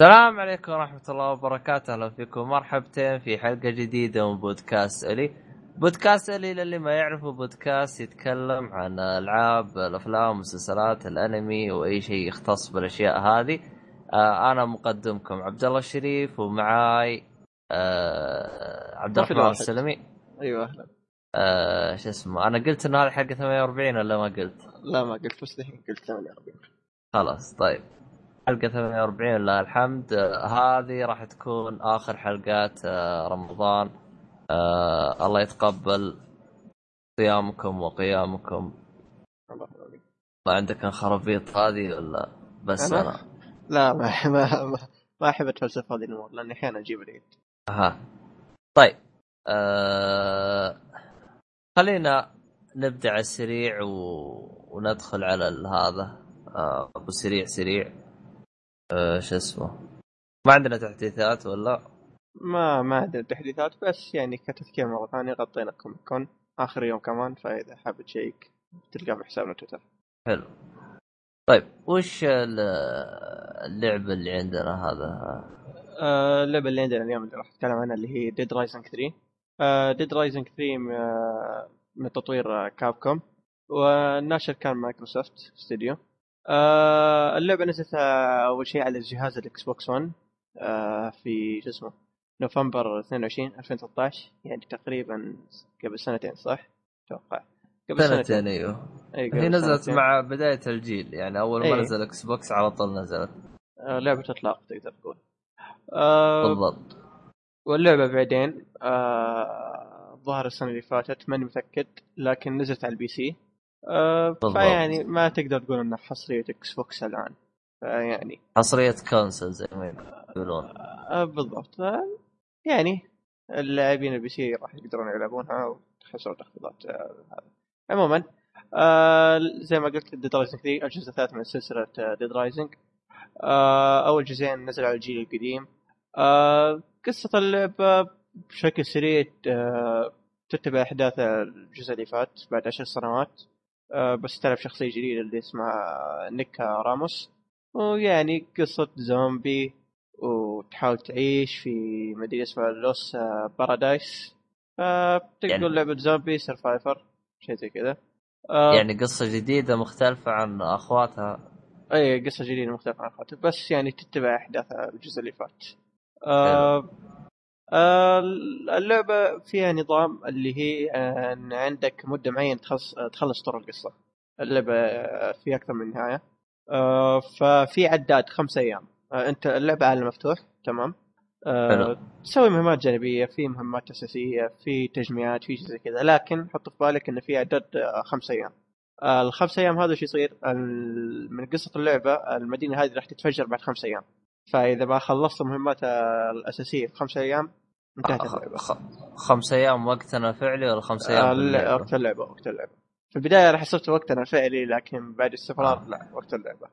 السلام عليكم ورحمة الله وبركاته، أهلا فيكم مرحبتين في حلقة جديدة من بودكاست ألي. بودكاست ألي للي ما يعرفه بودكاست يتكلم عن ألعاب، الأفلام، المسلسلات، الأنمي وأي شيء يختص بالأشياء هذه. آه أنا مقدمكم عبد الله الشريف ومعاي آه عبد الرحمن السلمي. أيوه أهلا آه شو اسمه أنا قلت إنه هذه حلقة 48 ولا ما قلت؟ لا ما قلت بس الحين قلت 48 خلاص طيب حلقة 48 لله الحمد. آه، هذه راح تكون آخر حلقات آه، رمضان. آه الله يتقبل صيامكم وقيامكم. ما عندك خرابيط هذه ولا؟ بس أنا؟ أنا, لا ما ما ما, ما أحب أتفلسف هذه الأمور لأن أحيانا أجيب العيد ها طيب. آه خلينا نبدأ على السريع و... وندخل على هذا. آه أبو سريع سريع. آه شو اسمه؟ ما عندنا تحديثات ولا؟ ما ما عندنا تحديثات بس يعني كتذكير مرة ثانية غطينا Comic Con. آخر يوم كمان فإذا حاب check تلقاه في حسابنا تويتر. حلو. طيب وش ال- اللعبة اللي عندنا هذا؟ آه، اللعبة اللي عندنا اليوم اللي راح نتكلم عنها اللي هي ديد رايزنج 3 Dead Rising 3 م- آه، من تطوير Capcom والناشر كان Microsoft Studio. آه، اللعبة نزلت آه، أول شيء على جهاز ال Xbox 1 آه، في شو اسمه نوفمبر 22 2013 يعني تقريبا قبل سنتين صح؟ أتوقع. قبل سنتين. أيوه. أي هي نزلت سنتين. مع بداية الجيل يعني أول ما إيه. نزل Xbox على طول نزلت. آه، لعبة إطلاق تقدر تقول. آه، بالضبط. واللعبة بعدين آه ظهر السنة اللي فاتت ماني متأكد لكن نزلت على ال PC. آه بالضبط. فيعني ما تقدر تقول انها حصرية إكس بوكس الآن. فيعني. حصرية console زي ما يقولون. آه بالضبط. آه يعني اللاعبين ال PC راح يقدرون يلعبونها وتحصلون تخفيضات هذا. عموما آه زي ما قلت ديد رايزنج 3 الجزء الثالث من سلسلة ديد رايزنج آه أول جزئين نزلوا على الجيل القديم. آه قصة اللعبة بشكل سريع آه تتبع أحداث الجزء اللي فات بعد عشر سنوات. بس تعرف شخصية جديدة اللي اسمها نيكا راموس ويعني قصة زومبي وتحاول تعيش في مدينة اسمها لوس آه، بارديدس آه تقدر يعني-. لعبة زومبي survivor شيء زي كذا آه يعني قصة جديدة مختلفة عن أخواتها اي قصة جديدة مختلفة عن أخواتها بس يعني تتبع احداث الجزء اللي فات. آه آه اللعبة فيها نظام اللي هي آه إن عندك مدة معينة تخلص آه تخلص طور القصة. اللعبة آه فيها أكثر من نهاية. آه ففي عداد خمس أيام. آه أنت اللعبة عالم مفتوح تمام. آه تسوي مهمات جانبية، في مهمات أساسية، في تجميعات، في شيء زي كذا، لكن حط في بالك إن في عداد آه خمس أيام. آه، الخمس أيام هذا شو يصير؟ من قصة اللعبة المدينة هذه راح تتفجر بعد خمس أيام فإذا ما خلصت المهمات آه، الأساسية في خمس أيام انتهت اللعبه خ- خمس أيام وقتنا الفعلي ولا خمس أيام آه، اللعبة؟ وقت اللعبة وقت اللعبة في البداية راح حسبت وقتنا الفعلي لكن بعد استمرار آه. لا وقت اللعبة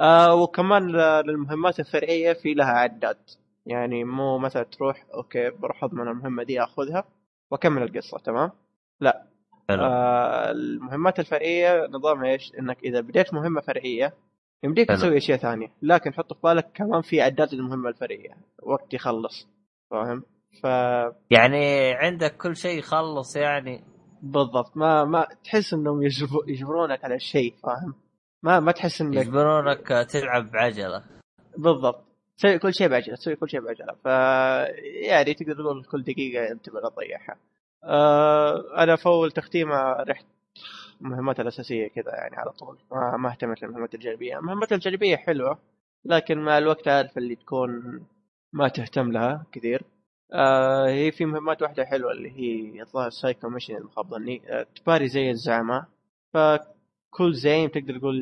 آه وكمان للمهمات الفرعية في لها عداد يعني مو مثلا تروح أوكي بروح أضمن المهمة دي أخذها وأكمل القصة تمام حلو آه المهمات الفرعية نظام إيش؟ إنك إذا بديت مهمة فرعية يمديك حلو. تسوي أشياء ثانية لكن حط في بالك كمان في عداد للمهمه الفرعية وقت يخلص فاهم؟ فبالضبط يعني عندك كل شيء يخلص يعني. ما ما تحس إنهم يجبر يجبرونك على الشيء فاهم؟ ما ما تحس إنك يجبرونك تلعب بعجلة. بالضبط. تسوي كل شيء بعجلة تسوي كل شيء بعجلة. ف يعني تقدر تقول كل دقيقة أنت تضيعها آه أنا أول تختيمة رحت المهمات الأساسية كذا يعني على طول. ما, ما اهتمت للمهمات الجانبية. المهمات الجانبية حلوة لكن مع الوقت عارف اللي تكون ما تهتم لها كثير. آه هي في مهمات واحدة حلوة اللي هي الظاهر psycho mission اذا ما ظني آه تباري زي الزعماء. فكل زعيم تقدر تقول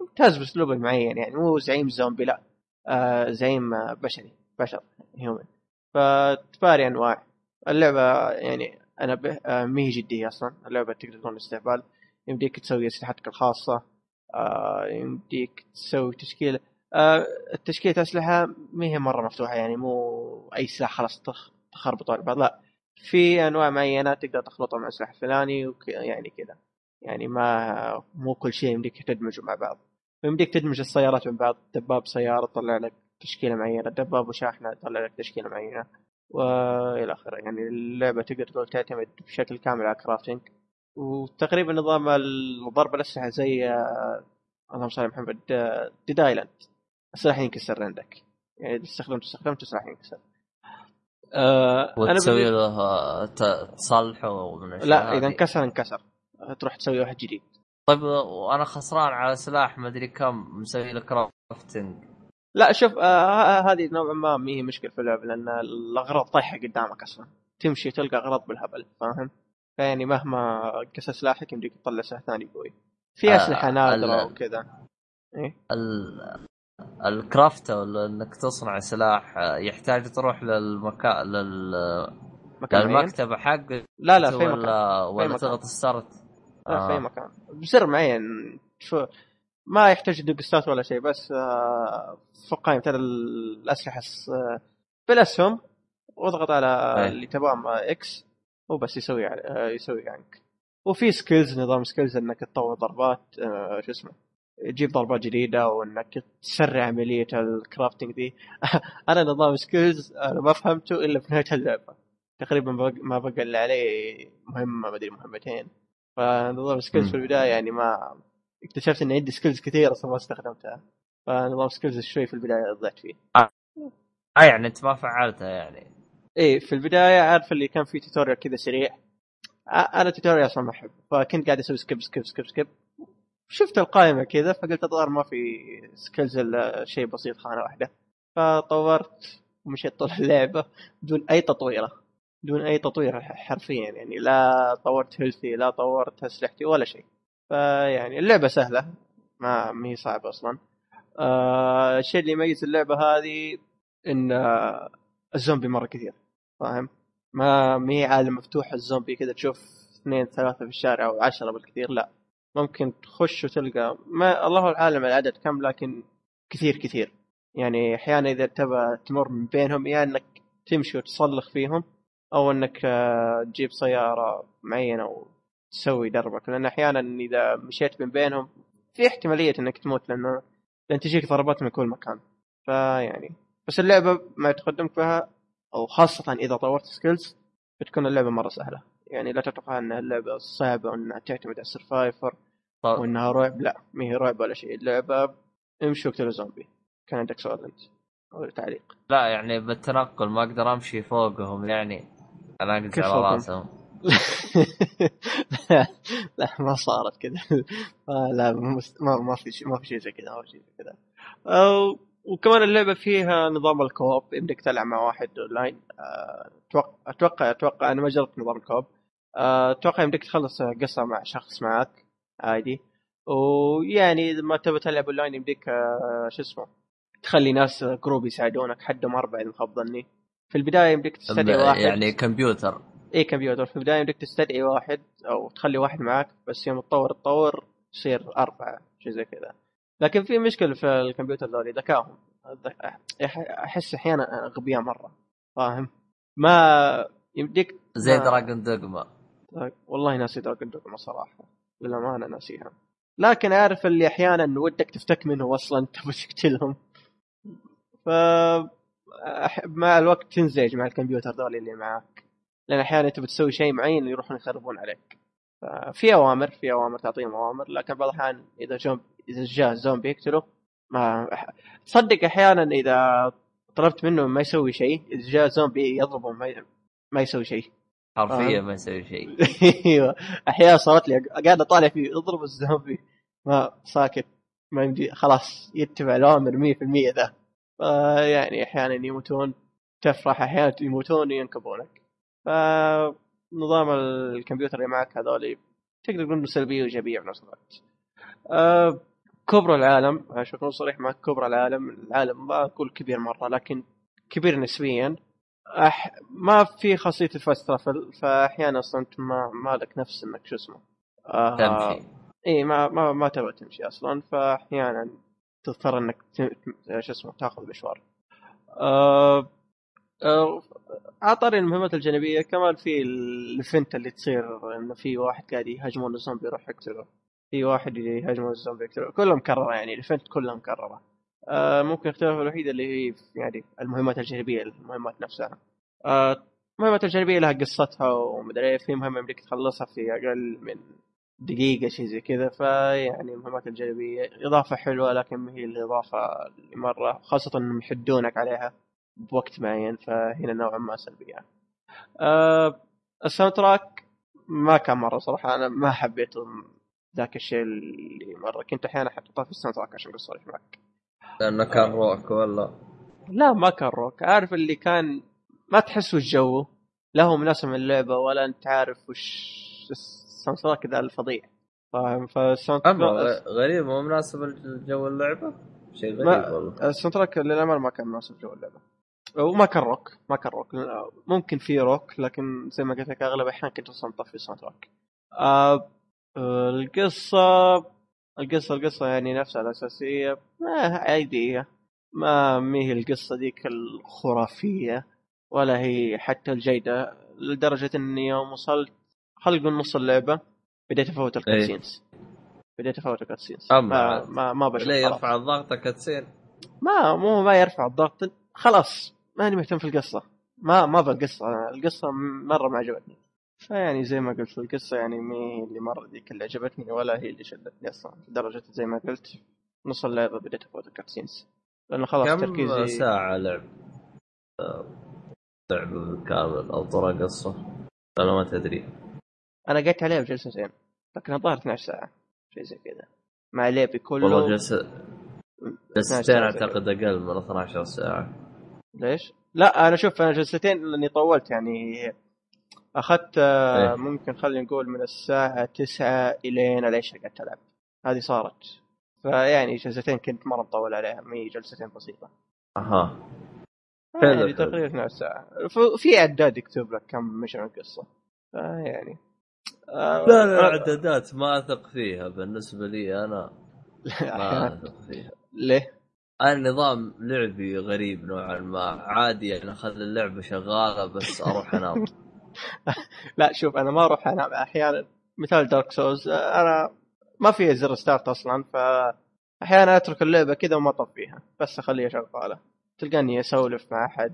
يمتاز بأسلوب معين يعني. مو زعيم زومبي لا. آه زعيم آه، بشري. بشر هيومن فتباري أنواع. اللعبة يعني أنا به آه ما هي جدية أصلا. اللعبة تقدر تكون استهبال. يمديك تسوي أسلحتك الخاصة. آه يمديك تسوي تشكيلة. آه تشكيله أسلحة ما هي مرة مفتوحة يعني مو أي سلاح خلاص تخ تخربطه على بعض لا. في أنواع معينة تقدر تخلطها مع سلاح فلاني وك يعني كذا. يعني ما مو كل شيء يمديك تدمجه مع بعض. ويمديك تدمج السيارات من بعض دباب سيارة تطلع لك تشكيلة معينة دباب وشاحنة يطلع لك تشكيلة معينة وإلى آخره. يعني اللعبة تقدر تقول تعتمد بشكل كامل على crafting وتقريبا نظام ضرب الأسلحة زي آه، اللهم صل على محمد ديد ايلاند السلاح ينكسر عندك. يعني إذا استخدمت استخدمت السلاح ينكسر. آه وتسوي له آه، تصلحه من لا إذا انكسر انكسر. تروح تسوي واحد جديد. طيب وأنا خسران على سلاح ما أدري كم مسوي له كرافتنج لا شوف آه هذه نوعا ما ما هي مشكلة في اللعبة لأن الأغراض طايحة قدامك أصلا. تمشي تلقى أغراض بالهبل فاهم؟ فيعني مهما قص سلاحك يمديك تطلع سلاح ثاني قوي في أسلحة آه نادره وكذا. إيه؟ الكرافت ولا إنك تصنع سلاح يحتاج تروح للمكان لل للمكتبه حق لا لا في ولا مكان. ولا تضغط لا آه. في مكان بسر معين شو ما يحتاج تدق start ولا شيء بس آه فوق قائمه الأسلحة بالأسهم واضغط على أيه. اللي تبغاه إكس وبس يسوي آه يسوي عنك وفي skills نظام skills إنك تطور ضربات آه شو اسمه تجيب ضربات جديدة وإنك تسرع عملية ال crafting دي. أنا نظام skills أنا ما فهمته إلا في نهاية اللعبة. تقريبا ما بقى إلا عليه مهمة ما أدري مهمتين. فنظام skills في البداية يعني ما اكتشفت إني عندي skills كثير أصلا ما استخدمتها. فنظام skills شوي في البداية ضعت فيه. آه. آه يعني أنت ما فعلتها يعني. إيه في البداية عارف اللي كان في tutorial كذا سريع. أنا tutorial أصلا ما احب فكنت قاعد أسوي skip skip skip skip شفت القائمة كذا فقلت الظاهر ما في skills إلا شيء بسيط خانة واحدة. فطورت ومشيت طول اللعبة بدون أي تطويرة بدون أي تطوير حرفيا يعني لا طورت health ي لا طورت اسلحتي ولا شيء. فيعني اللعبة سهلة ما ما هي صعبة أصلا. آه الشيء اللي يميز اللعبة هذه إن آه الزومبي مرة كثير فاهم؟ ما ما هي عالم مفتوح الزومبي كذا تشوف اثنين ثلاثة في الشارع أو عشرة بالكثير لا. ممكن تخش وتلقى. ما الله العالم العدد كم لكن كثير كثير. يعني أحيانا إذا تبى تمر من بينهم يا إنك تمشي وتصلخ فيهم أو إنك آه، تجيب سيارة معينة وتسوي دربك. لأن أحيانا إذا مشيت من بينهم في احتمالية إنك تموت لأنه لأن تجيك ضربات من كل مكان. فيعني بس اللعبة مع تقدمك فيها أو خاصة إذا طورت سكيلز بتكون اللعبة مرة سهلة. يعني لا تتوقع انها اللعبة صعبة وأنها تعتمد على ال survivor وأنها رعب. لا ما هي رعب ولا شيء. اللعبة امشي واقتل زومبي كان عندك سؤال أنت؟ أو تعليق؟ لا يعني بالتنقل ما أقدر أمشي فوقهم يعني أنا أقدر على راسهم. لا, لا ما صارت كذا. آه لا ما ما في شيء ما في شيء زي كذا ما في شيء زي كذا. وكمان اللعبة فيها نظام ال co-op يمديك تلعب مع واحد أونلاين. أتوقع أتوقع أتوقع أنا ما جربت نظام ال co-op. أتوقع يمديك تخلص قصة مع شخص معك عادي. ويعني إذا ما تبغى تلعب أونلاين يمديك آه، شو اسمه تخلي ناس group يساعدونك حدهم أربعة إذا ما خاب ظني. في البداية يمديك تستدعي واحد. يعني كمبيوتر. اي كمبيوتر. في البداية يمديك تستدعي واحد أو تخلي واحد معك بس يوم تطور تطور يصير أربعة شيء زي كذا. لكن في مشكلة في الكمبيوتر ذولي ذكاهم أحس أحيانا غبياء مرة. فاهم؟ ما يمديك زي دراجون دوغما والله ناسي دراجون دوغما صراحة. للأمانة ناسيها لكن عارف اللي أحيانا ودك تفتك منه أصلا تبغى تقتلهم ف مع الوقت تنزعج مع الكمبيوتر ذولي اللي معك لأن أحيانا تبي تسوي شيء معين يروحون يخربون عليك. في أوامر في أوامر تعطيهم أوامر. لكن بعض الأحيان إذا جنب إذا جاء زومبي يقتله ما تصدق أحيانا إذا طلبت منه ما يسوي شيء إذا جاء زومبي يضربه ما, ما يسوي شيء. حرفيا ما يسوي شيء. أيوه. أحيانا صارت لي قاعد أطالع فيه اضرب الزومبي. ما ساكت. ما يمدي. خلاص يتبع الأوامر 100% ذا. يعني أحيانا يموتون. تفرح أحيانا يموتون وينكبونك فنظام الكمبيوتر اللي معك هذول تقدر تقول سلبيه وايجابيه في نفس الوقت. أه كبر العالم. عشان اكون صريح معك. كبر العالم. العالم ما أقول كبير مرة لكن كبير نسبيا. أح... ما في خاصيه الفاست ترافل فأحيانا أصلا انت ما مالك نفس إنك شو اسمه آه... تمشي. إي ما ما ما تبغى تمشي أصلا فأحيانا تضطر إنك ت... شو اسمه تأخذ مشوار. آه... آه... عطاري المهمات الجانبية كمان في الفنت اللي تصير إنه في واحد قاعد يهاجمون الزومبي يروح يقتله. في واحد يهاجمون الزومبي يقتلون كلها مكرره يعني الفنت كلها مكرره آه ممكن الاختلاف الوحيد اللي هي يعني المهمات الجانبية المهمات نفسها. آه المهمات الجانبية لها قصتها ومدري إيه، في مهمة يمديك تخلصها في أقل من دقيقة شيء زي كذا. فيعني المهمات الجانبية إضافة حلوة لكن هي الإضافة اللي مرة خاصة إنهم يحدونك عليها بوقت معين فهنا نوعا ما سلبية. آه ال soundtrack ما كان مرة صراحة أنا ما حبيته ذاك الشيء اللي مرة. كنت أحيانا أحطه في ال soundtrack عشان اكون صريح معك لأنه كان روك ولا لا ما كان روك. عارف اللي كان ما تحس وش جوه لا هو مناسب من اللعبة ولا أنت عارف وش ال soundtrack ذا الفظيع. فاهم؟ فال sound غ- غريب مو مناسب الجو اللعبة؟ شيء غريب ما- والله. ال sound track للأمانة ما كان مناسب جو اللعبة. وما كان روك ما كان روك. ممكن في روك لكن زي ما قلت لك أغلب الاحيان كنت أصلا مطفي ال soundtrack آه آه، القصة القصة القصة يعني نفسها الأساسية. ما عادية. ما ما هي القصة ذيك الخرافية ولا هي حتى الجيدة لدرجة اني يوم وصلت خلينا نقول نص اللعبة بديت أفوت ال cutscenes. بديت أفوت ال cutscenes. ما ما, ما بشوف ليه. يرفع الضغط cutscene ما مو ما يرفع الضغط. خلاص ماني مهتم في القصة. ما ما أنا القصة مرة ما عجبتني. فيعني زي ما قلت القصة يعني ما هي اللي مره ذيك اللي عجبتني ولا هي اللي شدتني أصلا لدرجة زي ما قلت نص اللعبة بديت أفوت ال cutscenes لأنه خلاص كم تركيزي ساعة لعب؟ لعب بالكامل أو طرى قصة؟ ولا ما تدري؟ أنا قعدت عليها بجلستين لكن الظاهر 12 ساعة شيء زي كذا مع لعبي كله والله جلسة 12 جلستين ساعة. أعتقد أقل من 12 ساعة ليش؟ لا أنا شوف أنا جلستين لأني طولت يعني أخذت آه، إيه. ممكن خلينا نقول من الساعة 9 الين العشاء قعدت ألعب. هذه صارت. فيعني جلستين كنت مرة مطول عليها ما هي جلستين بسيطة. أها. آه، حلو، يعني. تقريبا 12 ساعة ف- في أعداد يكتب لك كم مشى القصة فيعني آه، لا لا آه، الاعدادات ما أثق فيها. بالنسبة لي أنا ما. أثق فيها. ليه؟ أنا نظام لعبي غريب نوعا ما. عادي يعني أخلي اللعبة شغالة بس أروح أنام. لا شوف أنا ما أروح انام أحيانا مثال Dark Souls أنا ما في زر start أصلا فاحيانا أترك اللعبة كذا وما أطفيها بس أخليها شغالة. تلقاني أسولف مع أحد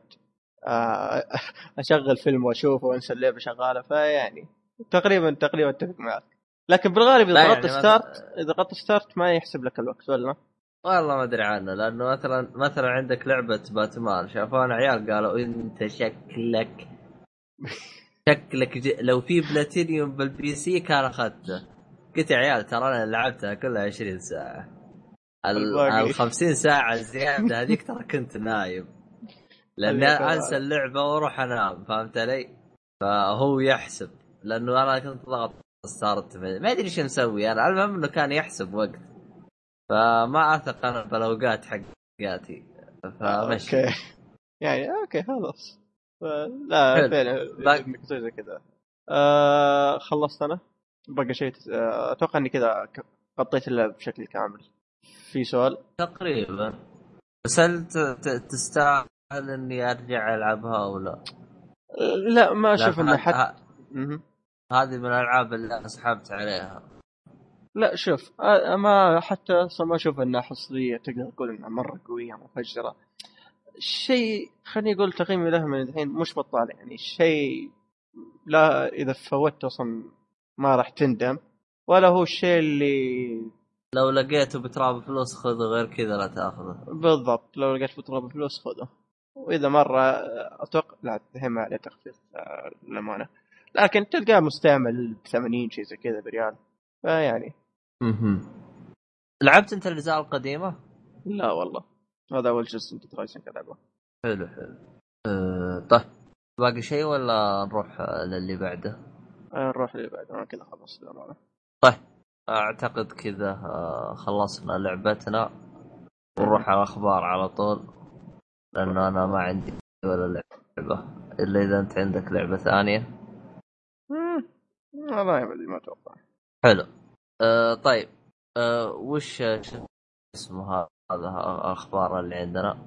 آه، أشغل فيلم وأشوفه وأنسى اللعبة شغالة فيعني تقريبا تقريبا أتفق معك. لكن بالغالب إذا يعني ضغطت مثلا- start إذا ضغطت start ما يحسب لك الوقت ولا؟ والله ما أدري عنه لأنه مثلا مثلا عندك لعبة باتمان شافونا عيال قالوا إنت شكلك شكلك ج... لو في platinum بال PC كان أخذته. قلت يا عيال ترى أنا لعبتها كلها 20 ساعة. ال. ال 50 ساعة الزيادة هذيك ترى كنت نايم. كمان. أنسى اللعبة وأروح أنام فهمت علي؟ فهو يحسب لأنه أنا كنت ضغط start ما أدري إيش مسوي أنا. المهم إنه كان يحسب وقت. فما أثق أنا بالأوقات حقاتي. فمشي. أوكي. يعني أوكي خلاص. لا. فعلا تسوي زي كذا. آه خلصت أنا. بقى شيء آه، أتوقع إني كذا غطيت اللعب بشكل كامل. في سؤال؟ تقريبا. بس هل تستاهل إني أرجع ألعبها أو لا؟ آه، لا ما أشوف لا، انه حتى. هذه من الألعاب اللي أنا سحبت عليها. لا شوف ما حتى أصلا ما أشوف انها حصريه تقدر تقول إنها مرة قوية مفجرة. شيء خليني أقول تقييمي له من الحين مش بطال يعني شيء لا إذا فوتته أصلا ما راح تندم ولا هو الشيء اللي لو لقيته بتراب فلوس خذه غير كذا لا تأخذه. بالضبط لو لقيت بتراب فلوس خذه. وإذا مرة أتوقع لا الحين ما عليه تخفيض آه، للأمانة. لكن تلقاه مستعمل ب 80 شيء زي كذا بريال. فيعني. لعبت أنت الأجزاء القديمة؟ لا والله. هذا اول جزء من Rising ألعبه حلو حلو. أه طيب. باقي شيء ولا نروح آه، للي بعده؟ آه، نروح اللي بعد أنا كذا خلص للامانه أعتقد كذا آه، خلصنا لعبتنا. ونروح على الأخبار على طول لأنه أنا ما عندي ولا لعبة. إلا إذا أنت عندك لعبة ثانية. والله ما أدري ما أتوقع. حلو. أه طيب. أه وش اسمه ه- هذا الاخبار اللي عندنا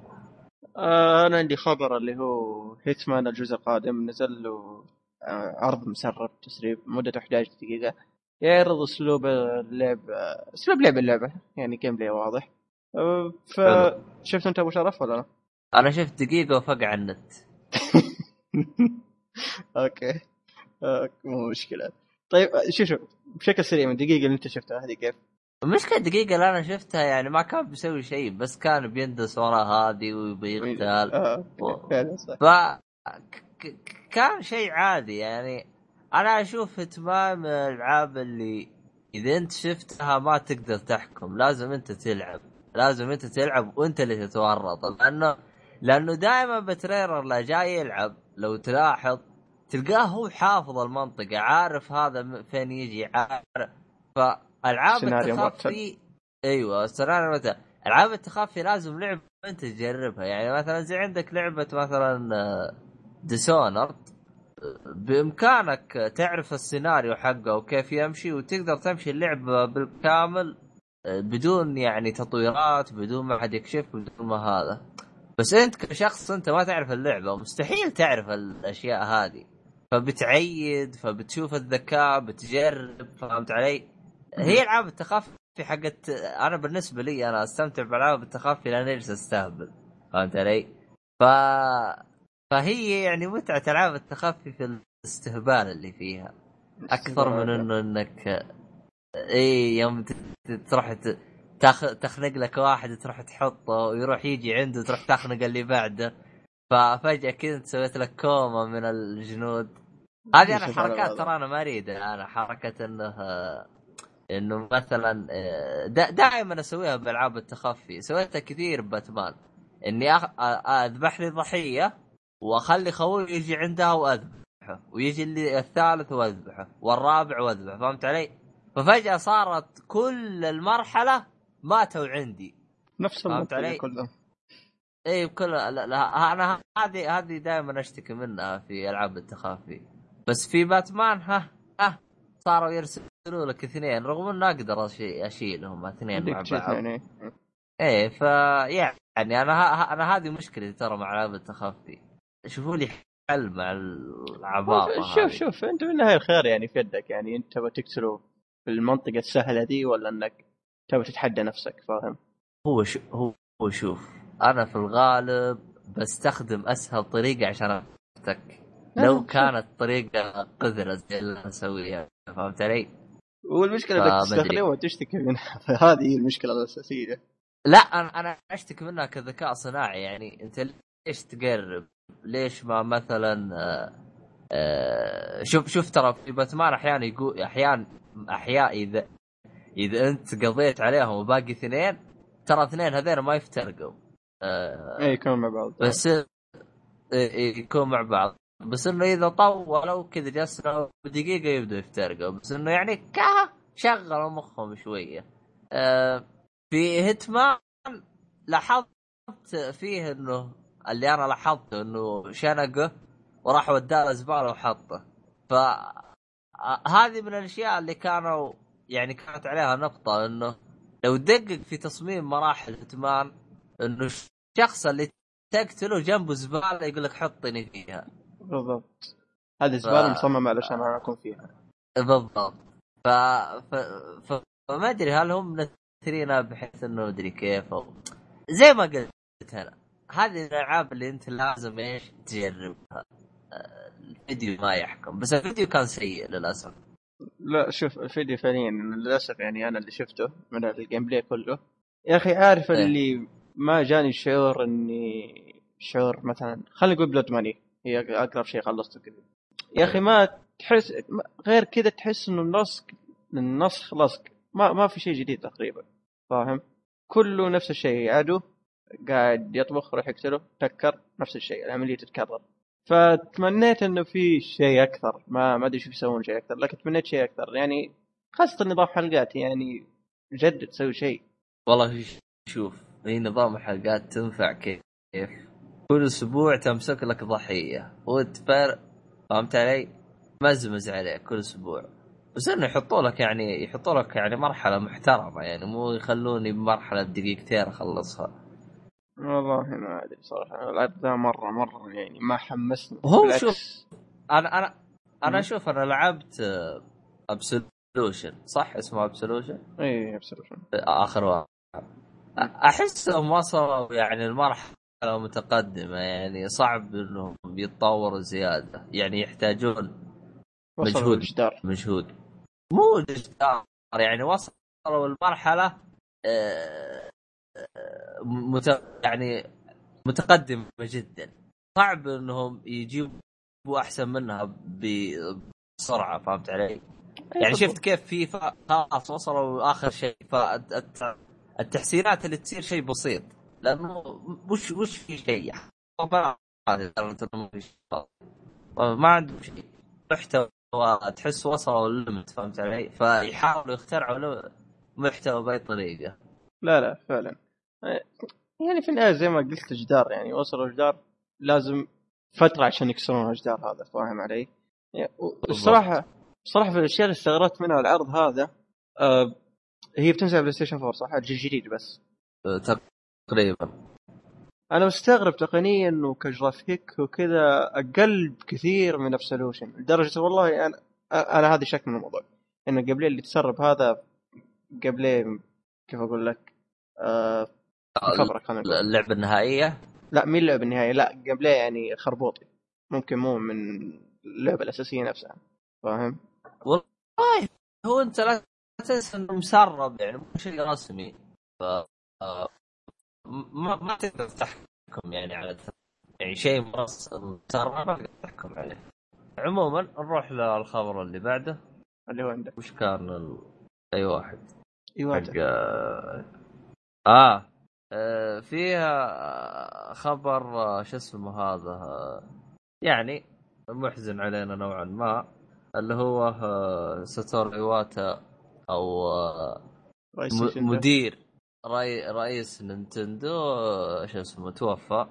آه أنا عندي خبر اللي هو Hitman الجزء القادم نزل له آه، عرض مسرب تسريب مدته 11 دقيقة يعرض أسلوب اللعب أسلوب لعب اللعبة يعني gameplay واضح حلو. فشفت أنت أبو شرف ولا لا؟ أنا شفت دقيقة وفقع النت أوكي مو مشكلة طيب شوف شوف بشكل سريع من الدقيقه اللي أنت شفتها هذه كيف؟ المشكلة الدقيقه اللي أنا شفتها يعني ما كان بيسوي شيء بس كان بيندس ورا هذه ويبي يقتال آه، ف ك- كان شيء عادي يعني. أنا أشوف هتمان من الألعاب اللي إذا أنت شفتها ما تقدر تحكم لازم أنت تلعب. لازم أنت تلعب وأنت اللي تتورط. لأنه لأنه دائما بتريرر لا جاي يلعب. لو تلاحظ تلقاه هو حافظ المنطقة عارف هذا فين يجي عارف. فالعاب سيناريو التخفي أيوه السيناريو مثلا ألعاب التخفي لازم لعبة انت تجربها. يعني مثلا زي عندك لعبة مثلا ديسونرد بإمكانك تعرف السيناريو حقه وكيف يمشي وتقدر تمشي اللعبة بالكامل آه، بدون يعني تطويرات بدون ما حد يكشف بدون ما هذا. بس أنت كشخص أنت ما تعرف اللعبة مستحيل تعرف الأشياء هذه. فبتعيد فبتشوف الذكاء بتجرب فهمت علي؟ هي العاب التخفي حقت أنا بالنسبة لي أنا أستمتع بألعاب التخفي لأن اجلس أستهبل. فهمت علي؟ ف فهي يعني متعة ألعاب التخفي في الاستهبال اللي فيها. أكثر من إنه إنك إي يوم تروح تاخ... تخنق لك واحد تروح تحطه ويروح يجي عنده تروح تخنق اللي بعده. ففجاه كذا سويت لك كوما من الجنود. هذه أنا حركات. ترى أنا ما أريدها. أنا حركة إنه إنه مثلا آه، دا دائما أسويها بألعاب التخفي. سويتها كثير باتمان. إني أخ... أذبح لي ضحية وأخلي خوي يجي عندها وأذبحه ويجي اللي الثالث وأذبحه والرابع وأذبحه فهمت علي؟ ففجأة صارت كل المرحلة ماتوا عندي. نفس فهمت علي؟ إي بكل لا, لا أنا هذه هذه دائما أشتكي منها في ألعاب التخافي. بس في باتمان ها ها صاروا يرسلوا لك اثنين رغم إنه أقدر أشيلهم اثنين مع بعض ثاني إيه ف يعني أنا ها أنا هذه مشكلتي ترى مع العاب التخفي شوفوا لي حل مع العبارة شوف هذه. شوف أنت بالنهاية الخير يعني في يدك يعني أنت تبغى تقتله في المنطقة السهلة دي ولا إنك تبغى تتحدى نفسك فاهم؟ هو شو هو هو شوف أنا في الغالب بستخدم أسهل طريقة عشان أفتك لو. كانت طريقة قذرة زي اللي أنا اسويها فهمت علي؟ والمشكلة إنك ما أدري. تستخدمه وتشتكي منها فهذه هي المشكلة الأساسية لا أنا أنا أشتكي منها كذكاء صناعي يعني أنت ليش تقرب؟ ليش ما مثلا آه، آه، شوف شوف ترى في باتمان أحيانا يقول أحيانا أحياء إذا إذا أنت قضيت عليهم وباقي اثنين ترى اثنين هذين ما يفترقوا آه، اي يكونوا مع بعض بس إيه، يكون مع بعض بس إنه إذا طولوا كذا جلسنا بدقيقه يبدوا يفترقوا. بس إنه يعني كا شغلوا مخهم شوية. آه في هيتمان لاحظت فيه إنه اللي أنا لاحظته إنه شنقه وراح وداه زباله وحطه. ف آه، هذه من الأشياء اللي كانوا يعني كانت عليها نقطة إنه لو دقق في تصميم مراحل هيتمان إنه الشخص اللي تقتله جنبه زبالة يقول لك حطني فيها. بالضبط. هذه الزباله ف- مصممه علشان أنا أكون فيها. بالضبط. ف... ف... ف... فما أدري هل هم منثرينها بحيث إنه أدري كيف أو زي ما قلت أنا. هذه الألعاب اللي أنت لازم إيش تجربها. الفيديو ما يحكم بس الفيديو كان سيء للأسف. لا شوف الفيديو فعليا للأسف يعني أنا اللي شفته من ال gameplay كله. يا أخي عارف إيه. اللي ما جاني شعور إني شعور مثلا خلينا نقول Blood Money هي أقرب شيء خلصته كذا. يا أخي ما تحس غير كذا تحس إنه النسخ النسخ لصق. ما ما في شيء جديد تقريبا. فاهم؟ كله نفس الشيء. عدو قاعد يطبخ روح يقتله تكر نفس الشيء. العملية تتكرر. فتمنيت إنه في شيء أكثر. ما ما أدري شو يسوون شيء أكثر لكن تمنيت شيء أكثر. يعني خاصة نظام حلقات يعني جدد سوي شيء. والله شوف هي نظام حلقات تنفع كيف؟ كل أسبوع تمسك لك ضحية وتفر فهمت علي؟ مزمز عليه كل أسبوع بس إنه يحطوا لك يعني يحطوا لك يعني مرحلة محترمة يعني مو يخلوني بمرحلة دقيقتين أخلصها والله ما أدري صراحة العرض ذا مره مرة يعني ما حمسني هو. شوف. أنا أنا أنا. أشوف أنا لعبت Absolution صح اسمه Absolution اي Absolution آخر واحد احسهم وصلوا يعني المرحلة متقدمة يعني صعب إنهم يتطوروا زيادة. يعني يحتاجون مجهود. الجدار مجهود. مو جدار يعني وصلوا المرحله آه، آه، مت يعني متقدمة جدا. صعب إنهم يجيبوا أحسن منها بسرعة فهمت علي؟ يعني شفت كيف فيفا خلاص وصلوا اخر شيء فالتحسينات اللي تصير شيء بسيط. لأنه وش وش في شيء ما. ما عندهم شيء محتوى تحس وصلوا الليمت فهمت علي؟ فيحاولوا يخترعوا له محتوى بأي طريقة لا لا فعلا يعني في النهاية زي ما قلت جدار يعني وصلوا جدار لازم فترة عشان يكسرون الجدار هذا فاهم علي؟ يعني الصراحه الصراحه في الأشياء اللي استغربت منها العرض هذا آه هي بتنزل PlayStation 4 صح؟ الجيل الجديد بس تقريبا. أنا مستغرب تقنيا وكجرافيك وكذا أقل بكثير من Absolution لدرجة والله أنا أنا هذه شك من الموضوع. انه قبل اللي تسرب هذا قبل كيف أقول لك؟ آه. اللعبة النهائية؟ لا مين اللعبة النهائية لا قبل يعني خربوطي. ممكن مو من اللعبة الأساسية نفسها فاهم؟ هو أنت لا تنسى إنه مسرب يعني مو شيء رسمي. ف آه، ما, ما تقدر تحكم يعني على يعني شيء مسرب ما تقدر تحكم عليه. عموما نروح للخبر اللي بعده. اللي هو عندك. وش كان ال... أي واحد؟ أيوه حق آه آه فيها خبر شو اسمه هذا؟ يعني محزن علينا نوعا ما اللي هو آه ساتورو ايواتا أو آه. مدير. رئي رئيس نينتندو شو اسمه توفى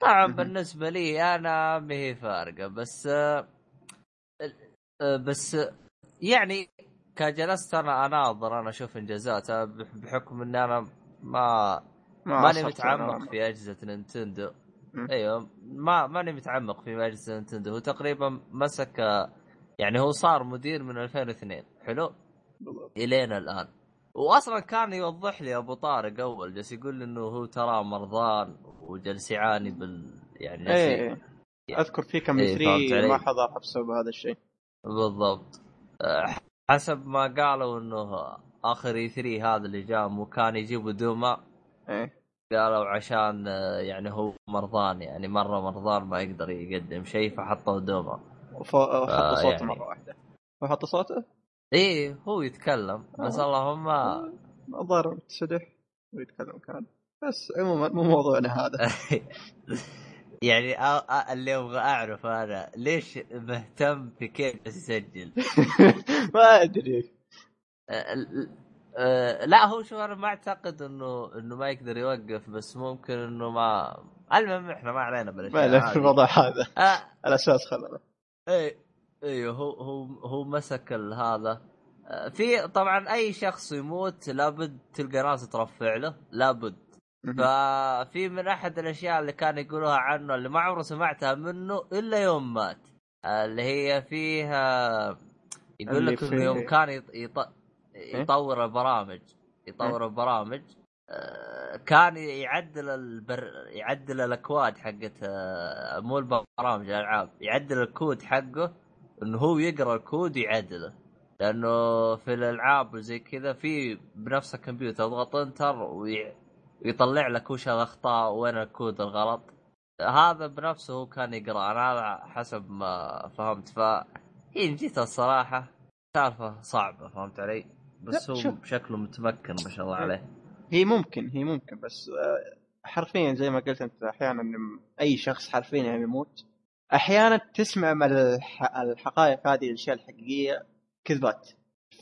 طبعا. بالنسبة لي أنا ما هي فارقة بس آه، بس يعني كجلست أنا أناظر أنا أشوف انجازاته بح- بحكم اني أنا ما ماني متعمق. في أجهزة Nintendo. أيوه ما ماني متعمق في أجهزة Nintendo هو تقريبا مسك يعني هو صار مدير من 2002 حلو. الين الآن واصلا كان يوضح لي أبو طارق أول جالس يقول إنه هو ترى مرضان وجالس يعاني بال يعني إيه ي- إيه. أذكر في كم إيه، فهمت 3 علي؟ ما حضرها بسبب هذا الشيء. بالضبط. حسب ما قالوا إنه آخر اي 3 هذا اللي جاء مو كان يجيبوا دوما. إيه. قالوا عشان يعني هو مرضان يعني مرة مرضان ما يقدر يقدم شيء فحطوا دوما. وف- وحط آه، صوته يعني. مرة واحدة. وحط صوته؟ إيه هو يتكلم. بس آه. اللهم الظاهر متسدح ويتكلم كان. بس عموما مو موضوعنا هذا. يعني اللي أبغى اعرف أنا ليش مهتم في كيف بس يسجل؟ ما أدري. لا هو شو أنا ما أعتقد إنه إنه ما يقدر يوقف بس ممكن إنه ما المهم إحنا ما علينا ما بالاشياء في هذه. الموضوع هذا. آه الاساس خلنا اي أيوه هو هو هو مسك هذا. آه، في طبعا أي شخص يموت لابد تلقى ناس ترفع له لابد. ففي من أحد الأشياء اللي كانوا يقولوها عنه اللي ما عمري سمعتها منه إلا يوم مات. اللي هي فيها يقول لك إنه يوم كان يط... يط... يطور البرامج. يطور البرامج. آه، كان يعدل البر... يعدل الأكواد حقت آه، مو البرامج الألعاب. يعدل الكود حقه إنه هو يقرأ الكود ويعدله لأنه في الألعاب وزي كذا في بنفس الكمبيوتر اضغط enter وي... ويطلع لك وش الأخطاء وين الكود الغلط. هذا بنفسه هو كان يقرأ. أنا حسب ما فهمت. ف هي جيت الصراحة سالفة صعبة فهمت علي؟ بس هو شوف. شكله متمكن ما شاء الله عليه. هي ممكن هي ممكن بس آه، حرفيا زي ما قلت أنت أحيانا أي شخص حرفيا يعني يموت أحيانا تسمع من الح... الحقائق هذه الأشياء الحقيقية كذبات.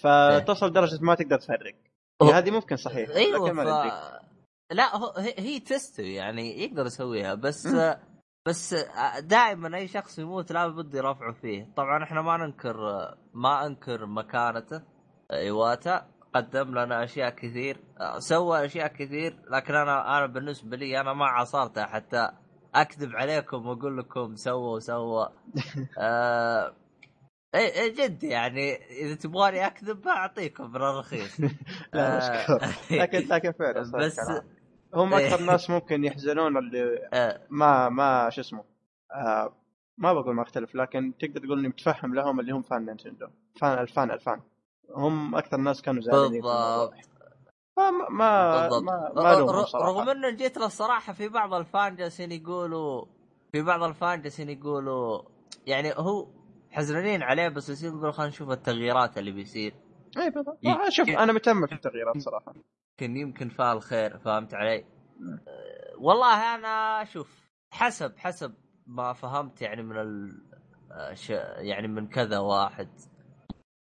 فتصل لدرجه ما تقدر تفرق. هذه ممكن صحيح أيوه لكن ما ف... لا هو هي, تستوي يعني يقدر يسويها بس مم. بس دائما أي شخص يموت لابد يرفعوا فيه. طبعا إحنا ما ننكر ما أنكر مكانته ايواتا قدم لنا أشياء كثير سوى أشياء كثير لكن أنا أنا بالنسبة لي أنا ما عصرته حتى أكذب عليكم وأقول لكم سوى وسوى آه اي اي جد يعني إذا تبغاني أكذب أعطيكم من الرخيص لا مشكور لكن لكن فعلا بس هم أكثر ناس ممكن يحزنون اللي آه، ما ما شو اسمه آه ما بقول ما أختلف لكن تقدر تقول إني متفهم لهم اللي هم fan نينتندو. fan ال fan ال fan. هم أكثر ناس كانوا زعلانين. بالضبط. ما بالضبط. ما, ما صراحة. رغم إنه جيت للصراحه في بعض ال fan جالسين يقولوا في بعض ال fan جالسين يقولوا يعني هو حزنانين عليه بس جالسين يقولوا خلينا نشوف التغييرات اللي بيصير. اي بالضبط. ي- شوف أنا متامل في التغييرات صراحة. يمكن يمكن فيها الخير فهمت علي؟ أه، والله أنا شوف حسب حسب ما فهمت يعني من ال ش- يعني من كذا واحد.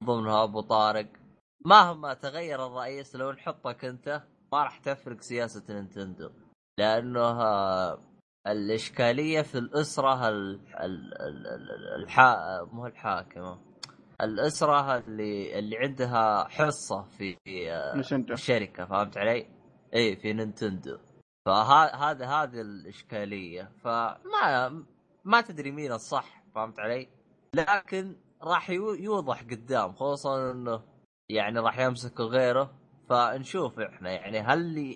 ضمنها أبو طارق. مهما تغير الرئيس لو نحطك انت ما راح تفرق سياسة نينتندو لأنه آه، الإشكالية في الأسرة ال- ال- ال- ال- الحا مو الحاكمة الأسرة اللي اللي عندها حصة في آه، نينتندو الشركة فهمت علي؟ اي في نينتندو فهذا هذه الإشكالية فما ما تدري مين الصح فهمت علي؟ لكن راح يو- يوضح قدام خصوصا إنه يعني راح يمسكوا غيره فنشوف إحنا يعني هل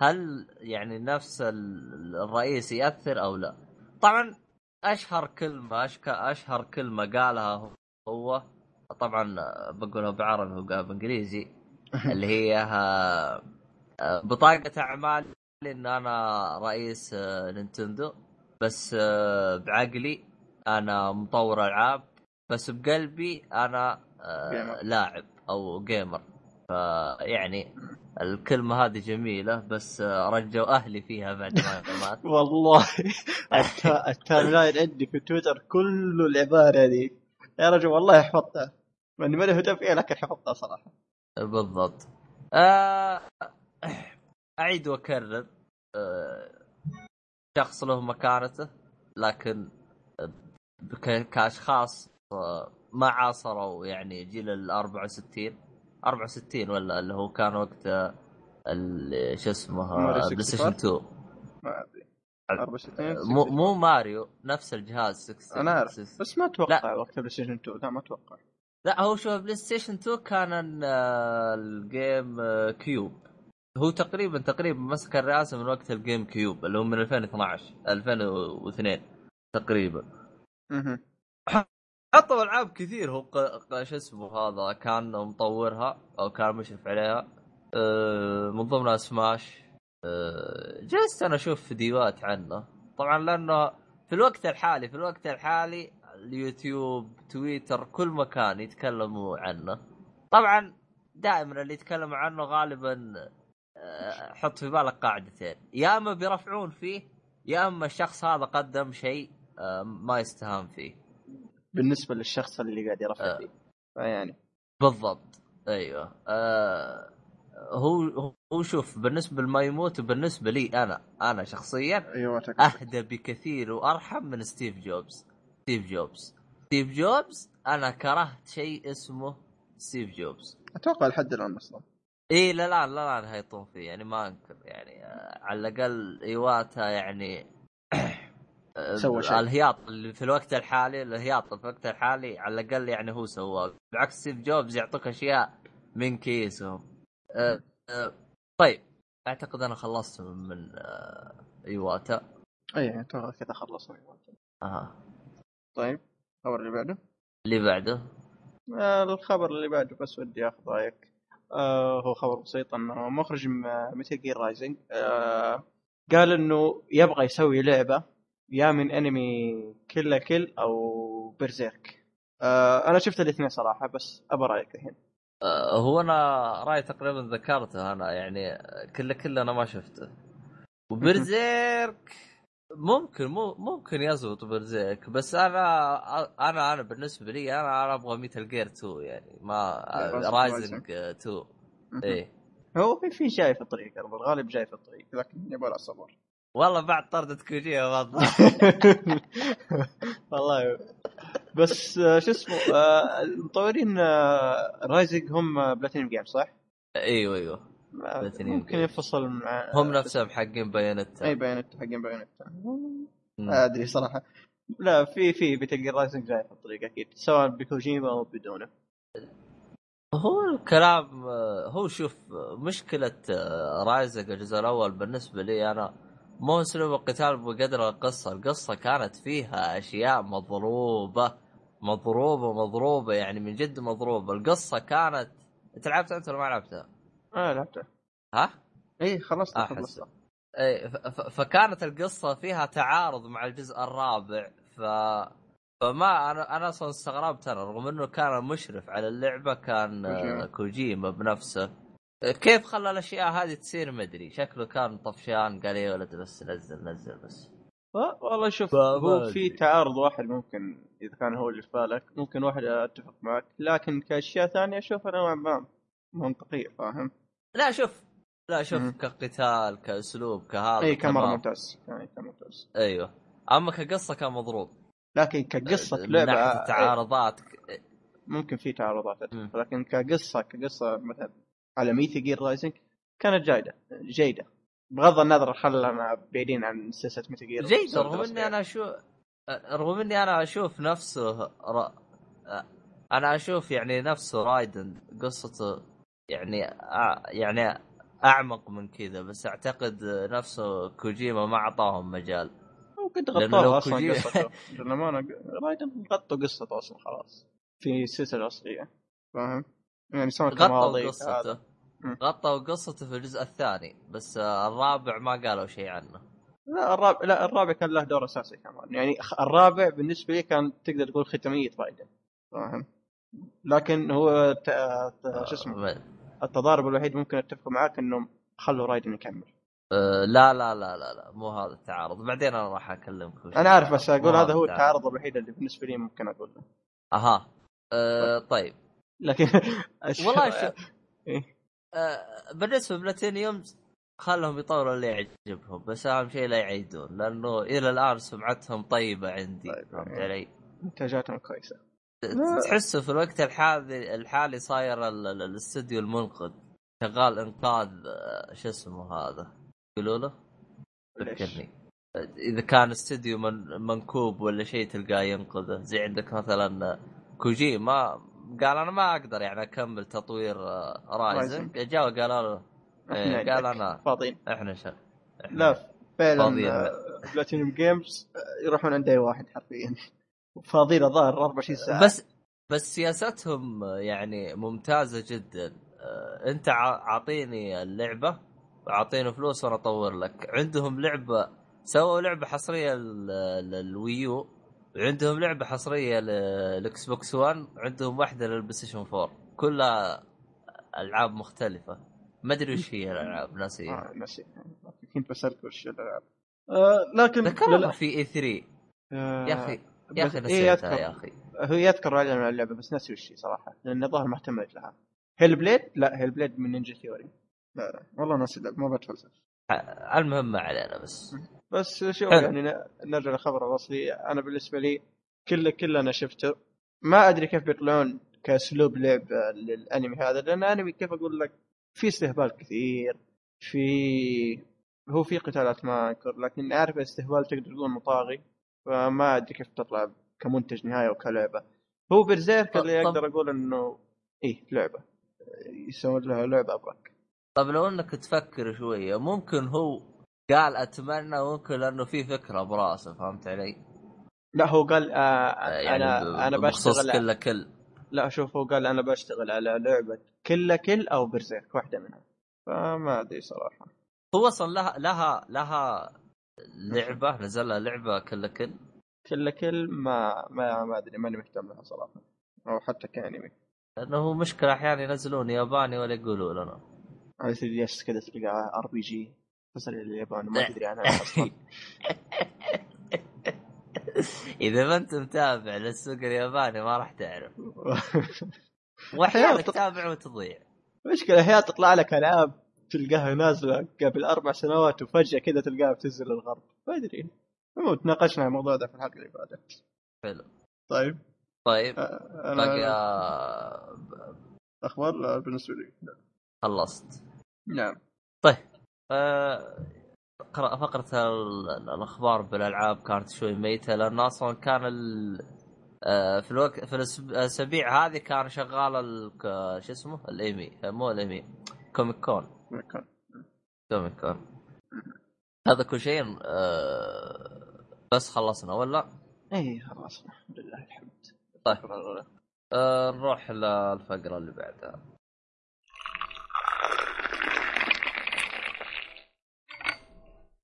هل يعني نفس ال- الرئيس يأثر أو لا؟ طبعا أشهر كلمة أشك- أشهر كلمة قالها هو طبعا بقولها بعربي هو قالها بإنجليزي اللي هي آه، آه، بطاقة أعمال إن أنا رئيس آه، نينتندو بس آه، بعقلي أنا مطور ألعاب بس بقلبي gamer. لاعب أو gamer فيعني الكلمة هذه جميلة بس رجوا أهلي فيها بعد ما مات. والله. التا- ال timeline عندي في تويتر كله العبارة دي يا رجل والله حفظتها. ماني ماني هدى فيها لكن حفظتها صراحة. بالضبط. آه، أعيد وأكرر. آه، شخص له مكانته لكن ك- كاشخاص آه، ما عاصروا يعني جيل ال 64 64 ولا اللي هو كان وقت آه، شو اسمه ماريو آه، بلاي ستيشن 2 ما أدري. 64 مو مو ماريو نفس الجهاز 60 أنا أعرف 60. بس ما أتوقع وقت بلاي ستيشن 2 لا ما أتوقع. لا هو شوف بلاي ستيشن 2 كان آه، ال Game آه، Cube هو تقريبا تقريبا مسك الرئاسة من وقت ال GameCube اللي هو من 2012 2002 تقريبا. مهم. حطوا ألعاب كثير. هو شو اسمه هذا كان مطورها أو كان مشرف عليها. أه من ضمنها سماش. أه جلست أنا أشوف فيديوهات عنه. طبعا لأنه في الوقت الحالي في الوقت الحالي اليوتيوب تويتر كل مكان يتكلموا عنه. طبعا دائما اللي يتكلم عنه غالبا أه، حط في بالك قاعدتين. يا أما بيرفعون فيه يا أما الشخص هذا قدم شيء ما يستهان فيه. بالنسبة للشخص اللي قاعد يرفع آه. فيه فيعني. بالضبط. أيوه. آه هو هو شوف بالنسبة لما يموت وبالنسبه لي أنا أنا شخصيا أيوه أهدى بكثير وأرحم من ستيف جوبز. ستيف جوبز. ستيف جوبز أنا كرهت شيء اسمه ستيف جوبز. أتوقع لحد الآن أصلا. إي لا لا لا لا هيطون فيه يعني ما أنكر يعني آه، على الأقل ايواتا يعني سوى شيء. الهياط اللي في الوقت الحالي الهياط في الوقت الحالي على الأقل يعني هو سواه. بالعكس ستيف جوبز يعطوك أشياء من كيسهم. أه أه طيب أعتقد أنا خلصت من, أه إيواتا. اي أتوقع كذا خلصنا أها. طيب الخبر اللي بعده؟ اللي بعده؟ الخبر اللي بعده بس ودي أخذ رأيك. آه هو خبر بسيط إنه مخرج Metal Gear Rising آه قال إنه يبغى يسوي لعبة يا من انمي Kill la Kill أو Berserk آه أنا شفت الاثنين صراحة بس ابى رأيك الحين. أه هو أنا راي تقريبا ذكرته أنا يعني Kill la Kill أنا ما شفته. و Berserk ممكن مو ممكن يزبط Berserk بس أنا أنا أنا بالنسبة لي أنا أنا أبغى Metal Gear 2 يعني ما. Rising 2 إيه. هو في في الطريق الغالب جاي في الطريق لكن يبغى له صبر والله بعد طردة كوجيما والله والله. بس آه، شو اسمه آه، المطورين آه، Rising هم Platinum Games صح؟ أيوه أيوه. آه، ممكن. ينفصل مع هم نفسهم حقين بايونيتا أي بايونيتا حقين بايونيتا مم. أدري صراحة. لا في في Gear Rising جاي في الطريق أكيد سواء بكوجيما أو بدونه. هو الكلام هو شوف مشكلة Rising الجزء الأول بالنسبة لي أنا مو اسلوب القتال بقدر القصة، القصة كانت فيها أشياء مضروبة مضروبة مضروبة يعني من جد مضروبة، القصة كانت أنت لعبتها أنت ولا ما لعبتها؟ آه لعبته ها؟ إي خلصت أحس. خلصت اي فكانت القصة فيها تعارض مع الجزء الرابع ف فما أنا أنا أصلا استغربت أنا رغم إنه كان المشرف على اللعبة كان آه، كوجيما. بنفسه آه، كيف خلى الأشياء هذه تصير مدري شكله كان طفشان قال يا ولد بس نزل نزل بس والله شوف هو في. تعارض واحد ممكن إذا كان هو اللي في بالك ممكن واحد أتفق معك لكن كأشياء ثانية اشوفها نوعا ما منطقية فاهم؟ لا شوف لا شوف. كقتال كأسلوب كهذا أي كان مره. ممتاز يعني كان ممتاز أيوه أما كقصة كان مضروب لكن كقصة من ناحية لعبه التعارضات ممكن في تعارضات. لكن كقصة كقصة مثلا على Metal Gear Rising كانت جيده جيدة. بغض النظر خلنا بعيدين عن سلسلة Metal Gear. جيد رغم إني أنا أشوف رغم إني أنا أشوف نفسه ر... أنا أشوف يعني نفسه رايدن قصته يعني أ... يعني أعمق من كذا بس أعتقد نفسه كوجيما ما أعطاهم مجال. وقد غطوها أصلا قصته. للامانه رايدن غطوا قصته أصلا خلاص في السلسله الاصليه فاهم؟ يعني سواء غطوا قصته. غطوا قصته في الجزء الثاني بس الرابع ما قالوا شيء عنه. لا الرابع لا الرابع كان له دور أساسي كمان. يعني الرابع بالنسبة لي كان تقدر تقول ختامية رايدن فاهم؟ لكن هو ت... ت... شو اسمه؟ التضارب الوحيد ممكن أتفق معاك انهم خلوا رايدن يكمل. أه، لا لا لا لا لا مو هذا التعارض. بعدين أنا راح اكلمك وش أنا عارف بس. أقول هذا هو التعارض. التعارض الوحيد اللي بالنسبة لي ممكن أقوله. أها. أه طيب. لكن أش- والله شوف إيه. آه، بالنسبة لبلاتينيوم خلهم يطوروا اللي يعجبهم بس أهم شيء لا يعيدون لأنه إلى الآن سمعتهم طيبة عندي فهمت إيه. علي؟ انتاجاتهم كويسة تحسه في الوقت الحالي الحالي صاير ال- ال- الاستوديو المنقذ شغال إنقاذ آه، شو اسمه هذا يقولوا له؟ ليش؟ فكرني إذا كان استوديو من منكوب ولا شيء تلقاه ينقذه زي عندك مثلا كوجيما قال أنا ما أقدر يعني أكمل تطوير آه، Rising جاوا قالوا له إيه، قال أنا فاضيين. إحنا إحنا لا فعلا. آه، Platinum Games آه، يروحون عند أي واحد حرفيا. فاضيين الظاهر 24 ساعة. بس بس سياستهم يعني ممتازة جدا. آه، أنت اعطيني اللعبة واعطيني فلوس وأنا أطور لك. عندهم لعبة سووا لعبة حصرية لل- لل Wii U. وعندهم لعبة حصرية لل Xbox 1 وعندهم واحدة للبلاي ستيشن 4 كلها ألعاب مختلفة. ما أدري وش هي الألعاب ناسي. آه نسي كنت بسألك وش الألعاب. آه لكن ذكرها لا- في E3 آه، يا أخي يا أخي بس- إيه نسيتها أذكر. يا أخي. هو يذكر عن اللعبة بس ناسي وش هي صراحة لأن الظاهر ما اهتميت لها. Hellblade لا Hellblade من Ninja Theory لا لا والله ناسي ما بتفلسف. المهم ما علينا بس. بس شوف حلو. يعني ن- نرجع للخبر الأصلي. أنا بالنسبة لي Kill la Kill أنا شفته. ما أدري كيف بيطلعون كأسلوب لعب للأنمي هذا لأن الانمي كيف أقول لك في استهبال كثير في هو في قتالات ما انكر لكن عارف الاستهبال تقدر تقول طاغي فما أدري كيف تطلع كمنتج نهايه وكلعبه هو برزيرك اللي أقدر أقول إنه إيه لعبة. يسوون لها لعبة أبرك. طب لو إنك تفكر شوية ممكن هو قال أتمنى ممكن لأنه في فكرة براسه فهمت علي؟ لا هو قال آه آه، يعني أنا أنا بشتغل كل كل. لا شوف هو قال أنا بشتغل على لعبة كل كل أو برزيرك واحدة منها فما أدري صراحة. هو أصلا لها لها لها لعبة نزل لها لعبة Kill la Kill؟ Kill la Kill ما ما ما أدري ماني مهتم لها صراحة. أو حتى كأنمي. لأنه هو مشكلة أحيانا ينزلون ياباني ولا يقولوا لنا على 3DS كذا تلقى RPG. تصل اليابان وما تدري عنها أصلا. إذا ما أنت متابع للسوق الياباني ما راح تعرف. واحيانا تتابع وتضيع. مشكلة أحيانا تطلع لك ألعاب تلقاها نازلة قبل أربع سنوات وفجأة كذا تلقاها بتنزل الغرب. ما أدري. المهم تناقشنا الموضوع ده في الحلقة اللي فاتت حلو. طيب. طيب. آه، باقي أنا آه، أخبار بالنسبة لي. خلصت. نعم. آه فقرة, فقرة ال- الأخبار بالألعاب كانت شوي ميتة لأن أصلا كان ال... آه، في الوقت في الأسابيع هذه كان شغال ال... شو اسمه؟ الايمي آه، مو ال Emmy Comic Con. Comic Con هذا كل شيء آه، بس خلصنا ولا؟ اي خلاص لله الحمد. طيب. آه، نروح للفقرة اللي بعدها.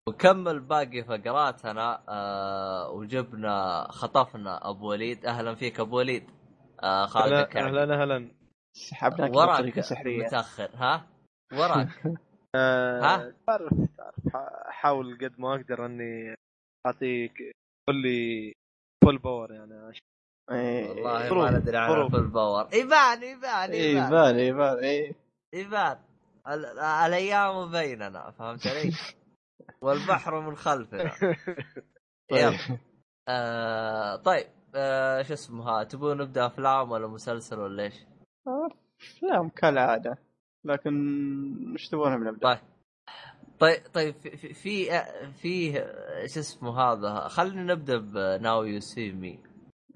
وكمل باقي فقراتنا آه وجبنا خطفنا أبو وليد. أهلا فيك أبو وليد. آه خالد أهلا الكعبي أهلا أهلا. سحبناك وراك. سحرية. متأخر ها؟ وراك. آه، ها؟ تعرف تعرف أحاول قد ما أقدر إني أعطيك قول لي full power يعني. عشان إيه. والله ما ندري عن. ال full power يبان يبان اي يبان يبان يبان اي يبان ال- الأيام بيننا فهمت علي؟ والبحر من خلفنا يلا. طيب. آه طيب آه شو اسمه ها تبون نبدأ أفلام ولا مسلسل ولا إيش؟ أفلام كالعادة لكن مش تبغون بنبدا طيب. طيب طيب في في شو اسمه هذا؟ خلينا نبدأ بناو يو سي مي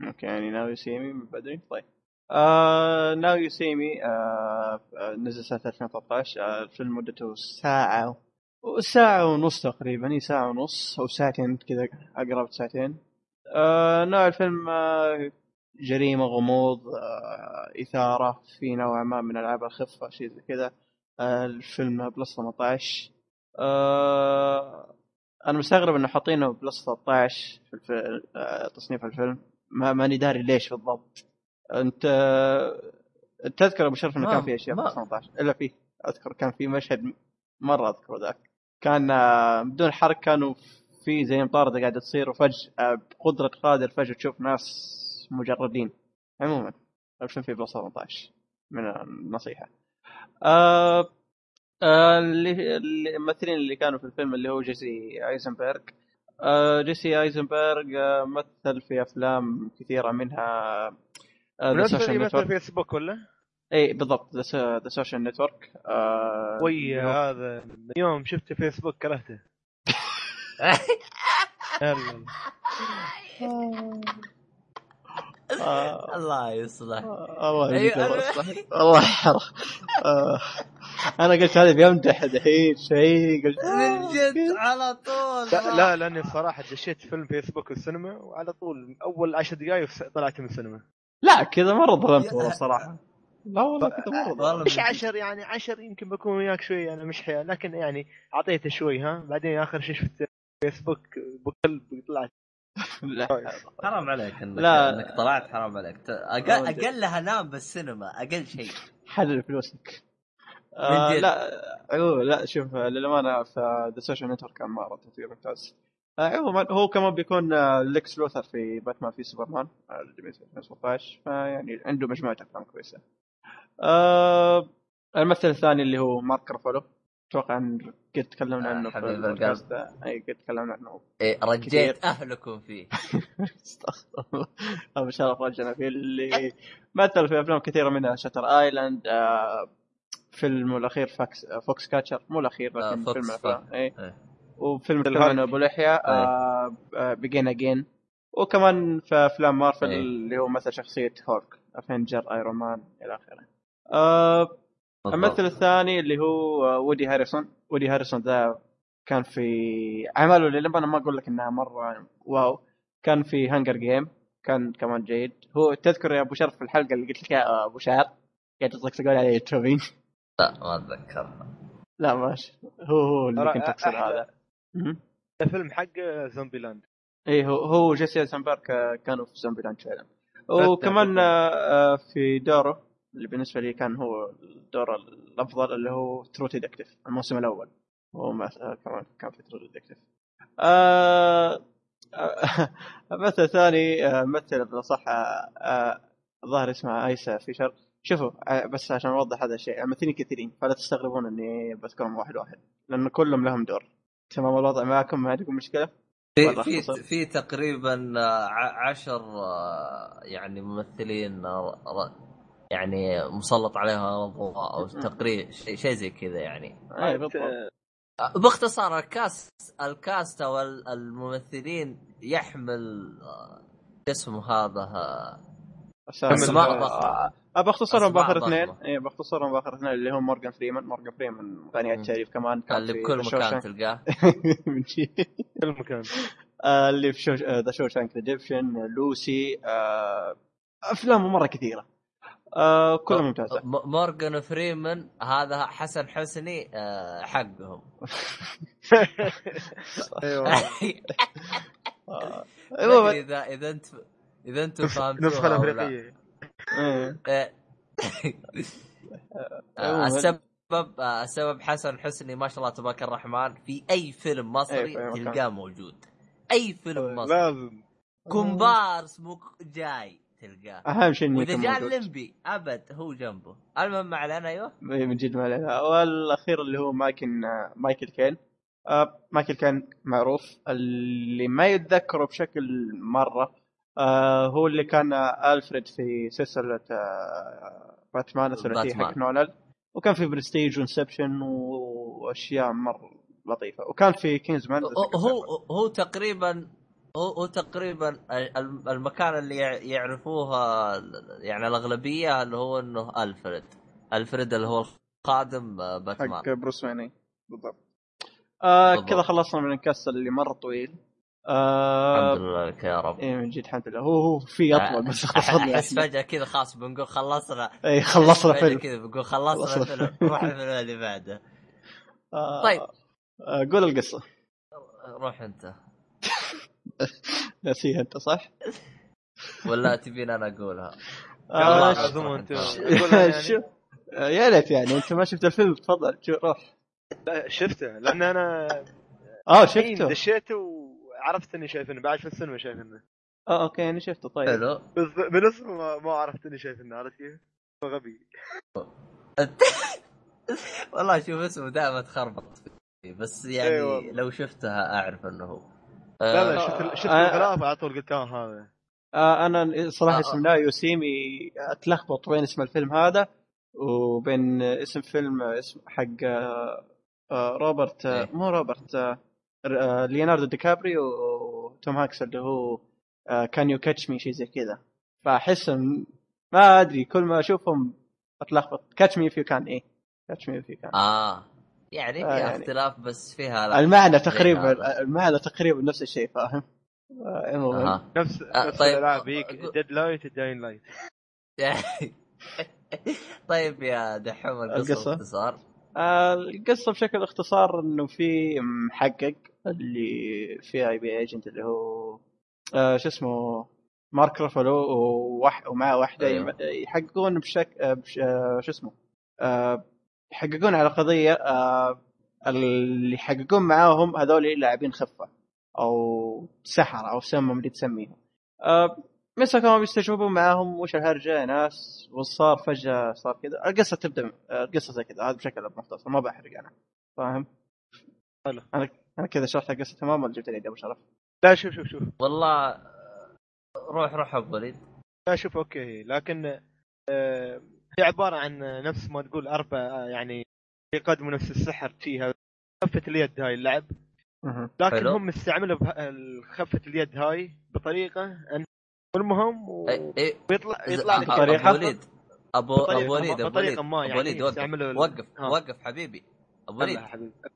أوكي يعني Now You See Me من بدري. طيب. آه Now You See Me آه نزل سنة 2013 آه الفيلم مدته ساعة ساعة ونص تقريبا هي ساعة ونص أو ساعتين كذا أقرب ساعتين. آه نوع الفيلم آه جريمة غموض آه إثارة في نوع ما من ألعاب الخفة شيء زي كذا. آه الفيلم plus 18 آه أنا مستغرب إنه حاطينه plus 13 في الف... آه تصنيف الفيلم. ما ماني داري ليش بالضبط. أنت تذكر أبو شرف إنه كان في أشياء في 18 إلا فيه. أذكر كان في مشهد مرة أذكره ذاك. كان آه، بدون حرق كانوا في زي مطارده قاعدة تصير وفجأة بقدرة قادر فجأة تشوف ناس مجردين. عموما فيه بلس 18 من النصيحة. آه آه، اللي الممثلين اللي كانوا في الفيلم اللي هو جيسي أيزنبرغ. آه جيسي أيزنبرغ آه مثل في أفلام كثيرة منها آه مثل Network فيسبوك ولا؟ إي بالضبط The Social Network آه وي هذا من يوم شفت فيسبوك كرهته. يلا. آه. الله يصلح. آه، الله أيوة، أنا- الصح. الله يحرق. آه. أنا قلت هذا بيمدح دحين شيء قلت. من جد على طول. لا لا لأني الصراحه دشيت فيلم فيسبوك السينما وعلى طول أول عشر دقائق طلعت من السينما. لا كذا مرة ظلمت والله الصراحه لا والله ظلمت والله مش عشر يعني عشر يمكن بكون وياك شوي أنا مش حيال لكن يعني أعطيته شوي ها. بعدين آخر شيء شفت فيسبوك بكل طلعت لا حرام عليك انك لا. إنك طلعت حرام عليك. أقل. اقلها نام بالسينما أقل شيء. حلل فلوسك. آه. لا لا شوف للأمانة في The Social Network كان مرة تطوير ممتاز. آه عموما هو كمان بيكون آه ليكس لوثر في باتمان في سوبرمان اللي بينزل في 2016 فيعني عنده مجموعة أفلام كويسة. آه الممثل الثاني اللي هو مارك رافولو أتوقع إن قد تكلمنا آه، عنه في حبيب البودكاست. أي قد تكلمنا عنه. إيه رجيت. أهلكم فيه. استغفر الله. أبو شرف رجنا في اللي مثل في أفلام كثيرة منها. شتر ايلاند آه فيلم الأخير فاكس فوكس كاتشر. مو الأخير آه، لكن فوكس، فيلم الافلام اي إيه. وفيلم الهالك. تكلم عنه أبو لحية آه بيجين اجين وكمان في أفلام مارفل إيه. اللي هو مثل شخصية هولك افنجر ايرون مان إلى آخره. آه بالضبط. الممثل الثاني اللي هو آه، وودي هاريسون. وودي هاريسون ذا كان في عمله اللي أنا ما أقول لك إنها مرة واو كان في هانجر جيم كان كمان جيد. هو تذكر يا أبو شرف في الحلقة اللي قلت لك يا أبو شهر قاعد تطقطقون علي توبين لا ما أتذكرها. لا ماشي. هو هو اللي كنت اقصد أحلى- هذا. الفيلم حق Zombieland إيه هو هو جيسي ايزنبرغ ك- كانوا في Zombieland فعلا. وكمان آه، آه، في دوره اللي بالنسبة لي كان هو الدور الأفضل اللي هو True Detective الموسم الأول. هو آه، كمان كان في True Detective آه آه، مثل ثاني آه، مثل بالاصح آه، الظاهر اسمها آيسا فيشر. شوفوا آه، بس عشان أوضح هذا الشيء الممثلين كثيرين فلا تستغربون إني بذكرهم واحد واحد لأن كلهم لهم دور. تمام الوضع معكم ما عندكم مشكلة؟ في في. في تقريبا آه، عشر آه، يعني ممثلين آه، يعني مسلط عليهم الضوء أو تقريبا شيء شيء زي كذا يعني اي بالضبط باختصار الكاست الكاست أو ال- الممثلين يحمل آه، اسمه هذا آه، أسماء ضخمة. آه، باختصرهم باخر. اثنين اي باختصرهم باخر اثنين اللي هم مورجان فريمان مورجان فريمان غني. التعريف كمان كان اللي في بكل مكان. تلقاه. كل مكان اللي في The Shawshank Redemption Lucy أفلامه مرة كثيرة آه، كلها ممتازه م- مورغان فريمان هذا حسن حسني آه، حقهم أيوه آه، اذا إذا انت إذا أنتم فهمتوها النسخه. الإفريقية. آه،. السبب آه، السبب حسن حسني ما شاء الله تبارك الرحمن في أي فيلم مصري في أي مكان. تلقاه موجود أي فيلم مصري لازم كومبارس مو جاي تلقاه. أهم شيء إنه وإذا جاء. اللمبي أبد هو جنبه. المهم ما علينا أيوه. إيه، من جد ما علينا. والأخير اللي هو مايكن مايكل كين. آه مايكل كين معروف. اللي ما يتذكره بشكل مرة آه هو اللي كان ألفريد في سلسلة آه باتمان الثلاثيه. حق نولان. وكان في Prestige و Inception وأشياء مره لطيفة. وكان في Kingsman هو هو تقريبا هو هو تقريبا الم- المكان اللي يع- يعرفوها يعني الأغلبية اللي هو إنه ألفريد. ألفريد اللي هو القادم آه، حق باتمان بروس وين بالضبط. آه. كذا خلصنا من الكاست اللي مره طويل. آه الحمد لله لك يا رب. إيه من جد الحمد لله. هو هو في أطول بس اختصرنا أحس فجأة كذا خلاص بنقول خلصنا. اي خلصنا فيلم. كذا بنقول خلصنا الفيلم. روح الفيلم اللي بعده. آه طيب. آه قول القصة. روح أنت. نسيها أنت صح؟ ولا تبين أنا أقولها. آه أنت. يعني. يا ليت يعني أنت ما شفت الفيلم تفضل شو روح. لا، شفته لأن أنا آه شفته. دشيت وعرفت إني شايف انه بعد في السينما شايف انه آه أوكي أنا شفته طيب. حلو. بس من اسمه ما, ما عرفت إني شايف انه عرفت كيف؟ غبي. والله شوف اسمه دائما تخربط فيه. بس يعني إي والله. لو شفتها أعرف إنه هو. لا لا آه، شفت شفت آه. الغلاف على طول قلت آه هذا آه أنا صراحة آه، اسم آه. Now You See Me أتلخبط بين اسم الفيلم هذا وبين اسم فيلم اسم حق آه آه روبرت آه إيه. مو روبرت آه آه ليوناردو دي كابريو وتوم هانكس اللي هو Can You Catch Me شيء زي كذا فأحس ما أدري كل ما أشوفهم أتلخبط Catch Me You Can إيه Catch Me You Can آه يعني آه، فيها يعني. اختلاف بس فيها لا المعنى تقريبا هذا. المعنى تقريبا نفس الشيء فاهم آه، عموما أها نفس آه، نفس طيب. الألعاب هيك ديد لايت داين لايت طيب يا دحوم القصة القصة؟ باختصار آه، القصة بشكل اختصار إنه في محقق اللي في آي بي ايجنت اللي هو آه شو اسمه مارك رافالو ووح ومعه واحدة أيوه. يحققون بشك آه بش آه شو اسمه آه يحققون على قضية آه اللي يحققون معاهم هذول لاعبين خفة أو سحرة أو سمم اللي تسميهم آه مسكوا بيستجوبون معاهم وش الهرجة؟ يا ناس وصار فجأة صار كذا. القصة تبدأ القصة زي كذا هذا بشكل مختصر ما بحرق أنا. فاهم؟ حلو. أنا أنا كذا شرحت القصة تمام ولا جبت لي أبو شرف؟ لا شوف شوف شوف. والله آه، روح روح أبو وليد. لا شوف أوكي. لكن آه، هي عبارة عن نفس ما تقول أربع آه، يعني يقدموا نفس السحر شيء خفة اليد هاي اللعب. لكن حلو. هم استعملوا خفة اليد هاي بطريقة ان المهم و- إيه، إيه، ويطلع يطلع لك بطريقة؟ أبو وليد. ابو وليد ما- ابو وليد. أبو يعني وليد وقف. وقف. ها. وقف حبيبي. أبو وليد.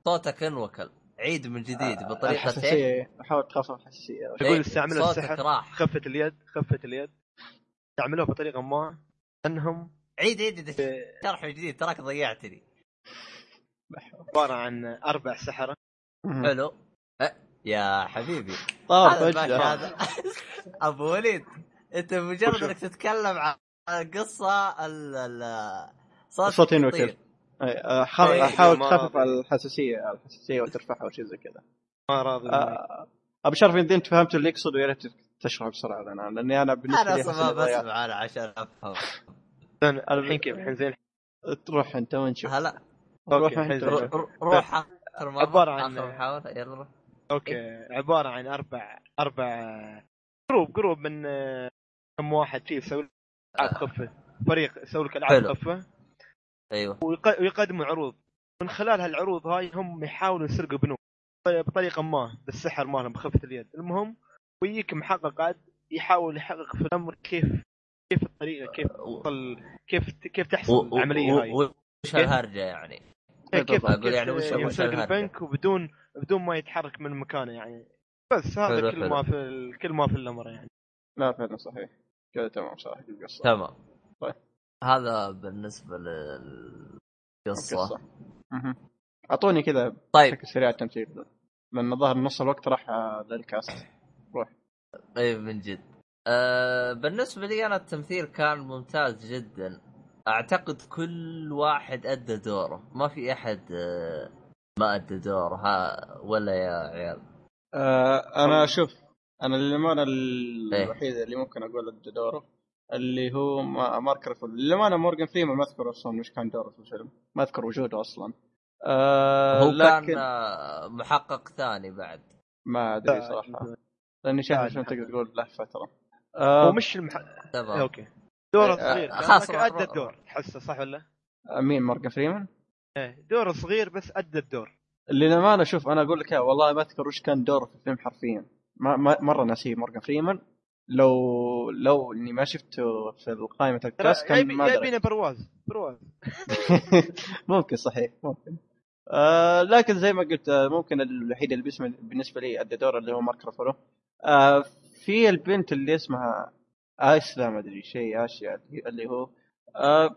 صوتك انوكل عيد من جديد بطريقة إيش؟ الحساسيه أحاول تخفف الحساسية. تقول إيه، استعملوا صوتك السحر راح. خفة اليد خفة اليد. استعملوها بطريقة ما. أنهم عيد عيد شرح جديد تراك ضيعتني عبارة عن أربع سحرة. حلو أه، يا حبيبي طار هذا أبو وليد أنت مجرد؟ إنك تتكلم عن القصة ال يطير. ينوكل. أي، آه، حاول تخفف. الحساسية الحساسية وترفعها وشيء زي كذا ما راضي. آه، أبو شرف اذا انت فهمت اللي يقصد ويا ريت تشرح بسرعة لنا لأني أنا بالنسبة أنا لي أصلا أحس ما. بسمع أنا عشان أفهم أنا الحين كيف الحين زين. تروح أنت ونشوف هلا. روح أنت روح اخر مرة عبارة عن- اخر محاوله يلا روح. أوكي عبارة عن أربع أربع group group من آه، كم واحد فيه يسوي ألعاب خفه فريق يسوي لك ألعاب. خفه أيوه. ويق- ويقدموا عروض. من خلال هالعروض هاي هم يحاولوا يسرقوا بنوك. بطريقة ما بالسحر مالهم بخفة اليد. المهم ويجيك محقق قاعد يحاول يحقق في الأمر كيف كيف الطريقة كيف توصل كيف كيف تحصل العملية هاي؟ وش الهرجة يعني؟ إيه، كيف أقول يعني وش- وش؟ البنك وبدون بدون ما يتحرك من مكانه يعني. بس هذا كل. ما في ال- كل ما في الأمر يعني. لا فعلا صحيح. كذا تمام صحيح. القصة. تمام. طيب. هذا بالنسبة للقصة. أعطوني كذا طيب. بشكل سريع التمثيل. لأن الظاهر نص الوقت راح للكاست. اي من جد. أه بالنسبة لي أنا التمثيل كان ممتاز جدا. أعتقد كل واحد أدى دوره. ما في أحد أه ما أدى دوره. ها ولا يا عيال؟ آه أنا شوف أنا للأمانة إيه. الوحيد اللي ممكن أقول أدى دوره اللي هو ما- مارك رفل للأمانة مورجان فريمان ما أذكر أصلا وش كان دوره في الفيلم. ما أذكر وجوده أصلا. آه هو لكن كان آه، محقق ثاني بعد. ما أدري صراحة. لأني شايف لا. تقدر تقول له فترة. هو آه مش المح... تمام. أوكي. دورة آه، صغير. كان، خلاص، ادى الدور تحسه صح ولا؟ مين مورجان فريمان؟ إيه دورة صغير بس ادى الدور للأمانة شوف أنا أقول لك والله ما أذكر وش كان دوره في الفيلم حرفيا. ما, ما مرة ناسيه مورجان فريمان. لو لو إني ما شفته في قائمه ال cast كان ما. يبينا برواز. برواز. ممكن صحيح ممكن. آه لكن زي ما قلت آه ممكن الوحيد اللي بالنسبة لي أدى دور اللي هو مارك رافولو آه في البنت اللي اسمها ايسلا ما أدري شيء اشياء اللي هو. آه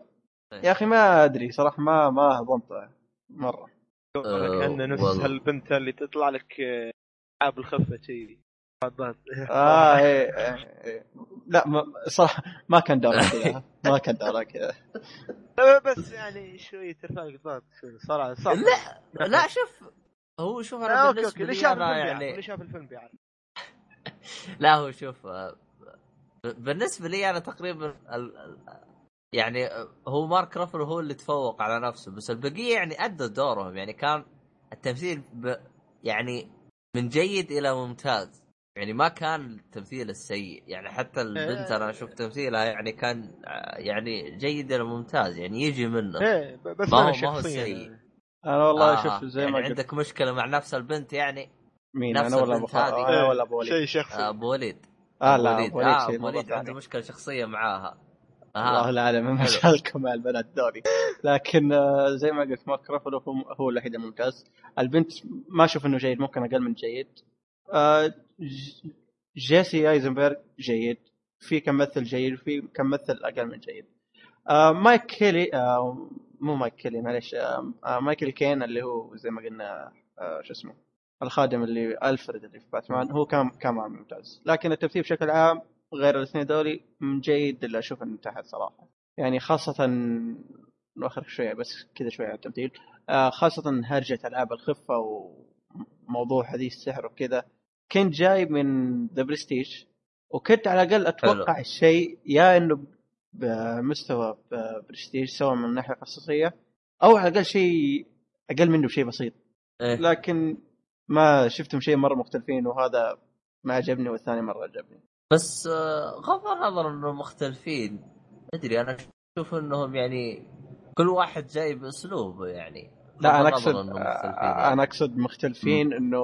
يا أخي ما أدري صراحة ما ما هضمتها مرة. آه، كأن نفس والله. هالبنت اللي تطلع لك آه، العاب الخفة شيء آه إيه إيه، إيه. لا ما صراحة ما كان دورها كذا ما كان دورها كذا. بس يعني شوية ترفع لقطات صراحة صح لا لا شوف هو شوف أنا بالنسبة لي أنا يعني اللي شاف الفيلم بيعرف. لا هو شوف آه، بالنسبة لي أنا تقريبا يعني آه، هو مارك رافلو هو اللي تفوق على نفسه بس البقية يعني أدوا دورهم يعني كان التمثيل ب... يعني من جيد إلى ممتاز يعني ما كان التمثيل السيء يعني حتى البنت. أنا شفت تمثيلها يعني كان آه، يعني جيد إلى ممتاز يعني يجي منه إيه بس ما هو- ما هو شخصيا سيء. يعني. أنا والله آه، شوف زي يعني ما عندك مشكلة مع نفس البنت يعني مين؟ أنا ولا ابو خالد. أنا ولا أبو وليد؟ شيء شخصي. آه، أبو وليد. آه لا وليد أبو وليد. آه ابو وليد عنده. مشكلة شخصية معاها. الله آه. اعلم حلو. مشاكلكم مع البنات ذولي لكن آه، زي ما قلت مارك رافالو هو, هو الوحيد الممتاز. البنت ما أشوف إنه جيد ممكن أقل من جيد. آه، جيسي أيزنبرغ جيد. في كم ممثل جيد وفي كم ممثل أقل من جيد. مايك كيلي مو مايك كيلي معلش مايكل كين اللي هو زي ما قلنا شو اسمه؟ الخادم اللي ألفريد اللي في باتمان هو كان كمان ممتاز. لكن التمثيل بشكل عام غير الاثنين دولي من جيد اللي أشوف إنه تحت صراحة. يعني خاصة نؤخر شوية بس كذا شوية على التمثيل آه خاصة هرجة ألعاب الخفة وموضوع حديث السحر وكذا. كنت جاي من ذا برستيج وكنت على الأقل أتوقع الشيء يا إنه بمستوى برستيج سواء من الناحية القصصيه أو على الأقل شيء أقل منه بشيء بسيط. إيه. لكن ما شفتهم شيء مرة مختلفين وهذا ما عجبني والثاني مرة عجبني. بس آه، غض النظر انهم مختلفين. أدري أنا أشوف إنهم يعني كل واحد جاي باسلوبه يعني. لا أنا أقصد آه، يعني. أنا أقصد مختلفين إنه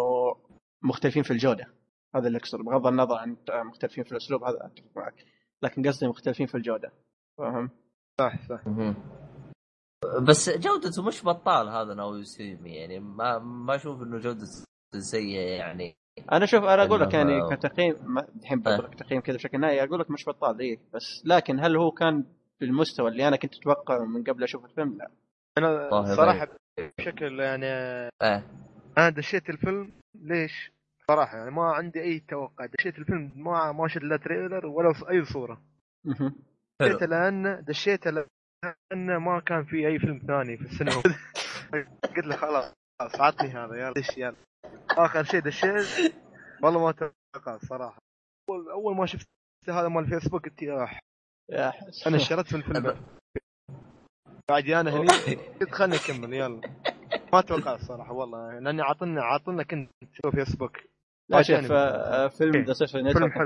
مختلفين في الجودة. هذا اللي اقصد بغض النظر عن مختلفين في الأسلوب هذا أتفق معك. لكن قصدي مختلفين في الجودة. فاهم؟ صح صح. بس جودته مش بطال هذا ناوي يوسيمي يعني ما ما أشوف إنه جودته سيئة يعني أنا شوف أنا أقول لك يعني كتقييم الحين بقول لك تقييم كذا بشكل نهائي أقول لك مش بطال إيه بس لكن هل هو كان بالمستوى اللي أنا كنت أتوقعه من قبل أشوف الفيلم؟ لا أنا صراحة بشكل يعني إيه أنا دشيت الفيلم ليش؟ صراحة يعني ما عندي أي توقع دشيت الفيلم ما ما شفت لا trailer ولا أي صورة مهم. حلو. دشيت لأن دشيت لأن ما كان في أي فيلم ثاني في السينما قلت له خلاص عطني هذا يلا دش يلا اخر شيء دشيت والله ما توقعت صراحة اول أول ما شفت هذا مال الفيسبوك قلت يا ح- يا حس. أنا اشتريت في الفيلم بعد أنا هني قلت خلني أكمل يلا ما توقعت صراحة والله لأني عاطلنا عاطلنا كنت في فيسبوك لا. شوف آه، فيلم. ذا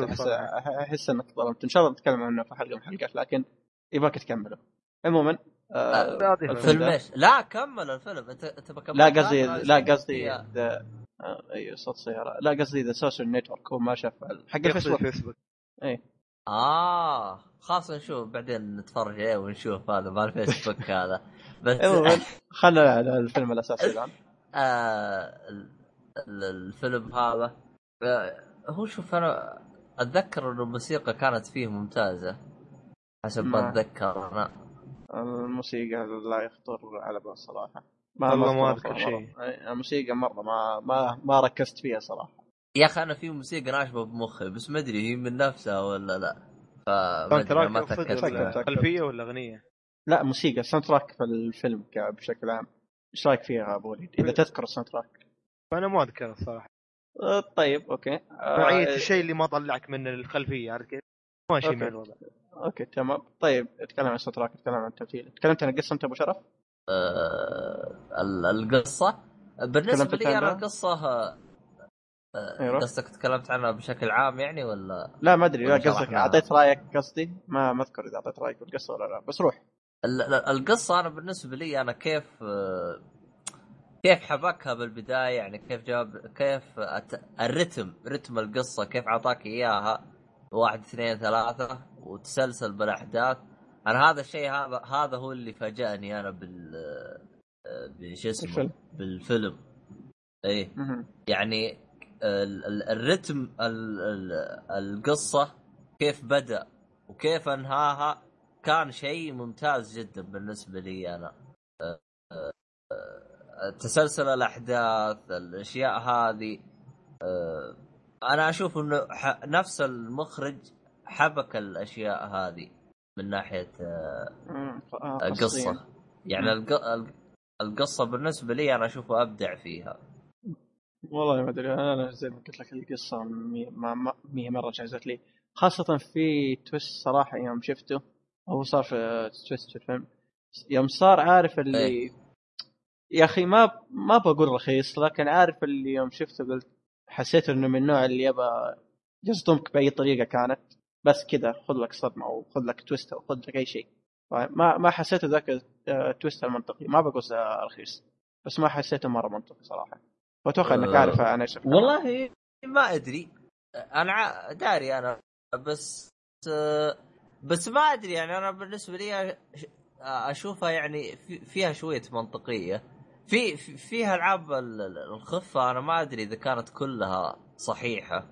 احس صراحة. أحس إنك ظلمت إن شاء الله نتكلم عنه في حلقة من الحلقات لكن يبغاك تكمله عموما آه، الفيلم. إيش؟ لا كمل الفيلم. انت أنت بكمل لا قصدي لا قصدي آه، أيوه صوت سيارة. لا قصدي The Social Network هو ما شاف حق الفيسبوك. الفيسبوك. آه خلاص نشوف بعدين نتفرج عليه ونشوف هذا مال الفيسبوك هذا. بس خلنا على الفيلم الأساسي الآن. آه ال- ال- الفيلم هذا هو شوف أنا أتذكر إنه الموسيقى كانت فيه ممتازة حسب ما- أتذكر أنا. الموسيقى لا يخطر على بال صراحة ما والله ما مرة. شيء. الموسيقى مرة ما ما ما ركزت فيها صراحة يا أخي أنا في موسيقى ناشبه بمخي بس ما أدري هي من نفسها ولا لا فما sound أنا ما. خلفية ولا أغنية؟ لا موسيقى ال soundtrack في الفيلم ك- بشكل عام إيش رأيك فيها يا أبو وليد؟ إذا تذكر ال soundtrack أنا ما أذكر الصراحة أه، طيب okay أه، نوعيه الشيء اللي ما طلعك من الخلفية عارف كيف؟ ماشي. مع الوضع okay تمام طيب أتكلم عن ال soundtrack أتكلم عن التمثيل تكلمت عن القصة أنت أبو شرف؟ آه ال- القصة بالنسبة لي أنا؟ القصة آه، أيوة. قصدك تكلمت عنها بشكل عام يعني ولا لا ما أدري لا قصدك؟ أعطيت رأيك قصدي ما ما أذكر إذا أعطيت رأيك بالقصة ولا لا بس روح ال- ال- القصة أنا بالنسبة لي أنا كيف آه، كيف حبكها بالبداية يعني كيف جاب كيف أت... الرتم رتم القصة كيف أعطاك إياها واحد اثنين ثلاثة وتسلسل بالأحداث. أنا هذا الشيء هذا هذا هو اللي فاجأني أنا بال آه، بش اسمه؟ الفيلم. بالفيلم. إيه. يعني ال- ال- الرتم ال- ال- القصة كيف بدأ وكيف أنهاها كان شيء ممتاز جدا بالنسبة لي أنا. أه، أه، تسلسل الأحداث الأشياء هذه أنا أشوف إنه ح- نفس المخرج حبك الأشياء هذه من ناحية. آه، قصدياً. القصة يعني الق- الق- القصة بالنسبة لي أنا اشوفه أبدع فيها والله ما أدري أنا زي ما قلت لك القصة ما ما مي مرة جازت لي خاصة في twist صراحة يوم شفته هو صار في twist في الفيلم يوم صار عارف اللي إيه. يا أخي ما ما بقول رخيص لكن عارف اللي يوم شفته قلت حسيت إنه من النوع اللي يبى يصدمك بأي طريقة كانت بس كذا خذ لك صدمة أو خذ لك twist أو خذ لك أي شيء. ما ما حسيته ذاك ال twist المنطقي. ما بقول رخيص بس ما حسيته مرة منطقي صراحة. وأتوقع إنك عارف أنا إيش. والله ما أدري. أنا داري أنا بس بس ما أدري يعني أنا بالنسبة لي أشوفها يعني في- فيها شوية منطقية. في في- فيها ألعاب ال- ال- الخفة أنا ما أدري إذا كانت كلها صحيحة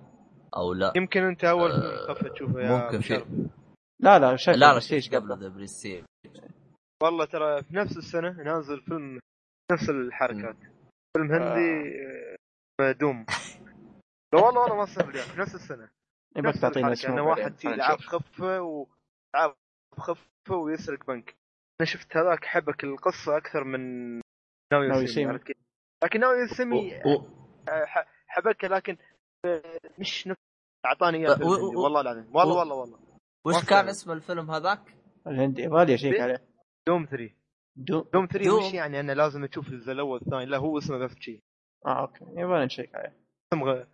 أو لا. يمكن أنت أول آه، فيلم خفة تشوفه يا ممكن في-. لا لا شايف لا شفت قبل The Prestige والله ترى في نفس السنة نازل فيلم نفس الحركات. فيلم هندي آه، دوم. لا والله والله ما يعني في نفس السنة. يبغى نفس تعطينا اسمه. واحد يلعب نشوف. خفة ويلعب خفة ويسرق بنك. أنا شفت هذاك حبك القصة أكثر من Now Now You See Me؟ لكن Now You See Me آه، ح- حبكه لكن آه، مش نفس أعطاني إياه و- والله العظيم والله والله والله وش كان. اسم الفيلم هذاك؟ الهندي يبغالي اشيك؟ عليه دوم 3 دو دوم 3 دوم. مش يعني انه لازم تشوف الجزء الأول والثاني لا هو اسمه نفس الشيء آه okay يبغالي نشيك عليه ما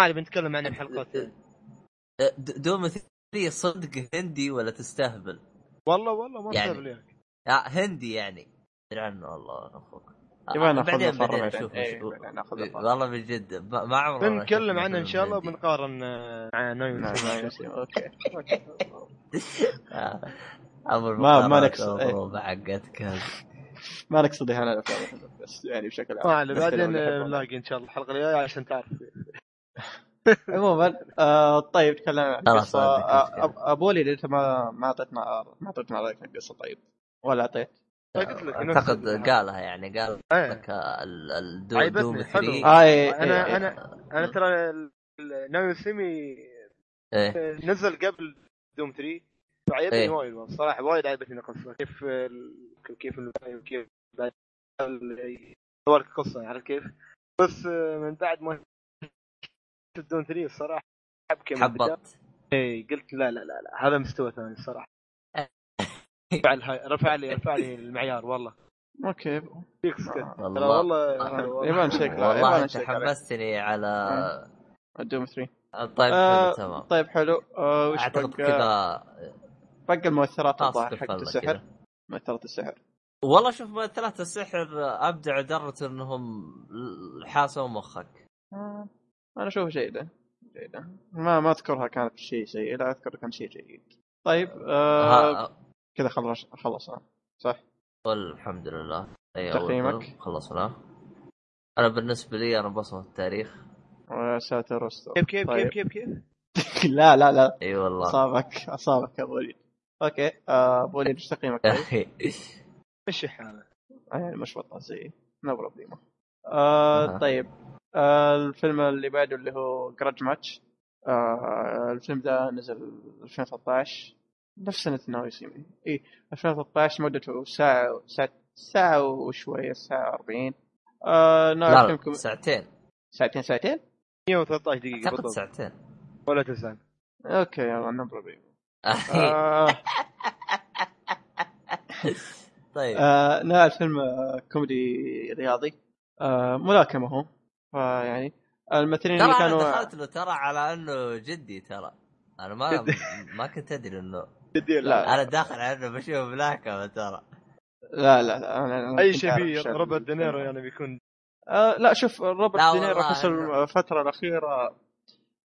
علي بنتكلم عن الحلقات د- دوم 3 صدق هندي ولا تستهبل؟ والله والله ما يعني. أستهبل يعني هندي يعني أدري عنه والله أخوك يبغى آه، ناخذ بعدين. نشوف إيه، بعدين ناخذ نفر. والله من جد ما ما عمرنا بنتكلم عنه إن شاء الله هندي. بنقارن آه، مع نايم نعم،. نعم،. أوكي أوكي. آه، أمر ما- ما نقصد، إيه. حقتك. ما نقصد اهانه الافلام بس يعني بشكل عام ما علي بعدين. نلاقي إن شاء الله الحلقة الجاية عشان تعرف عموما آه طيب تكلمنا عن القصة عندك مشكلة. أب- ابو وليد انت ما ما اعطيتنا ما أعطيتنا رأيك عن القصة طيب ولا أعطيت؟ أعتقد ال- قالها يعني قال إيه. لك ال- الدو- عيبتني، دوم حلو. 3 آه إيه، أنا إيه، أنا أنا ترى ناوي سيمي إيه نزل قبل دوم 3 وعجبني إيه. وايد والله. صراحة وايد عجبتني القصة كيف ال- كيف كيف سوالف القصة عارف كيف؟ بس آه، من بعد ما شفت دوم 3 الصراحة حبكة البداية. حبط اي قلت لا لا لا لا هذا مستوى ثاني الصراحة رفع لي رفع لي المعيار والله. okay. فيك سكت آه، ترى والله. والله آه. يبان شكله والله انت. حمستني على دوم 3 طيب آه، حلو تمام. طيب حلو. آه وش أعتقد بقى؟ كذا باقي المؤثرات الظاهر حق السحر. مؤثرات السحر. والله شوف ممثلات السحر أبدع لدرجة إنهم حاسوا مخك. آه، أنا أشوفها جيدة جيدة. ما ما أذكرها كانت شيء سيء لا أذكر كان شيء جيد. طيب آه كذا خلص خلصنا. صح؟ والحمد لله اي تقييمك؟ خلصنا. أنا بالنسبة لي أنا بصمة التاريخ. يا ساتر واستر كيف كيف طيب. كيف كيف؟ كيف لا لا لا. أي والله. اصابك أصابك يا ابو وليد okay. آه، ابو وليد إيش تقييمك طيب؟ مشي حالك؟ آه، يعني مش بطل زي no problem آه أها. طيب. آه الفيلم اللي بعده اللي هو Grudge Match آه الفيلم ده نزل 2013 نفس سنة Now You See Me 2013 مدته ساعة ساعة ساعة وشوية ساعة 40 آه لا كم... ساعتين. ساعتين ساعتين؟ 113 دقيقة أعتقد بالضبط. ساعتين. ولا تسعة okay يلا no problem آه. طيب. آه نوع الفيلم آه كوميدي رياضي. آه ملاكمة هو فيعني الممثلين ترى اللي أنا كانوا دخلت له ترى على أنه جدي ترى. أنا ما ما كنت أدري إنه لا أنا داخل على إنه بشوف ملاكمه ترى لا لا أنا أنا أي شيء فيه روبرت الفيلم. دينيرو يعني بيكون آه لا شوف روبرت لا دينيرو احس أنا- الفترة الأخيرة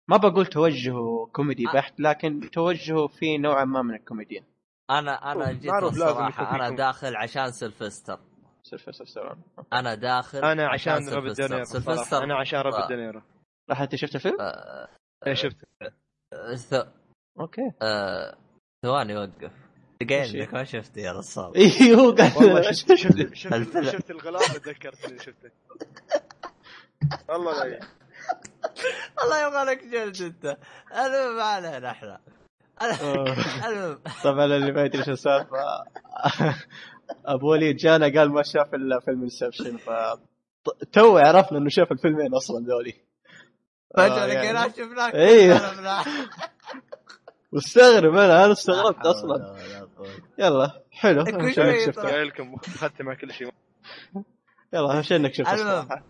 ما بقول توجهه كوميدي آه. بحت لكن توجهه في نوعا ما من الكوميديا أنا أنا جيت الصراحة أنا. داخل عشان سلفستر سيلفستر ستالون أنا داخل أنا عشان روبرت سلفستر دينيرو سلفستر. أنا عشان روبرت آه. دينيرو راح أنت شفت الفيلم؟ آه، إيه شفت آه، okay ثواني وقف إيش انك ما شفته يا رصاب. اي هو قال والله شفت شفت شفت. شفت الغلاف تذكرت إني شفته. والله لا. الله يبغى لك جلد أنت. المهم ما علينا إحنا آه. المهم. طبعا اللي ما يدري شو السالفة. أبو وليد جانا قال ما شاف إلا فيلم Inception ف تو عرفنا إنه شاف الفيلمين أصلا ذولي. فجأة آه، يعني- لقيناه شفناك إيه. مستغرب أنا أنا استغربت أصلا. يلا حلو أهم شيء شيء انك شفته اخذت مع كل شيء. يلا اهم شيء إنك شفته المهم. الصراحه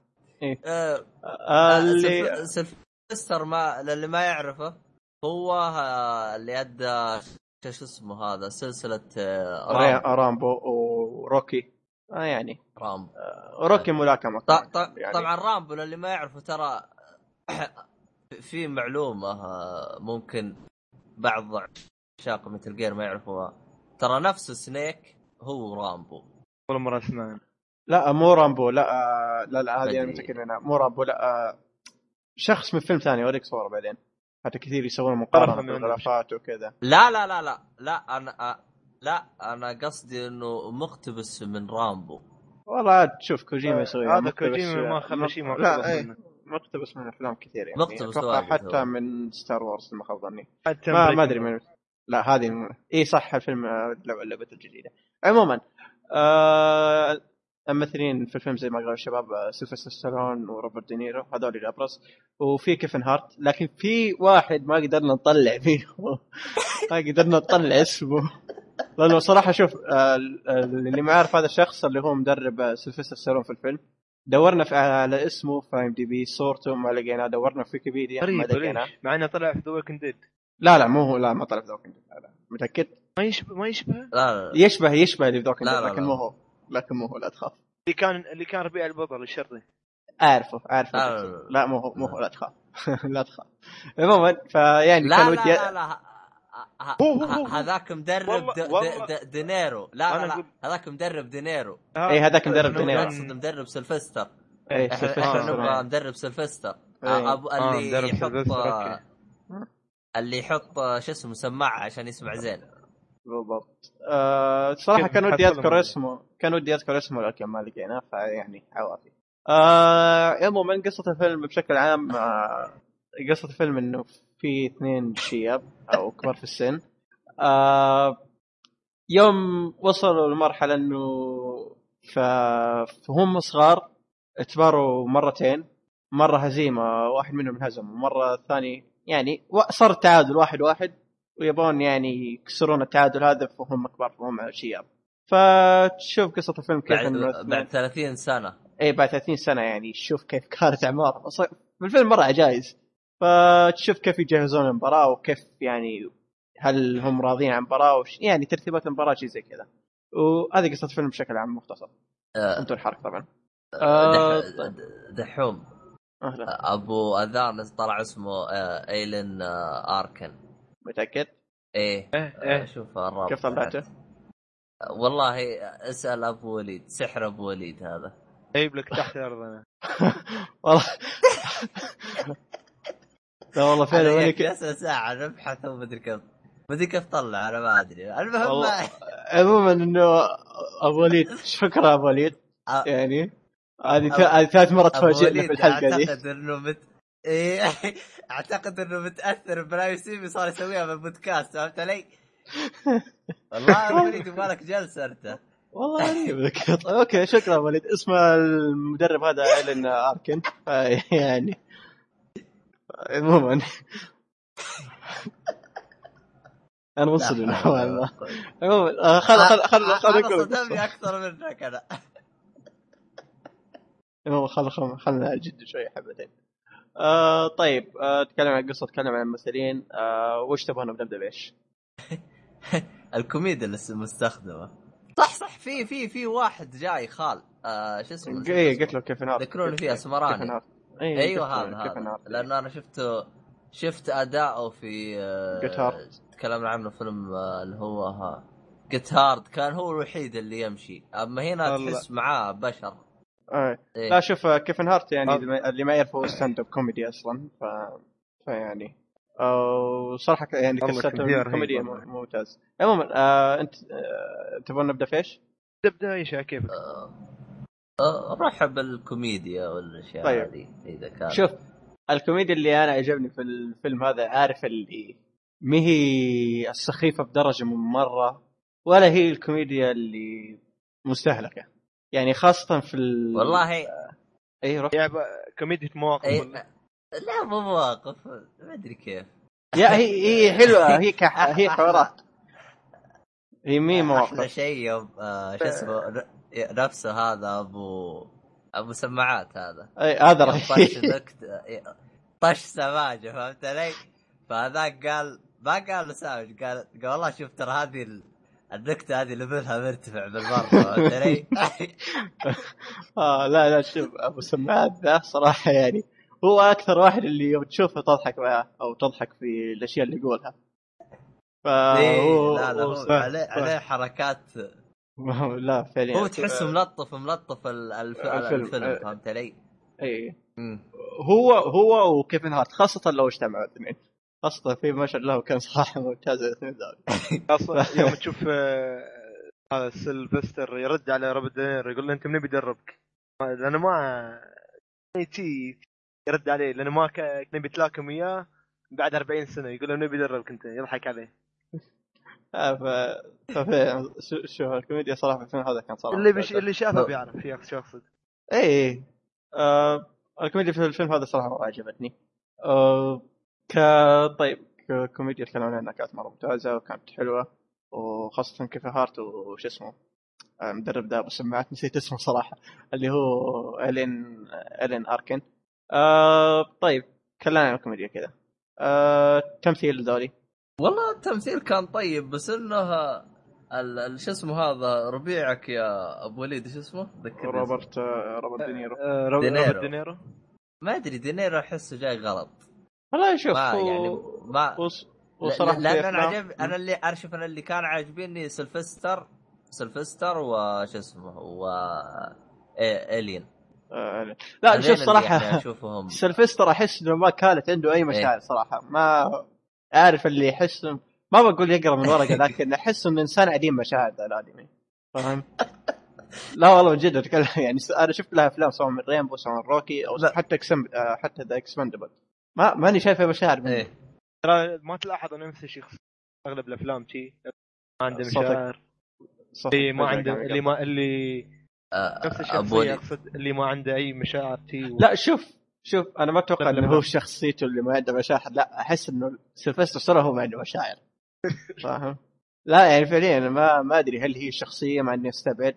آه، آه، اللي سلف- سلفستر ما للي ما يعرفه هو آه، اللي ادى شو اسمه هذا سلسلة آه، ري- رام رامبو وروكي. آه يعني رام روكي ملاكمة. ط- ط- يعني. طبعا رامبو للي ما يعرفه ترى في معلومة آه، ممكن بعض عشاق مثل جير ما يعرفوها ترى نفس سنيك هو رامبو. ولا مرة أسمعنا. لا مو رامبو لا آه، لا لا هذه أنا. متأكد منها. مو رامبو لا آه، شخص من فيلم ثاني أوريك صوره بعدين. حتى كثير يسوون مقارنة بالغلافات وكذا. لا لا لا لا لا أنا آه، لا أنا قصدي إنه مقتبس من رامبو. والله عاد شوف كوجيما يسوي هذا كوجيما ما خلى شيء مقتبس إيه، منه. مقتبس من أفلام كثير يعني. مقتبس حتى هو. من Star Wars ما خاب ظني. حتى ما. ما أدري من لا هذه م... إي صح الفيلم لعبة اللعبة الجديدة. عموما آه... الممثلين في الفيلم زي ما قالوا الشباب آه، سيلفستر ستالون وروبرت دينيرو هذول الأبرز. وفي كيفن هارت لكن في واحد ما قدرنا نطلع فيه ما قدرنا نطلع اسمه. لأنه صراحة شوف آه، اللي ما يعرف هذا الشخص اللي هو مدرب آه، سيلفستر ستالون في الفيلم دورنا في على اسمه في IMDb صورته ما لقيناه دورنا في ويكيبيديا ما لقيناه؟ مع إنه طلع في The Walking Dead لا لا مو هو لا ما طلع في The Dead، لا لا. متأكد؟ ما يشبه ما يشبه؟ لا لا, لا. يشبه يشبه اللي في لا، لا، لكن. مو هو لكن مو هو لا تخاف. اللي كان اللي كان ربيع البطل الشرطي. أعرفه أعرفه. لا، لا، لا, لا. لا مو هو مو هو لا تخاف. لا تخاف. عموما فيعني لا لا لا لا. هذاك مدرب دينيرو لا لا أقول- هذاك مدرب دينيرو إيه، هذاك مدرب دينيرو. أقصد مدرب سلفستر. ستالون. نبغى مدرب سلفستر إيه. أبو آه، اللي يحط سلفستر،. اللي يحط شو اسمه سماعة عشان يسمع زين بالضبط آه صراحة كان ودي أذكر؟ اسمه كان ودي أذكر اسمه لكن ما لقيناه فيعني عوافي آه عموما قصة الفيلم بشكل عام آه قصة الفيلم إنه في اثنين شياب أو كبار في السن. آه يوم وصلوا لمرحلة إنه فهم صغار اعتبروا مرتين. مرة هزيمة واحد منهم انهزم ومرة الثاني يعني صار تعادل واحد واحد ويبون يعني يكسرون التعادل هذا فهم كبار فهم شياب. فتشوف قصة الفيلم كيف بعد, إنه بعد 30 سنة. اي بعد 30 سنة يعني شوف كيف كانت أعمارهم. الفيلم مرة عجايز. فتشوف كيف يجهزون المباراة وكيف يعني هل هم راضيين عن المباراة وش يعني ترتيبات المباراة شيء زي كذا. وهذه قصة الفيلم بشكل عام مختصر. آه، بدون حرق طبعا. آه، دح- د- دحوم. أهلا. أبو اذان طلع اسمه آه، إيلين آه، آركن. متأكد؟ إيه. إيه آه، إيه شوف الرابط كيف طلعته؟ آه، والله اسأل أبو وليد. سحر أبو وليد هذا. جايب لك تحت الأرض أنا والله. لا والله فعلا أنا ماني ك- جالس ساعة نبحث ومدري كيف مدري كيف طلع أنا ما أدري المهم. عموما إنه أبو وليد إيش فكره أبو وليد؟ آه، يعني هذه ثالث مره أبو تفاجئنا في الحلقة دي أعتقد إنه مت... إيه أعتقد إنه متأثر بلاي سيمي صار يسويها بالبودكاست فهمت علي؟ والله أبو وليد يبغى لك جلسة أنت والله غريب. طيب، أوكي شكرا أبو وليد اسم المدرب هذا إيلين اركن يعني عموما أنا منصدم نوعا ما عموما آه، خل خل خل خل أنا نقول صدمني أكثر منك أنا. عموما خل خل خلنا جد شوي حبتين. آه طيب آه تكلم عن القصة تكلم عن الممثلين. آه وش تبغى نبدا بإيش؟ الكوميديا اللي مستخدمه صح صح في في في واحد جاي خال. آه شو اسمه؟ اي قلت له كيفن هارت ذكروني فيه اسمراني أيوه أيوه هذا هذا لأنه أنا شفته شفت أداؤه في آه، Get Hard. تكلمنا عنه فيلم آه، اللي هو ها Get Hard كان هو الوحيد اللي يمشي أما هنا والله. تحس معاه بشر آه. إيه. لا شوف آه، كيفن هارت يعني آه. اللي ما- يعرفه هو stand-up comedy أصلا ف فيعني آه، صراحة ك- يعني ك stand كوميديا. ممتاز عموما آه أنت آه تبغى نبدأ في إيش؟ تبدأ إيش كيفك آه، روح بالكوميديا والأشياء طيب. هذه إذا كان. شوف الكوميديا اللي أنا عجبني في الفيلم هذا عارف اللي ما هي السخيفة بدرجة من مرة ولا هي الكوميديا اللي مستهلكة. يعني خاصة في ال... والله اي روح. يعني كوميديا مواقف. أي... لا مو مواقف ما أدري كيف. يا هي هي حلوة هي كح... هي حوارات. هي مي أحلى مواقف. شيء يوم آه، شو اسمه نفسه هذا أبو أبو سماعات هذا أي هذا يوم طش رهيب نكتة طش سماجة فهمت علي؟ فهذاك قال ما قال سامج قال قال والله شوف ترى هذه ال- النكتة هذه level ها مرتفع بالمرة فهمت علي؟ آه لا لا شوف أبو سماعات ذا صراحة يعني هو أكثر واحد اللي يوم تشوفه تضحك معاه أو تضحك في الأشياء اللي يقولها إيه، فهو لا لا هو هو- عليه عليه حركات لا فعليا هو تحسه ملطف ملطف ال- الف- الفيلم. الفيلم آه. فهمت علي؟ اي مم. هو هو وكيفن هارت خاصة لو اجتمعوا الاثنين خاصة في مشهد له كان صراحة ممتاز الاثنين ذول أصلا يوم تشوف آه، هذا سيلفستر يرد على روبرت دينيرو يقول له أنت من بيدربك؟ لأنه ما تي يرد عليه لأنه ما ك- نبي تلاكم اياه بعد 40 سنة يقول له من بيدربك أنت يضحك عليه آه شوف الكوميديا صراحة في الفيلم هذا كان صراحة اللي بش... اللي شافه بيعرف يا شو اقصد اي اي آه الكوميديا في الفيلم هذا صراحة مرة عجبتني. آه ك طيب كوميديا تكلمنا عنها كانت مرة ممتازة وكانت حلوة وخاصة كيفن هارت وش اسمه؟ آه، مدرب ذا ابو سماعات نسيت اسمه صراحة اللي هو الين إلين أركن. آه طيب تكلمنا عن الكوميديا كذا. آه تمثيل ذولي والله التمثيل كان طيب بس إنه ال- ال- شو اسمه هذا ربيعك يا أبو وليد شو اسمه؟ ذكرني. روبرت آه روبرت دينيرو آه، رو- دينيرو. روبرت دينيرو ما أدري دينيرو أحسه جاي غلط والله شوف ما هو- يعني ما وص- لا- وصراحة لأن أنا عجب أنا اللي أنا شوف أنا اللي كان عاجبني سلفستر سلفستر وش اسمه و إيه إلين آه، لا شوف يعني اشوفهم سلفستر أحس إنه ما كانت عنده إيه. اي مشاعر صراحة ما عارف اللي يحس ما بقول يقرأ من ورقة لكن احس إنه إنسان عديم مشاعر ذا الادمي فاهم؟ لا والله من جد أتكلم يعني أنا شفت لها أفلام سواء من رامبو سواء من روكي أو لا. حتى اكسم آه، حتى The Expendable ما ماني شايفه مشاعر منه. إيه. ترى ما تلاحظ إنه نفس الشيء أغلب الأفلام شي. ما عنده مشاعر. صوتك اللي ما عنده اللي ما اللي آه، نفس الشخصيه أقصد اللي ما عنده أي مشاعر تي و... لا شوف شوف أنا ما أتوقع إنه. هو شخصيته اللي ما عنده مشاعر لا أحس إنه سيلفستر سورا هو ما عنده مشاعر. فاهم؟ لا يعني فعليا أنا ما ما أدري هل هي شخصية مع إني استبعد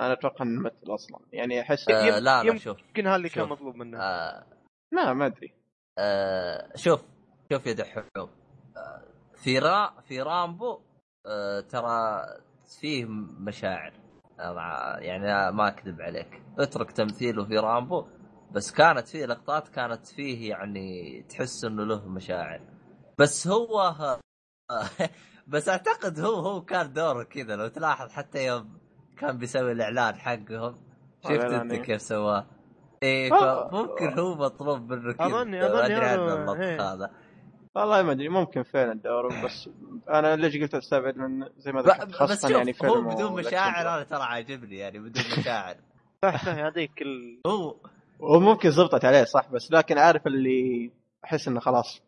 أنا أتوقع إنه ممثل أصلا. يعني أحس آه، يم- لا يمكن شوف. يمكن هذا اللي كان. مطلوب منه. آه، لا ما أدري. آه، شوف شوف يا دحوم. آه، في را في رامبو آه، ترى فيه مشاعر. أنا- يعني ما أكذب عليك. اترك تمثيله في رامبو. بس كانت فيه لقطات كانت فيه يعني تحس إنه له مشاعر بس هو بس أعتقد هو هو كان دوره كذا لو تلاحظ حتى يوم كان بيسوي الإعلان حقهم شفت أنت إيه. كيف سواه إيه آه. فممكن هو مطلوب منه كذا هذا- اللقطه إيه. هذا والله ما أدري ممكن فعلا دوره بس أنا ليش قلت أستبعد من زي ما ذكرت خاصة يعني فيلم هو بدون مشاعر أنا ترى عاجبني يعني بدون مشاعر صح صح يعطيك ال... هو وممكن زبطت عليه صح بس لكن عارف اللي أحس إنه خلاص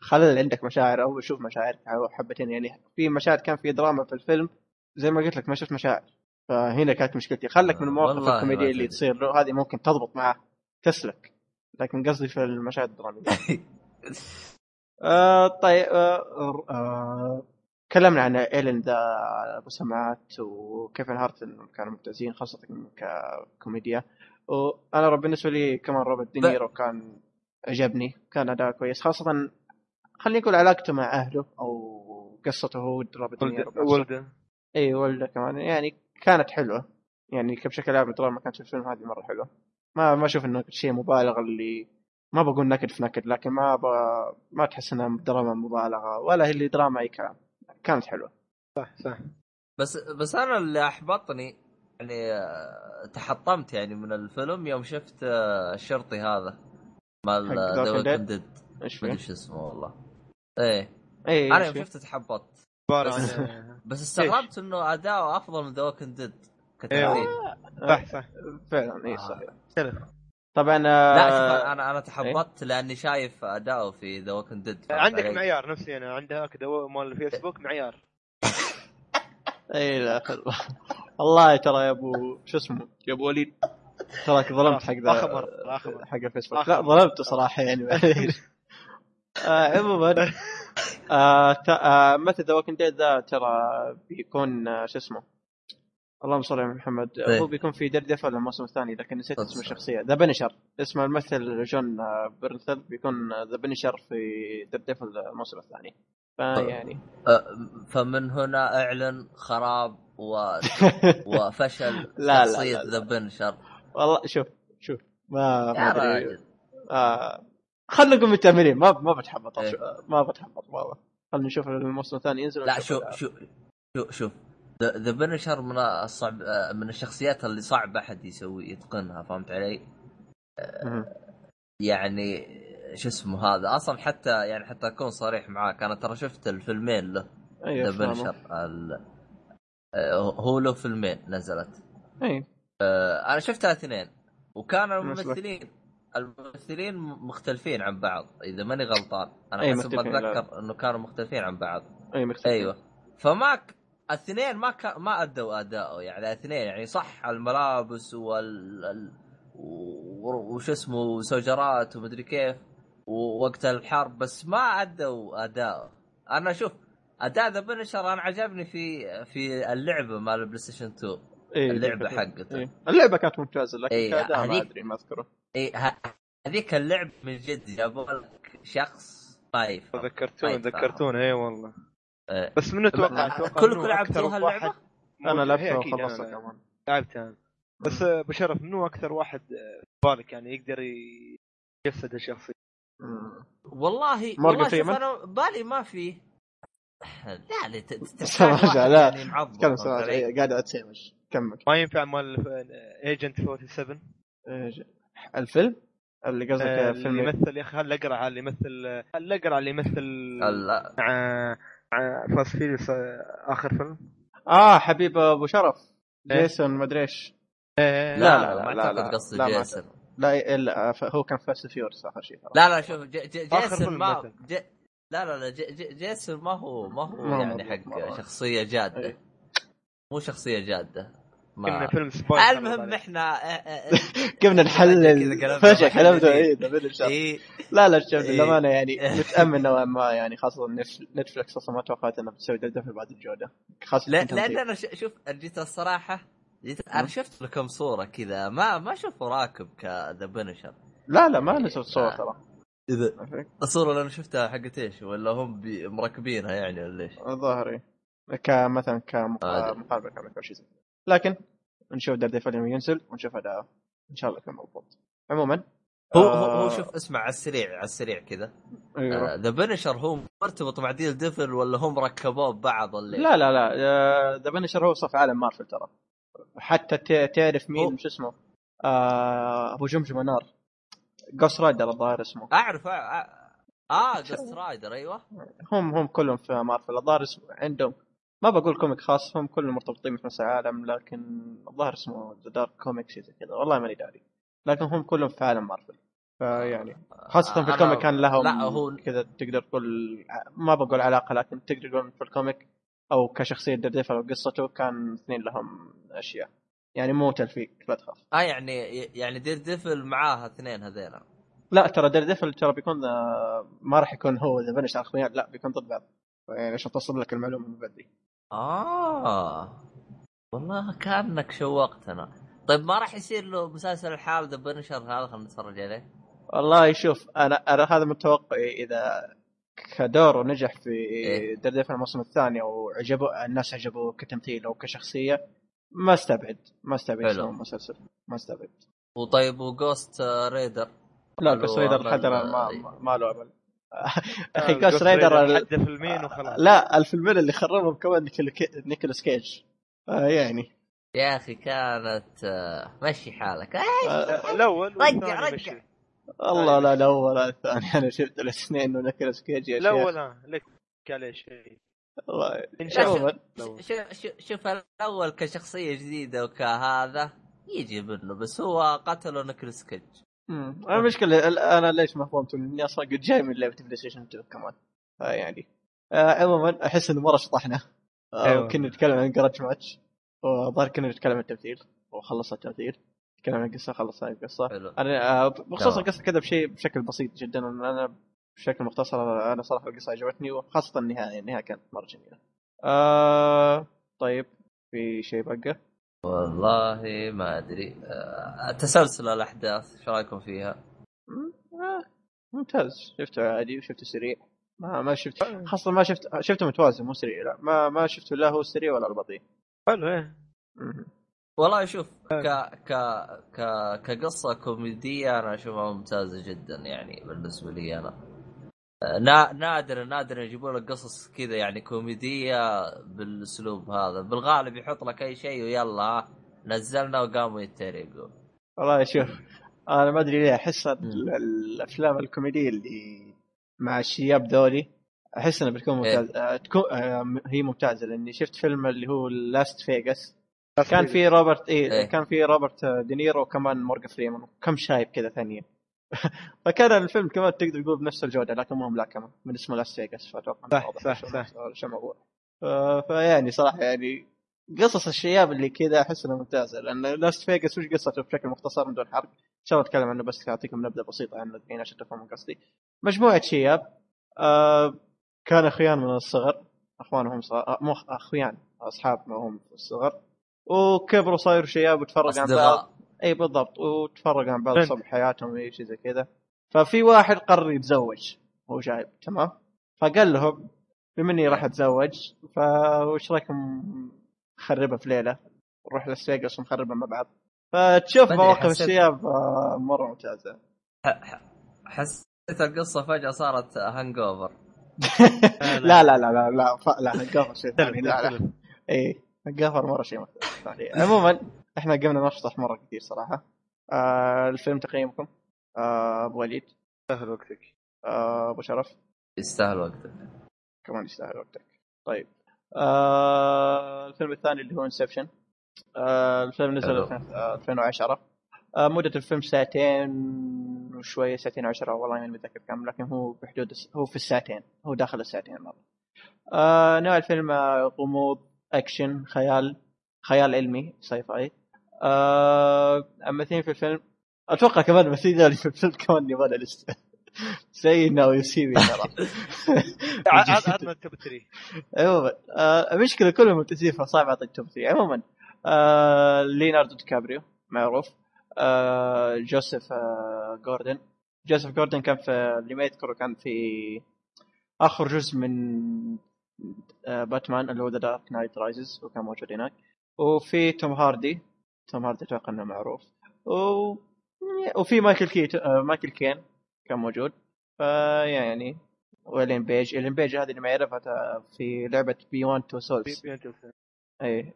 خلى عندك مشاعر أو شوف مشاعرك أو حبتين يعني في مشاهد كان في دراما في الفيلم زي ما قلت لك ما شفت مشاعر فهنا كانت مشكلتي. خلك من المواقف الكوميدية اللي. تصير له هذه ممكن تضبط معاه تسلك. لكن قصدي في المشاهد الدرامية. آه طيب آه آه تكلمنا عن ألان ذا ابو سماعات وكيفن هارت كانوا ممتازين خاصة ككوميديا. وأنا رب بالنسبة لي كمان روبرت دينيرو كان عجبني كان أداء كويس خاصة خليني أقول علاقته مع أهله أو قصته هو روبرت دينيرو ولد ولده. إي ولده كمان يعني كانت حلوة يعني بشكل عام الدراما كانت في الفيلم هذه مرة حلوة. ما ما أشوف إنه شيء مبالغ اللي ما بقول نكد في نكد لكن ما ب... ما تحس إنها دراما مبالغة ولا هي اللي دراما أي كلام كانت حلوة. صح صح. بس بس أنا اللي أحبطني يعني آه، تحطمت يعني من الفيلم يوم شفت آه، الشرطي هذا مال Dead؟ Dead إيش فيه؟ شو اسمه والله. إيه. اي أنا يوم؟ شفته تحبطت. بس- بس استغربت إنه اداؤه أفضل من The Walking Dead. كتمثيل صح صح. فعلا اي آه. صحيح سلف طبعا لا شوف آه، أنا أنا أنا تحبطت لأني شايف أداؤه في The Walking Dead عندك معيار نفسي أنا. عندها كذا مال الفيسبوك معيار. اي لا والله ترى يا أبو شو اسمه؟ يا أبو وليد. تراك ظلمت حق ذا مرة حق الفيسبوك. لا. ظلمته صراحة يعني. آه، عموما آه، آه، مثل The Walking Dead ذا ترى بيكون آه، شو اسمه؟ اللهم صل على محمد. إيه. هو بيكون في Daredevil الموسم الثاني لكن نسيت اسم. الشخصية. The Punisher اسم الممثل جون آه، بيرنثل. بيكون The Punisher في Daredevil الموسم الثاني. فيعني آه، فمن هنا أعلن خراب و... وفشل لا، شخصيه لا، لا. ذا بنشر والله شوف شوف ما ما أدري آه خلينا نقول متاملين ما ما بتحبط إيه. ما بتحبط والله خلينا نشوف الموسم الثاني ينزل لا شوف شوف شوف شوف ذا بنشر من الصعب آه، من الشخصيات اللي صعب أحد يسوي يتقنها فهمت علي؟ مهم. يعني شو اسمه هذا؟ أصلا حتى يعني حتى أكون صريح معاك أنا ترى شفت الفيلمين له. ذا. بنشر ال... آه، هو له فيلمين نزلت. أي. آه، أنا شفتها اثنين وكان. الممثلين الممثلين مختلفين عن بعض إذا ماني غلطان. أنا حسب مختلفين، لا. أتذكر إنه كانوا مختلفين عن بعض. أي مختلف أيوه. فما. الاثنين ما ك... ما أدوا اداؤه يعني الاثنين يعني صح الملابس وال وش اسمه وسوجرات ومدري كيف. ووقت الحرب بس ما ادوا اداؤه أنا شوف أداء ذا بنشر أنا عجبني في في اللعبة مال البلاي ستيشن 2 إيه اللعبة إيه. حقته إيه. اللعبة كانت ممتازة لكن إيه، كأداء ما هذيك- أدري ما أذكره اي ه- هذيك اللعبه من جد جابوا لك شخص ما يفهم ذكرتون طيب، ذكرتون اي والله إيه. بس منو أتوقع أتوقع كلكم لعبتوها؟ واحد أنا لعبتها وخلصتها أنا كمان لعبتها. بس بشرف منو أكثر واحد في بالك يعني يقدر يجسد الشخصية. والله والله شوف فريمان؟ أنا بالي ما في لا لا لا. يعني علي؟ إيه، قاعد اتسامش كمل ما ينفع مال ايجنت 47 إيه، ج- الفيلم اللي قصدك آه، فيلم اللي إيه؟ يمثل يا أخي هل اقرع اللي يمثل هل اقرع اللي يمثل مع فاست فيريوس آخر فيلم آه حبيب أبو شرف إيه. جيسون مدري إيش لا لا، لا لا، ما لا، أعتقد لا. قصدي لا، ما جيسون لا إلا ف- هو كان فاست فيورس اخر شيء ترى. لا لا شوف ج- ج- آخر جيسون فيلم ما مثل. ج- لا لا لا ج- ج- جيسون ما هو ما هو ما هو يعني حق. شخصية جادة. مو شخصية جادة كنا ما فيلم سباي المهم إحنا قمنا نحلل كذا قلبنا فجاه محللين. كلمته إيه ذا فيلم إيه لا لا شوف إيه. للأمانة يعني متأمل نوعا ما يعني خاصة نتفلكس أصلا ما توقعت انها بتسوي دفع بعد الجودة خاصة لا. لأن أنا شوف جيت الصراحة جيت أنا. شفت لكم صورة كذا ما ما اشوفه راكب كذا بنشر لا لا ما نزلت صور آه. ترى إذا؟ الصورة اللي أنا شفتها حقت إيش ولا هم بي- مركبينها يعني ولا إيش؟ الظاهر إيه. كمثلا عادي. كمقاربه كامله أو شيء لكن نشوف دردفل يوم ينزل ونشوف اداءه إن شاء الله يكون مضبوط عموما هو هو آه، هو شوف اسمع على السريع على السريع كذا أيوه. The Punisher هو مرتبط مع Daredevil ولا هم ركبوه ببعض ولا؟ لا لا لا The Punisher هو صف عالم مارفل ترى حتى تعرف مين شو اسمه؟ آه أبو جمجمة نار. Ghost Rider الظاهر اسمه. أعرف آه Ghost Rider أيوه. هم هم كلهم في مارفل الظاهر عندهم ما بقول comic خاص هم كلهم مرتبطين في نفس العالم لكن الظاهر اسمه The Dark Comic شيء زي كذا. والله ماني داري. لكن هم كلهم في عالم مارفل فيعني خاصة في الكوميك كان لهم لا هو كذا تقدر تقول ما بقول علاقة لكن تقدر تقول في الكوميك أو كشخصية درديفل أو قصته كان اثنين لهم أشياء. يعني مو تلفيق لا تخاف. آه يعني يعني دير ديفل معاها اثنين هذيلا. لا ترى درديفل ترى بيكون آه، ما راح يكون هو ذا فينش اخويا لا بيكون ضد بعض. يعني عشان توصل لك المعلومة من بدري. آه. والله كأنك شوقتنا. طيب ما راح يصير له مسلسل الحال ذا بنشر هذا؟ خلينا نتفرج عليه. والله شوف أنا أنا هذا متوقعي إذا كدور ونجح في إيه. درديفل الموسم الثاني وعجبوا الناس عجبوه كتمثيل أو كشخصية ما استبعد ما استبعد حلو. يسوون مسلسل ما استبعد. وطيب وجوست ريدر؟ لا رايدر أمل- لحد الآن ما ما- ما له امل أخي آه، كوست Ghost رايدر ال- حد فيلمين وخلاص. لا الفيلمين اللي خربهم كمان نيكول- نيكولاس كيج. آه يعني. يا أخي كانت آه، مشي حالك. آه، آه الأول رجع، رجع. الله لا الأول ولا الثاني. أنا شفت الاثنين ونيكولاس كيج يا شيخ الأول ها لك عليه شيء. والله إن شاء الله. شوف شوف الأول كشخصية جديدة وكهذا يجي منه بس هو قتله نيكولاس كيج امم المشكلة ال- أنا ليش ما فهمت إني أصلا قد جاي من لعبة بلاي ستيشن 2 كمان آه يعني. آه عموما أحس إنه مرة شطحنا. آه أيوة. كنا نتكلم عن جراج ماتش وظهر كنا نتكلم عن التمثيل وخلص التمثيل. نتكلم عن القصة خلصنا القصة. حلو. أنا آه بخصوص. القصة كذا بشيء بشكل بسيط جدا. لأن أنا بشكل مختصر أنا صراحة القصة عجبتني وخاصة النهاية النهاية كانت مرة جميلة. آه طيب في شيء بقى؟ والله ما أدري. آه، تسلسل الأحداث إيش رأيكم فيها؟ آه، ممتاز. شفته عادي وشفته سريع. ما ما شفت خاصة ما شفت شفته متوازن مو سريع لا ما ما شفته لا هو سريع ولا البطيء حلو إيه. والله شوف ك ك ك كقصة كوميدية أنا أشوفها ممتازة جدا يعني بالنسبة لي أنا. آه، نا نادر نادر يجيبون لك قصص كذا يعني كوميدية بالأسلوب هذا. بالغالب يحط لك أي شيء ويلا نزلنا وقاموا يتريقوا. والله شوف أنا ما أدري ليه أحس. الأفلام الكوميدية اللي مع الشياب ذولي أحس إنها بتكون إيه. ممتازة آه، تكون آه، هي ممتازة. لأني شفت فيلم اللي هو Last Vegas كان في روبرت إيه, إيه. كان في روبرت دينيرو وكمان مورغان فريمان وكم شايب كذا ثانية فكان الفيلم كمان تقدر تقول بنفس الجودة لكن مو ملاكمه من اسمه Last Vegas فأتوقع صح، واضح صح، شو- صح. فيعني صراحة يعني قصص الشياب اللي كذا أحس انها ممتازه لأن Last Vegas وش قصته بشكل مختصر من دون حرق؟ ان شاء الله أتكلم عنه بس أعطيكم نبذة بسيطة عنه الحين عشان تفهمون قصدي. مجموعة شياب آه كان اخوان من الصغر أخوانهم صغار آه، مو اخوان اصحاب ما هم في الصغر. وكبروا صايروا شياب وتفرقوا عن بعض. إي بالضبط وتفرقوا عن بعض فهمت. صب حياتهم اي شيء زي كذا. ففي واحد قرر يتزوج هو شايب تمام؟ فقال لهم بما اني راح أتزوج فوش رايكم نخربها في ليلة نروح لاس فيغاس ونخربها مع بعض. فتشوف مواقف الشياب آه، مرة ممتازة. حسيت القصة فجأة صارت Hangover لا لا لا لا لا لا Hangover شيء ثاني لا لا. إي. Hangover مرة شيء ثاني عموما إحنا قمنا نشطح مرة كثير صراحة. آه الفيلم تقييمكم؟ آه أبو وليد. سهل وقتك. آه أبو شرف. يستاهل وقتك. كمان يستاهل وقتك. طيب. آه الفيلم الثاني اللي هو Inception آه الفيلم نزل حلو. 2000 آه، 2010 آه مدة الفيلم ساعتين وشوية ساعتين وعشرة والله ماني متذكر كم لكن هو بحدود هو في الساعتين. هو داخل الساعتين مرة آه نوع الفيلم آه، غموض اكشن خيال خيال علمي sci-fi آه الممثلين في الفيلم أتوقع كمان الممثلين اللي في الفيلم كمان يبغى لسه سينا ويوسيمي ترى عاد من ال top 3 عموما آه المشكلة كلهم ممتازين فصعب أعطيك top 3 عموما آه ليناردو دي كابريو معروف. آه جوزيف جوردن. جوزيف جوردن كان في اللي ما يذكره كان في آخر جزء من باتمان اللي هو The Dark Knight Rises وكان موجود هناك. وفي توم هاردي توم هاردي أتوقع إنه معروف. و... وفي مايكل كيت آه، مايكل كين كان موجود. فيعني وإلين بيج إلين بيج هذه اللي ما يعرفها في لعبة Beyond Two Souls اي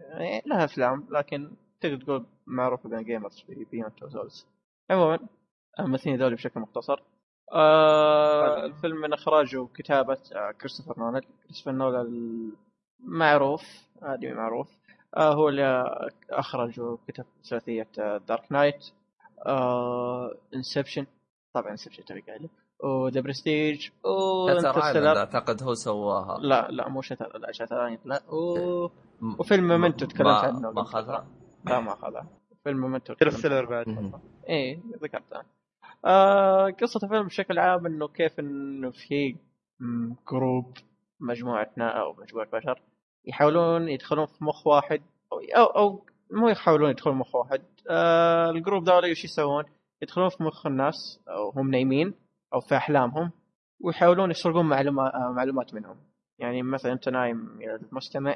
لها أفلام لكن تقدر تقول معروفة بين gamers في Beyond Two Souls عموما الممثلين ذولي بشكل مختصر. آه الفيلم من اخراج وكتابة آه كريستوفر نولان. كريستوفر نولان معروف هذه معروف. آه هو اللي اخرج وكتب ثلاثية Dark Knight آه Inception طبعا Inception تبي قايله. و The Prestige و Interstellar أعتقد هو سواها. لا لا مو Shutter لا Shutter لا و... م- وفيلم Memento تكلمت ما- عنه. ما اخذها لا ما اخذها فيلم Memento تكلمت Interstellar بعد. إيه ذكرتها آه قصة الفيلم بشكل عام إنه كيف إنه في group مجموعة نا- أو مجموعة بشر يحاولون يدخلون في مخ واحد أو أو, مو يحاولون يدخلون مخ واحد آه ال group ذولا إيش يسوون؟ يدخلون في مخ الناس أو هم نايمين أو في أحلامهم ويحاولون يسرقون معلومات معلومات منهم يعني مثلا أنت نايم يا المستمع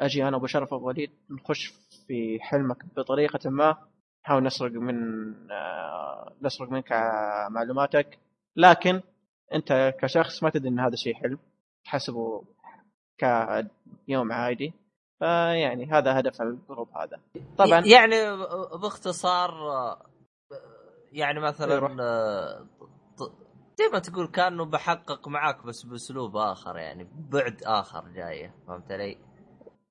أجي أنا ابو شرف ابو وليد نخش في حلمك بطريقة ما نحاول نسرق من آه، نسرق منك آه، معلوماتك. لكن أنت كشخص ما تدري إن هذا شيء حلم تحسبه كيوم عادي. فيعني هذا هدف الجروب هذا. طبعا يعني باختصار آه، يعني مثلا ط- زي ما تقول كأنه بحقق معاك بس بأسلوب آخر يعني بعد آخر جاية فهمت علي؟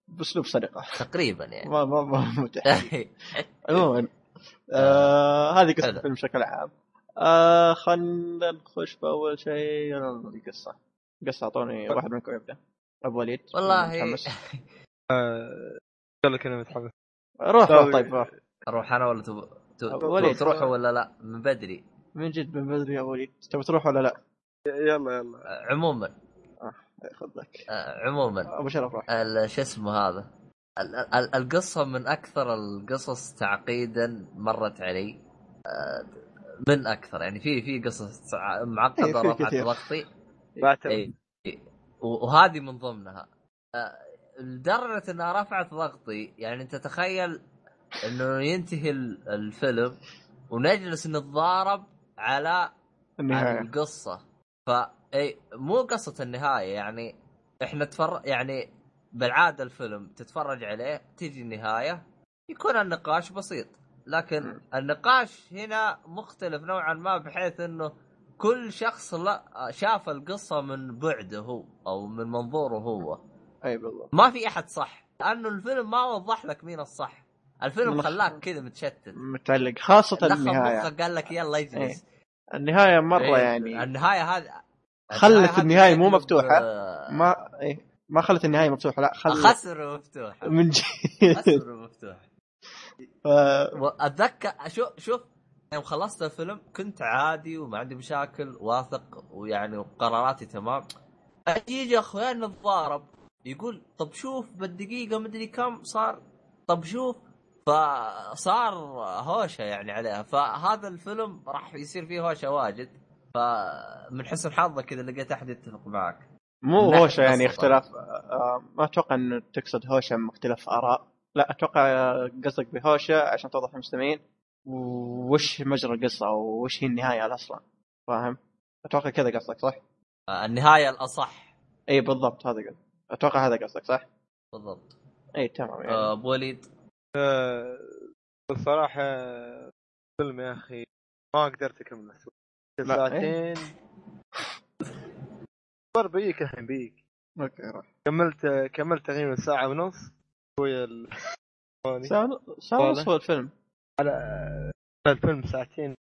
بأسلوب سرقه تقريبا يعني. ما ما ما. عموما آه هذه قصة. الفيلم بشكل عام. آه خلينا نخش باول شيء. يلا القصة قصة. أعطوني واحد منكم يبدأ. أبو وليد. والله. متحمس. آه، قال لك أنا متحمس. روح روح. طيب. روح. أروح أنا ولا تب... ت- وليد. تروحوا ولا لا؟ من بدري. من جد من بدري يا أبو وليد. تبي تروح ولا لا؟ يلا يلا. آه، عموما خذ لك. آه، عموما. أبو شرف روح. ال- شو اسمه هذا؟ القصة من أكثر القصص تعقيدا مرت علي. آه، من أكثر. يعني في في قصص إيه، معقدة في رفعت. ضغطي. بعتمد إي. و- وهذه من ضمنها. آه، لدرجة إنها رفعت ضغطي. يعني أنت تخيل إنه ينتهي ال- الفيلم ونجلس نتضارب على النهاية. القصة. ف مو قصة النهاية. يعني إحنا تفر يعني بالعادة الفيلم تتفرج عليه تيجي النهاية يكون النقاش بسيط. لكن. النقاش هنا مختلف نوعا ما بحيث إنه كل شخص لا شاف القصة من بعده هو أو من منظوره هو. أي بالضبط. ما في أحد صح لأنه الفيلم ما وضح لك مين الصح. الفيلم خلاك كذا متشتت. متعلق خاصة النهاية. قال لك يلا اجلس النهاية مرة إيه، يعني النهاية هذه خلت النهاية مو تقلب، مفتوحة. ما إيه. ما خلت النهاية مفتوحة. لا خلت خسر مفتوحة. من جد خسر مفتوحة. ف- واتذكر شوف شوف يوم خلصت الفيلم كنت عادي وما عندي مشاكل واثق ويعني قراراتي تمام. يجي أخويا نتضارب يقول طب شوف بالدقيقة مدري كم صار. طب شوف. فصار هوشة يعني عليها. فهذا الفيلم راح يصير فيه هوشة واجد. فمن حسن حظك كذا لقيت أحد يتفق معك. مو هوشة يعني اختلاف آه، ما أتوقع انه تقصد هوشة من اختلاف آراء. لا أتوقع آه، قصدك بهوشة عشان توضح للمستمعين وش مجرى القصة أو وش هي النهاية أصلا فاهم؟ أتوقع كذا قصدك صح؟ النهاية الأصح. إي بالضبط هذا قصدك أتوقع هذا قصدك صح؟ بالضبط. إي تمام يعني. آه، أبو وليد. آه، الصراحة فيلم يا أخي ما قدرت أكمله. لا، ساعتين. صار بيك الحين بيك. okay روح. كملت كملت تقريبا ساعة ونص شوية ال... ساعة ساعة ونص هو الفيلم على الفيلم ساعتين.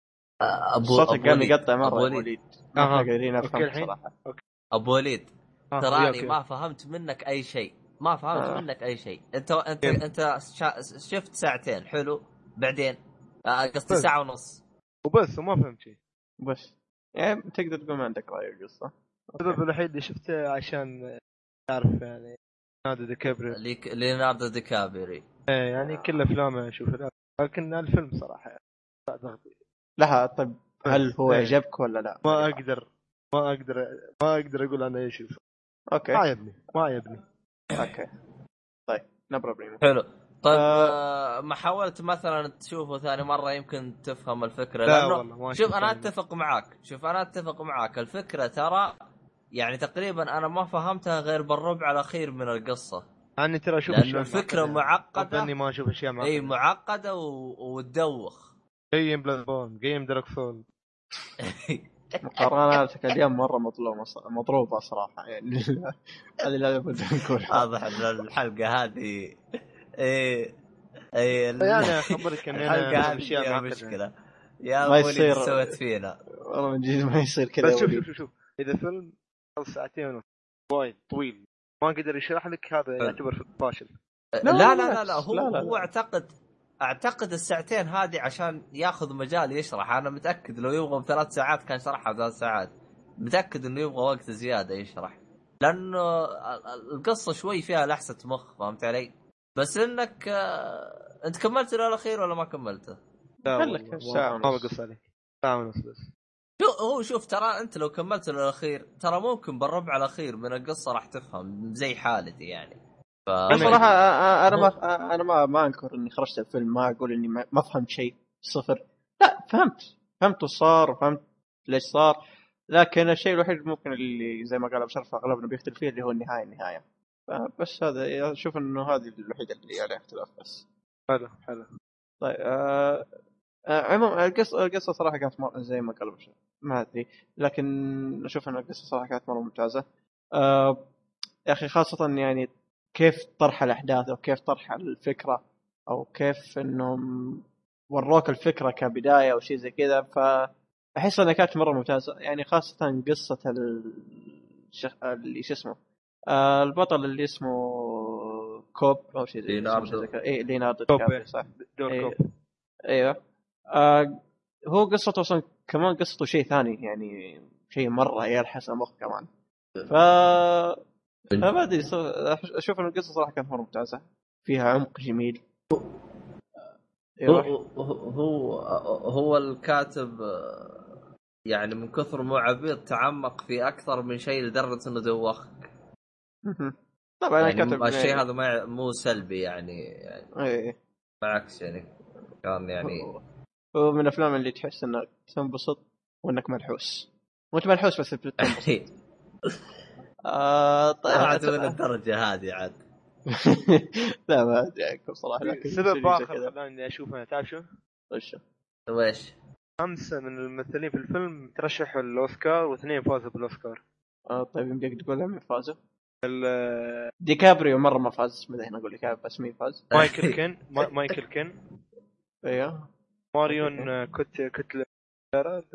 ابو صوتك قام. يقطع مرة يا وليد. ما قادرين okay نفهم الحين؟ صراحة. أبو وليد آه، تراني okay. ما فهمت منك أي شيء. ما فهمت آه. منك أي شيء. أنت أنت كيف؟ أنت شا... شفت ساعتين حلو. بعدين؟ آه، قصدي بس. ساعة ونص. وبس وما فهمت شيء. بس. يعني تقدر تقول ما عندك رأي القصة. السبب الوحيد اللي شفته عشان تعرف يعني نادي ديكابريو ليك... ليوناردو دي كابري إيه، يعني كل افلامه اشوفها لكن الفيلم صراحة يعني ضغطي لها طيب هل هو إيه. عجبك ولا لا؟ ما أقدر ما أقدر ما أقدر أقول أنا إيش. okay. ما عجبني ما عجبني. okay. طيب no problem حلو. طيب آه. آه ما حاولت مثلا تشوفه ثاني مرة يمكن تفهم الفكرة؟ لا لأنه والله ما شوف أنا أتفق معاك. شوف أنا أتفق معاك. الفكرة ترى يعني تقريبا أنا ما فهمتها غير بالربع الأخير من القصة. اني ترى أشوف الفكرة معقدة. معقدة. اني ما أشوف أشياء معقده إي معقدة. و... وتدوخ. game Bloodborne game Dark Souls مقارناتك اليوم مرة مظلومه ص- مضروبه صراحة يعني هذه لا بد نقولها واضح إن الحلقة هذه. إيه إيه ال- يعني أخبرك الحلقة أنا أشياء معقدة. مشكلة. يا ما يصير. سويت فينا. والله من جد ما يصير كذا بس شوف. شوف شوف. إذا فيلم خلص ساعتين ونص وايد طويل ما قدر يشرح لك هذا يعتبر فيلم فاشل لا لا، لا لا. لا, هو لا، لا، هو. أعتقد أعتقد الساعتين هذه عشان ياخذ مجال يشرح أنا متأكد لو يبغى بثلاث ساعات كان شرحها بثلاث ساعات متأكد إنه يبغى وقت زيادة يشرح لأنه ال- ال- القصة شوي فيها لحسة مخ فهمت علي؟ بس إنك آه، أنت كملت الأخير ولا ما كملته؟ لا ساعة ما. بقص عليك ساعة ونص بس شو هو شوف ترى أنت لو كملت الأخير ترى ممكن بالربع الأخير من القصة راح تفهم زي حالتي يعني. ف... صراحة أنا ما أنا ما ما أنكر إني خرجت الفيلم ما أقول إني ما فهمت شيء صفر. لا فهمت. فهمت وش صار وفهمت ليش صار. لكن الشيء الوحيد ممكن اللي زي ما قال أبو شرف أغلبنا بيختلف فيه اللي هو النهاية النهاية. بس هذا أشوف إنه هذه الوحيدة اللي عليها اختلاف بس. حلو حلو. طيب آه عموما القصة القصة صراحة كانت مر... زي ما قال ما أدري لكن أشوف إن القصة صراحة كانت مرة ممتازة آه يا أخي خاصة يعني كيف طرح الأحداث أو كيف طرح الفكرة أو كيف إنهم وروك الفكرة كبداية أو شيء زي كذا فأحس إنها كانت مرة ممتازة يعني خاصة قصة الشخ... اللي شو اسمه آه البطل اللي اسمه كوب أو شيء زي ليناردو. كذا. اي ليناردو كوب، إيه. صح دور إيه. كوب أيوه آه هو قصته أصلا كمان قصته شيء ثاني يعني شيء مرة يلحس المخ كمان. ف فما أدري أشوف إن القصة صراحة كانت مرة ممتازة. فيها عمق جميل. هو أيوه هو هو, هو الكاتب يعني من كثر مو عبيط تعمق في أكثر من شيء لدرجة إنه دوخك. طبعا يعني الكاتب الشيء هذا ما مو سلبي يعني, يعني إيه. بالعكس يعني كان يعني هو من الأفلام اللي تحس انك تنبسط وإنك منحوس وانت منحوس بس بتنبسط آه طيب عاد من الدرجة هذه عاد لا ما أدري عنكم صراحة لكن سبب اخر. خلاني اشوفه تعرف شو؟ وش ويش؟ خمسة من الممثلين في الفيلم ترشحوا الأوسكار واثنين فازوا بالأوسكار آه طيب يمديك تقول لهم مين فازوا؟ ال- ديكابريو مرة ما فاز ما هنا أقول لك بس مين فاز؟ مايكل كين ما- مايكل كين أيوه ماريون آه، كوت كوتلاد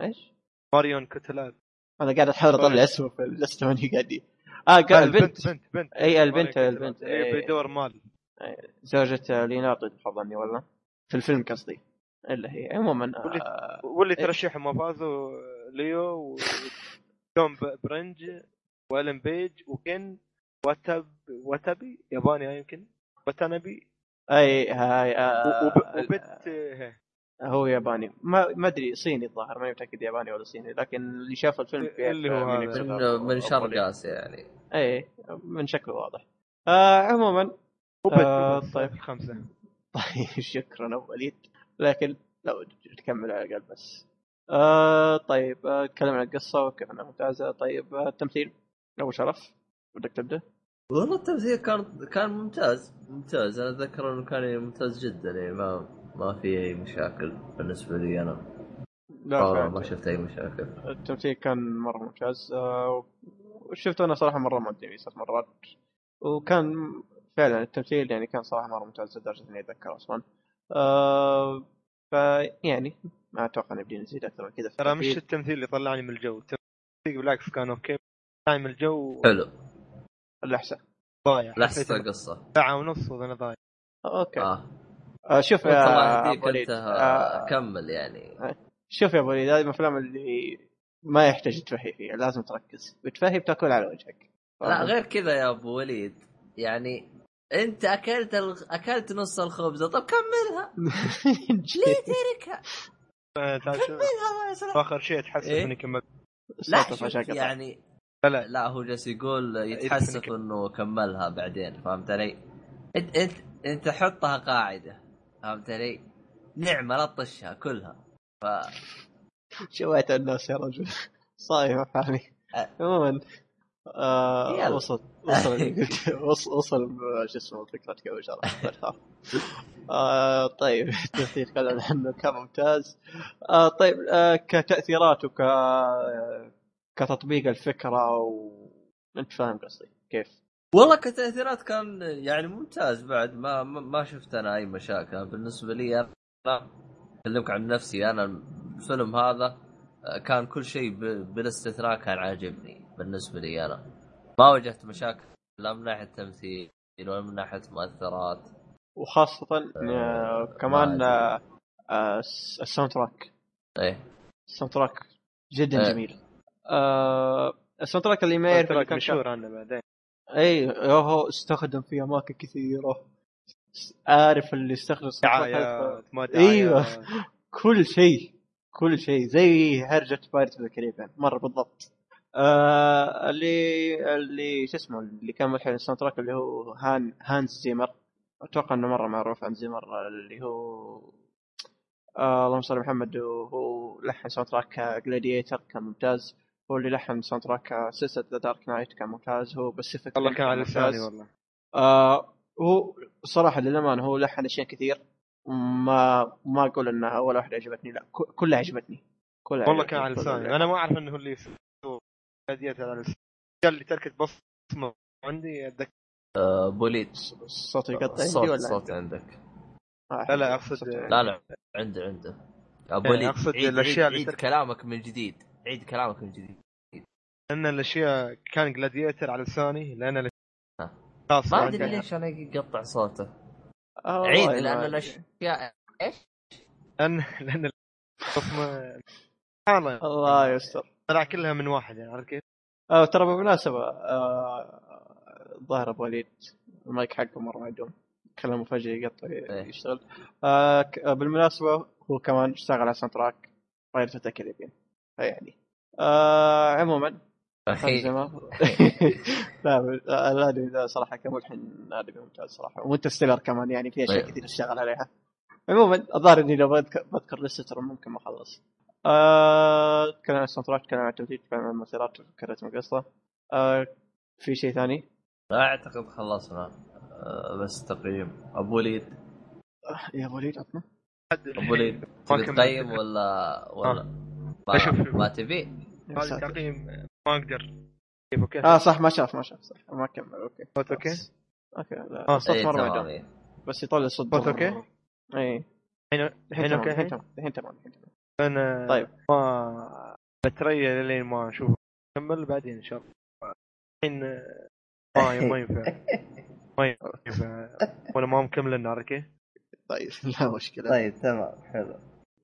إيش؟ ماريون كوتلاد أنا قاعد أحاول أطلع اسمه في اللسته ماني قاعد آه قال البنت. بنت بنت. إي البنت البنت. إيه. بدور مال. زوجة ليناردو تفضلني والله. في الفيلم قصدي. إلا هي. عموما واللي- آه واللي إيه. ترشحوا ما فازوا ليو وتوم برنج وألين بيج وكين واتب واتبي ياباني يمكن. واتنبي أي هاي آه وب- وبت آه، هو ياباني. ما ما أدري صيني الظاهر ماني متأكد ياباني ولا صيني لكن اللي شاف الفيلم في اللي هو من. يكسر من, من شرق آسيا يعني. أي من شكله واضح. آه عموما آه، طيب. خمسة. طيب شكرا أبو وليد. لكن لو تكمل على الأقل بس. آه طيب آه، تكلم عن القصة وكيف إنها ممتازة. طيب آه التمثيل أبو شرف بدك تبدأ؟ والله التمثيل كان كان ممتاز ممتاز. أنا أتذكر إنه كان ممتاز جدا يعني ما ما في أي مشاكل بالنسبة لي أنا. لا. ما شفت أي مشاكل. التمثيل كان مرة ممتاز. آه وشفته أنا صراحة مرة مؤدي ست مرات. وكان فعلا التمثيل يعني كان صراحة مرة ممتاز لدرجة إني اتذكر أصلا. آه فيعني ما أتوقع نبدي نزيد أكثر من كذا ترى مش التمثيل. التمثيل اللي طلعني من الجو. التمثيل بالعكس كان okay. طلعني من الجو. حلو. الأحسن. ضايع. حسيت القصة ساعة ونص وأنا ضايع. آه، okay. آه. آه شوف الله يا أبو وليد. أنت آه كمل يعني. شوف يا أبو وليد هذه من الأفلام اللي ما يحتاج تفهي فيها لازم تركز. بتفهي بتاكل على وجهك. لا غير كذا يا أبو وليد. يعني أنت أكلت الغ... أكلت نص الخبزة. طب كملها. ليه تركها؟ آه،؟ كملها يا سلام آخر شيء تحسس إيه؟ اني كملت لا. يعني لا لا هو جالس يقول يتحسف إذا إنه كملها بعدين فهمت علي؟ إنت إنت إنت حطها قاعدة فهمت علي؟ نعمة لا تطشها كلها ف شويت الناس يا رجل صايم حالي عموما آه. وصل وصل وصل, وصل شو اسمه فكرة قبل شرح آه طيب نتكلم عنه كان ممتاز آه طيب آه كتأثيرات وك كتطبيق الفكرة و انت فاهم قصدي كيف؟ والله كتأثيرات كان يعني ممتاز بعد ما ما شفت أنا أي مشاكل. بالنسبة لي أنا أكلمك عن نفسي أنا الفيلم هذا آه، كان كل شيء ب- بلا استثناء كان عاجبني بالنسبة لي أنا. ما واجهت مشاكل لا من ناحية تمثيل ولا من ناحية مؤثرات. وخاصة آه كمان ما آه آه ال soundtrack. إيه. ال soundtrack جدا آه. جميل. آه ال soundtrack اللي ما يعرف مشهور عنه بعدين. اي هو استخدم في أماكن كثيرة. عارف اللي track دعايات. دعايات. كل شيء كل شيء زي هرجة Pirates the Caribbean مرة بالضبط. آه اللي اللي شو اسمه اللي كان ملحن ال soundtrack اللي هو هان هانز زيمر. أتوقع إنه مرة معروف عن زيمر اللي هو آه اللهم صل محمد وهو لحن soundtrack Gladiator كان ممتاز. هو اللي لحن soundtrack سلسله The Dark Knight كان ممتاز هو Pacific والله كان على لساني والله. آه هو صراحة للامانه هو لحن أشياء كثير ما ما أقول إنها ولا واحدة عجبتني لا ك- كلها عجبتني. كلها والله. كان على لساني. أنا ما أعرف إنه اللي ناديته على لساني. قال لي تركت بصمة عندي أتذكر. آه أبو وليد الصوت يقطع عندي ولا الصوت عندك؟ آه، لا لا أقصد لا لا عنده عنده. ابو وليد عيد, الأشياء عيد, اللي عيد كلامك من جديد. عيد كلامك من جديد. إن الأشياء كان جلاديتر على لساني لأن ال- ها. خلاص ما أدري ليش أنا يقطع صوته. آه، عيد لأن الأشياء إيش؟ لأن لأن سبحان الله. الله يستر. طلع كلها من واحد يعني عارف كيف؟ آه ترى بالمناسبة آه الظاهر أبو وليد المايك حقه مرة معدوم كلامه فجأة يقطع إيه. يشتغل. آه ك- آه، بالمناسبة هو كمان اشتغل على soundtrack the Caribbean يعني. آه عموما لا لا الادمي ذا صراحة كملحن ادمي ممتاز صراحة و Interstellar كمان يعني في أشياء طيب. كثير اشتغل عليها. عموما الظاهر إني لو بذكر, بذكر لسه ممكن ما اخلص آه تكلم عن ال soundtrack تكلم عن التمثيل تكلم عن المؤثرات فكرت من القصة آه في شيء ثاني؟ لا أعتقد خلصنا. آه بس تقييم. أبو وليد آه يا أبو وليد عطنا. أبو وليد. تقيم ولا ولا؟ آه. ما, أشوف. ما تبي هذا. تقييم ما أقدر كيف okay آه صح ما شاف ما شاف صح ما كمل okay صوت okay بس. okay لا آه. اي مرة إيه. بس يطلع صوت صوت. okay؟ اي الحين الحين أوكي الحين الحين تمام الحين تمام الحين تمام أنا طيب. ما بتريا لين ما أشوف كمل بعدين إن شاء الله الحين ما ما ينفع ما ينفع وأنا ما مكمل عارف كيف؟ طيب لا مشكلة طيب تمام حلو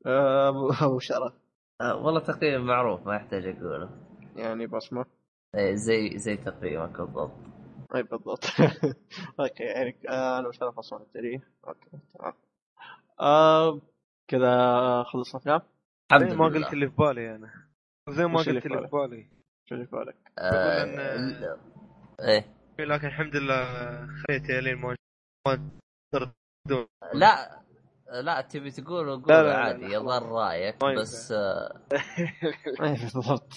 آه، أبو أبو شرف آه والله تقييم معروف ما يحتاج أقوله. يعني بصمة. إيه زي زي تقييمك بالضبط. اي بالضبط. okay يعني آه، أنا وشرف أصلا التاريخ okay تمام. آه كذا خلصنا افلام الحمد زي لله. ما قلت اللي في بالي أنا. زي ما قلت اللي في بالي. شو اللي في بالك؟ آه ال- إيه. لكن الحمد لله خليته لين ما لا لا تبي تقول قول عادي يظهر رأيك. بس آه بالضبط.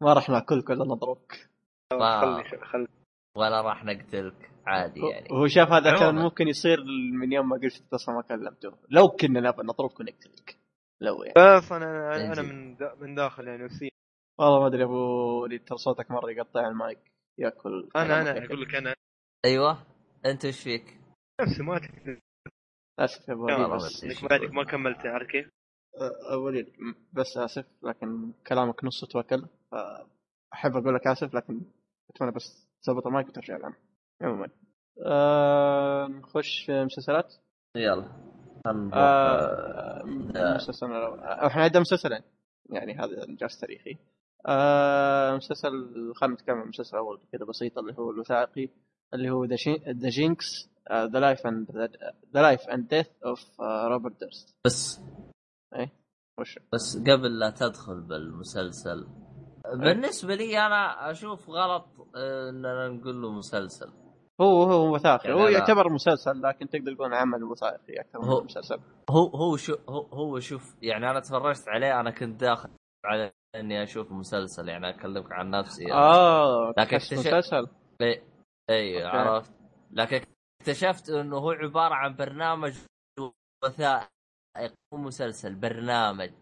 ما راح ناكلك ولا نضربك. خلي خلي ولا راح نقتلك عادي يعني. هو شاف هذا كان. ممكن يصير من يوم ما قلت اتصل ما كلمته. لو كنا نبغى نضربك ونقتلك. لو يعني. بس أنا أنا. من دا من داخل يعني نفسيا والله ما أدري أبو وليد ترى صوتك مرة يقطع المايك. يأكل أنا أنا. أقول لك أنا. أيوه. أنت إيش فيك؟ نفسي ما تقدر آسف يا أبو وليد بس بعدك ما كملت عارف كيف؟ أه، أبو وليد بس آسف لكن كلامك نصه توكل. أحب أقول لك آسف لكن أتمنى بس تظبط المايك وترجع الآن. عموما أه نخش في مسلسلات؟ يلا. مسلسل إحنا عندنا مسلسلين. يعني هذا انجاز تاريخي. آه، مسلسل خلينا نتكلم عن المسلسل الأول كذا بسيط اللي هو الوثائقي اللي هو The Jinx The Life and The Life and Death of Robert Durst بس. وش؟ بس قبل لا تدخل بالمسلسل بالنسبة لي أنا أشوف غلط آه، اننا نقول له مسلسل. هو هو وثائقي يعني هو يعتبر مسلسل لكن تقدر تقول عمل وثائقي أكثر من مسلسل. هو هو شو هو, هو شوف يعني أنا تفرجت عليه أنا كنت داخل على إني أشوف مسلسل يعني أكلمك عن نفسي. آه لكن مسلسل؟ اي اي. عرفت. لكن اكتشفت انه هو عبارة عن برنامج وثائقي مو مسلسل برنامج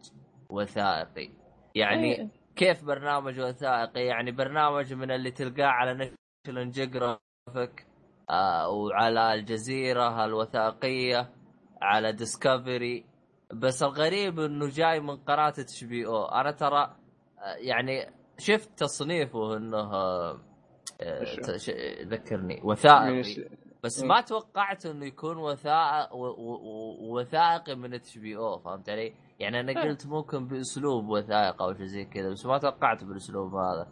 وثائقي. يعني إيه. كيف برنامج وثائقي؟ يعني برنامج من اللي تلقاه على ناشونال جيوغرافيك آه وعلى الجزيرة الوثائقية على ديسكفري بس الغريب إنه جاي من قناة HBO أنا ترى آه، يعني شفت تصنيفه إنه آه، ذكرني وثائقي. بس إيه. ما توقعت إنه يكون وثائق وثائقي من إتش بي أو فهمت علي؟ يعني أنا إيه. قلت ممكن بأسلوب وثائق أو شيء زي كذا بس ما توقعت بالأسلوب هذا.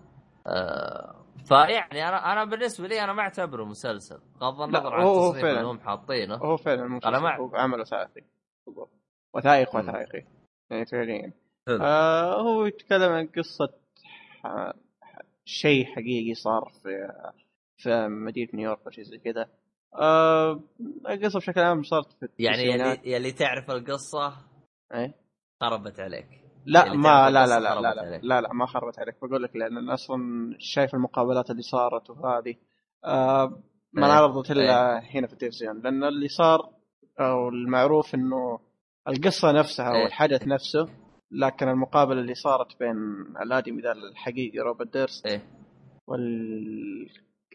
آه فيعني أنا أنا بالنسبة لي أنا ما أعتبره مسلسل بغض النظر عن التصنيف. اللي هم حاطينه هو فعلا مسلسل مع- عمل وثائقي بالضبط. وثائق. وثائقي يعني فعليا. آه هو يتكلم عن ح- شيء حقيقي صار في في مدينة نيويورك أو شيء زي كذا آه القصة بشكل عام صارت في يعني. يلي, يلي تعرف القصة إيه؟ خربت عليك لا ما لا لا لا لا لا. لا لا ما خربت عليك بقول لك لأن أنا أصلا شايف المقابلات اللي صارت وهذه آه ما إيه. انعرضت إلا هنا في التلفزيون لأن اللي صار أو المعروف إنه القصة نفسها إيه. أو الحدث نفسه لكن المقابلة اللي صارت بين الادمي ذا الحقيقي روبرت ديرست إيه وال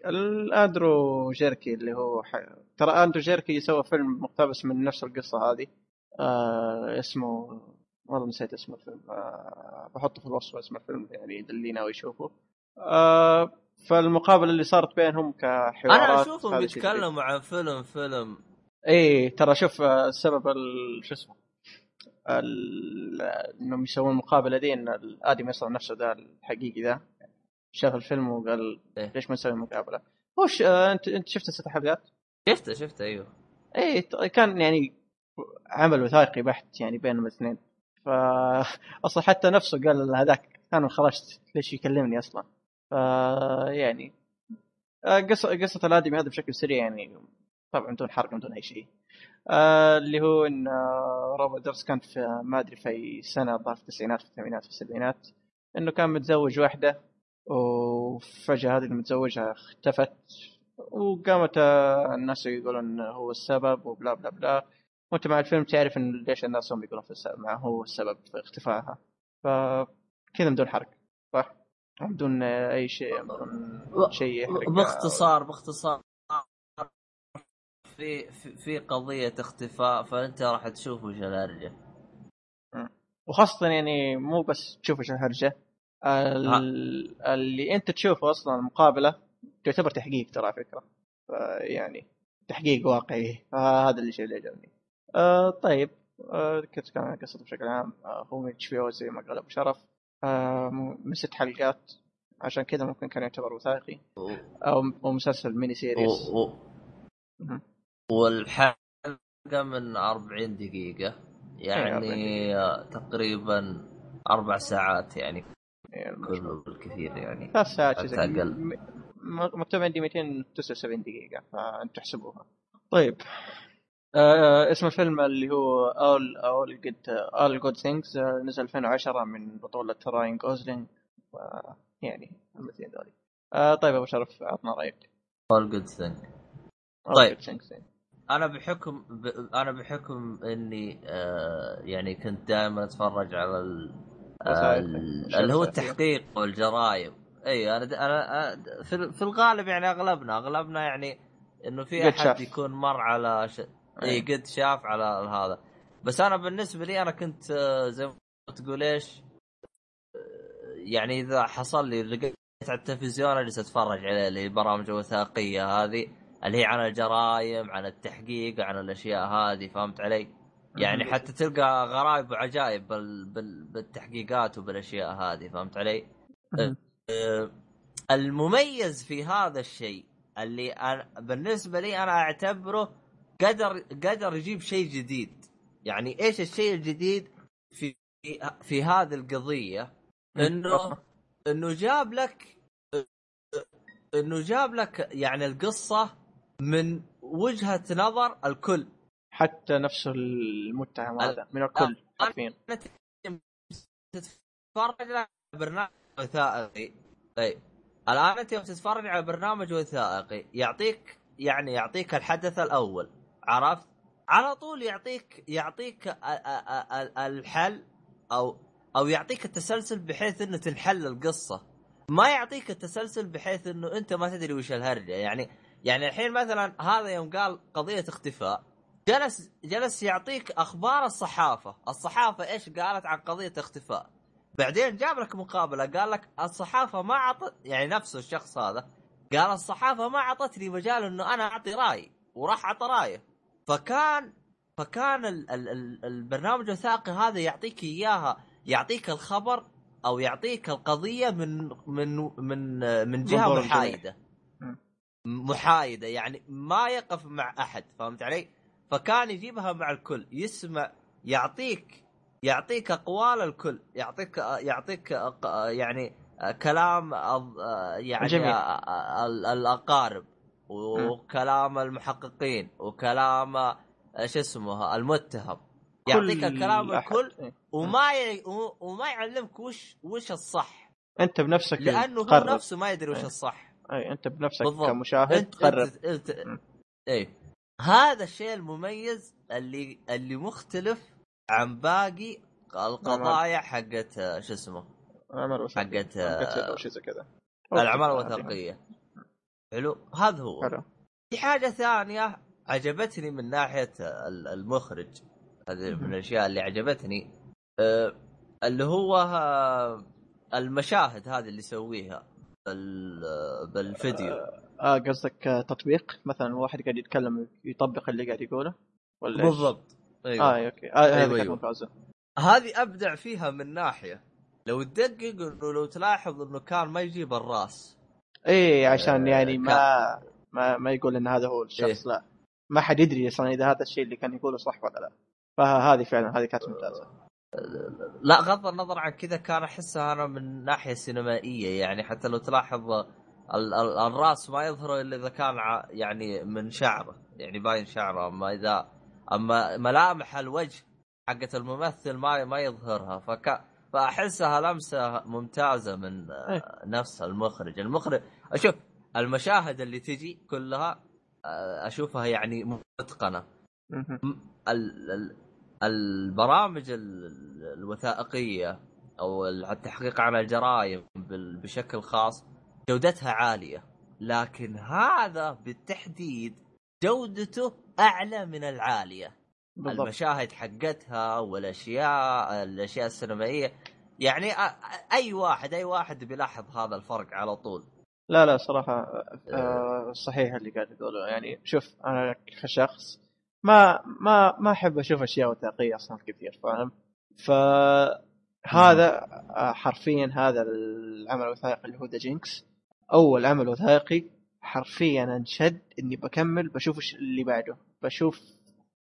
الاندرو جيركي اللي هو ح... ترى أندرو جيركي سوى فيلم مقتبس من نفس القصة هذه. آه اسمه والله نسيت اسم الفيلم. آه بحطه في الوصف اسم الفيلم يعني اللي ناوي يشوفه. آه فالمقابلة اللي صارت بينهم كحوارات أنا أشوفهم. بيتكلموا عن فيلم فيلم. اي ترى شوف آه، السبب ال- شو اسمه ال- إنهم يسوون المقابلة دي إن الادمي أصلا نفسه ذا الحقيقي ذا. شاف الفيلم وقال إيه. ليش ما نسوي مقابلة؟ وش آه أنت أنت شفت الست حلقات؟ شفته شفته أيوه اي كان يعني عمل وثائقي بحت يعني بينهم الاثنين ف أصلا حتى نفسه قال هذاك أنا خرجت ليش يكلمني أصلا ف يعني آه، قصه قصة الادمي هذا بشكل سريع يعني طبعا بدون حرق بدون أي شيء آه اللي هو إن آه روبرت ديرس كان في ما أدري في أي سنة الظاهر في التسعينات في الثمانينات في السبعينات إنه كان متزوج واحدة وفجأة هذه اللي متزوجها اختفت وقامت الناس يقولون هو السبب وبلا بلا بلا. وانت مع الفيلم تعرف إن ليش الناس هم يقولون في السبب مع هو السبب في اختفائها. فكذا بدون حرق. صح؟ بدون أي شيء بدون شيء يحرق. باختصار باختصار. في في, قضية اختفاء فأنت راح تشوف وش الهرجة. وخاصة يعني مو بس تشوف إيش الهرجة. ال- اللي انت تشوفه أصلا المقابلة تعتبر تحقيق ترى على فكرة. ف- يعني تحقيق واقعي. فهذا الشيء اللي عجبني آه طيب. آه كنت كان قصته بشكل عام آه هو من HBO زي ما قال أبو شرف. آه من ست حلقات. عشان كذا ممكن كان يعتبر وثائقي. أو أو مسلسل mini series و- و- مهم. والحلقة من 40 دقيقة. يعني أربعين آه، تقريبا أربع ساعات يعني يعني. بالكثير يعني ثلاث ساعات م- مكتوب عندي 279 دقيقة فانت تحسبوها. طيب آه اسم الفيلم اللي هو All All Good All Good Things آه نزل 2010 من بطولة راين جوزلينج يعني الممثلين ذولي. آه طيب أبو شرف عطنا رأيك. all good thing All طيب. يعني. أنا بحكم ب... أنا بحكم إني آه يعني كنت دائما أتفرج على ال... اللي هو التحقيق والجرائم إي أنا د... أنا في, في الغالب يعني أغلبنا أغلبنا يعني إنه في أحد شاف. يكون مر على ش... إي. قد شاف على هذا بس أنا بالنسبة لي أنا كنت آه، زي ما تقول إيش آه، يعني إذا حصل لي لقيت على التلفزيون أجلس أتفرج عليه اللي هي البرامج الوثائقيه هذه اللي هي عن الجرائم عن التحقيق عن الأشياء هذه فهمت علي؟ يعني. حتى تلقى غرائب وعجائب بال... بال... بالتحقيقات وبالأشياء هذه فهمت علي؟ آه، المميز في هذا الشيء اللي أنا بالنسبة لي أنا أعتبره قدر قدر يجيب شيء جديد. يعني إيش الشيء الجديد في في هذه القضية؟ انه إنه جاب لك إنه جاب لك يعني القصة من وجهة نظر الكل. حتى نفس المتهم هذا من الكل حرفيا. تتفرج على برنامج وثائقي. اي الآن أنت يوم تتفرج على برنامج وثائقي يعطيك يعني يعطيك الحدث الأول عرفت؟ على طول يعطيك يعطيك ال- ال- ال- الحل أو أو يعطيك التسلسل بحيث إنه تنحل القصة. ما يعطيك التسلسل بحيث إنه أنت ما تدري وش الهرجة. يعني يعني الحين مثلا هذا يوم قال قضية اختفاء. جلس جلس يعطيك أخبار الصحافة، الصحافة إيش قالت عن قضية اختفاء. بعدين جاب لك مقابلة قال لك الصحافة ما عطت يعني نفسه الشخص هذا قال الصحافة ما عطتني مجال إنه أنا أعطي رأي وراح أعطى رأيه. فكان فكان ال ال ال البرنامج الوثائقي هذا يعطيك إياها يعطيك الخبر أو يعطيك القضية من من من من جهة. محايدة. محايدة يعني ما يقف مع أحد فهمت علي؟ فكان يجيبها مع الكل يسمع يعطيك يعطيك أقوال الكل يعطيك يعطيك يعني كلام يعني الجميع. ال- الأقارب وكلام المحققين وكلام شو اسمه المتهم يعطيك كل كلام أحد. الكل إيه. وما ي... وما يعلمك وش وش الصح أنت بنفسك لأنه هو. نفسه ما يدري وش إيه. الصح اي أنت بنفسك بالضبط. كمشاهد أنت تقرر أنت, أنت... م. هذا الشيء المميز اللي اللي مختلف عن باقي القضايا حقت آه، شو اسمه؟ اعمال حقت آه، شيء زي كذا. الأعمال. الوثائقية. حلو. هذا هو. حلو. في حاجة ثانية عجبتني من ناحية ال- المخرج. هذه من الأشياء اللي عجبتني. آه، اللي هو المشاهد هذه اللي يسويها بال- بالفيديو. آه قصدك آه، تطبيق؟ مثلا واحد قاعد يتكلم يطبق اللي قاعد يقوله؟ ولا؟ بالضبط. أيوه. أي، أوكي. آه هذه أيوة، أيوة. ممتازة. هذه أبدع فيها من ناحية. لو تدقق إنه لو تلاحظ إنه كان ما يجيب الرأس. إيه عشان آه، يعني ما ما ما يقول إن هذا هو الشخص لا. ما حد يدري أصلا إذا هذا الشيء اللي كان يقوله صح ولا لا. فهذه فعلا هذه كانت ممتازة. لا غض النظر عن كذا كان أحسها أنا من ناحية سينمائية يعني. حتى لو تلاحظ ال- ال- الراس ما يظهر إلا إذا كان يعني من شعره يعني باين شعره أما اذا أما ملامح الوجه حقت الممثل ما ما يظهرها فك فأحسها لمسة ممتازة من إيه. نفس المخرج المخرج أشوف المشاهد اللي تجي كلها آه، أشوفها يعني متقنة. ال- ال- البرامج ال- الوثائقية أو التحقيق عن الجرائم بشكل خاص جودتها عالية. لكن هذا بالتحديد جودته أعلى من العالية. بالضبط. المشاهد حقتها والاشياء الأشياء السينمائية. يعني أي واحد أي واحد بيلاحظ هذا الفرق على طول. لا لا صراحة آه صحيح اللي قاعد تقوله. يعني شوف أنا كشخص ما ما ما أحب أشوف أشياء وثائقية أصلا كثير فاهم؟ فهذا آه، حرفيا هذا العمل الوثائقي اللي هو The Jinx أول عمل وثائقي حرفيا أنشد إني بكمل بشوف اللي بعده بشوف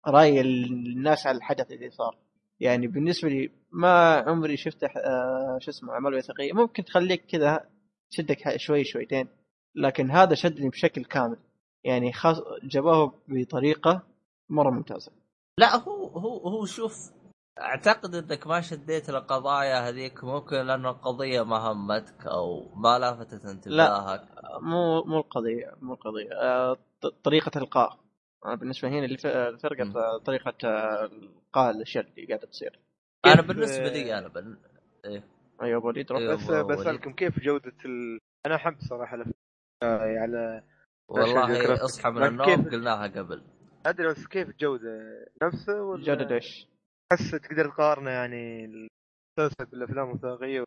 رأي الناس على الحدث اللي صار. يعني بالنسبة لي ما عمري شفت آه شو اسمه اعمال وثائقيه ممكن تخليك كذا تشدك شوي شويتين لكن هذا شدني بشكل كامل. يعني خاص جابوه بطريقة مرة ممتازة. لا هو هو هو شوف أعتقد إنك ما شديت القضايا هذيك ممكن لأن القضية ما همتك أو ما لفتت انتباهك مو مو القضية مو القضية آه طريقة إلقاء أنا بالنسبة هنا اللي ف- الفرقه مم. آه، طريقة آه، إلقاء الأشياء اللي قاعدة تصير أنا بالنسبة لي أنا بن... إيه. أيوه أبو وليد. أيوة. بس بسالكم كيف جودة ال... أنا أحب صراحة آه، يعني والله. اصحى من النوم كيف- قلناها قبل أدري بس كيف الجودة نفسه ولا جودة إيش؟ أحس تقدر تقارنه يعني المسلسل بالأفلام الوثائقية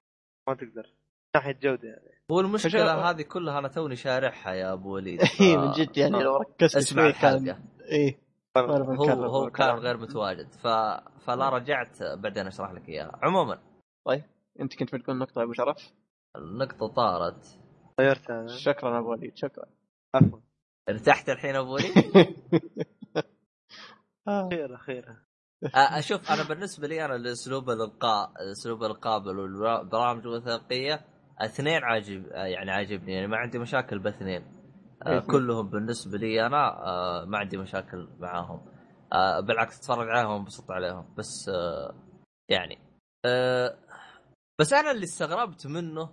ما تقدر. من ناحية جودة يعني. هو المشكلة فشو- هذه كلها أنا توني شارحها يا أبو وليد اي من جد يعني. لو ركزت أسمع شوي كان الحلقة. إيه. مرة هو هو كان. غير متواجد. ف... فلا رجعت بعدين أشرح لك إياها. عموما. أنت كنت بتقول نقطة يا أبو شرف؟ النقطة طارت. غيرت أنا. شكرا أبو وليد شكرا. عفوا. ارتحت الحين أبو وليد. خير خير. أشوف أنا بالنسبة لي أنا الأسلوب الالقاء اسلوب الالقاء بالبرامج الوثائقيه اثنين عاجب آه، يعني عاجبني يعني ما عندي مشاكل باثنين آه، كلهم بالنسبة لي أنا آه، ما عندي مشاكل معاهم آه، بالعكس أتفرج عليهم وانبسط عليهم بس آه، يعني آه، بس أنا اللي استغربت منه.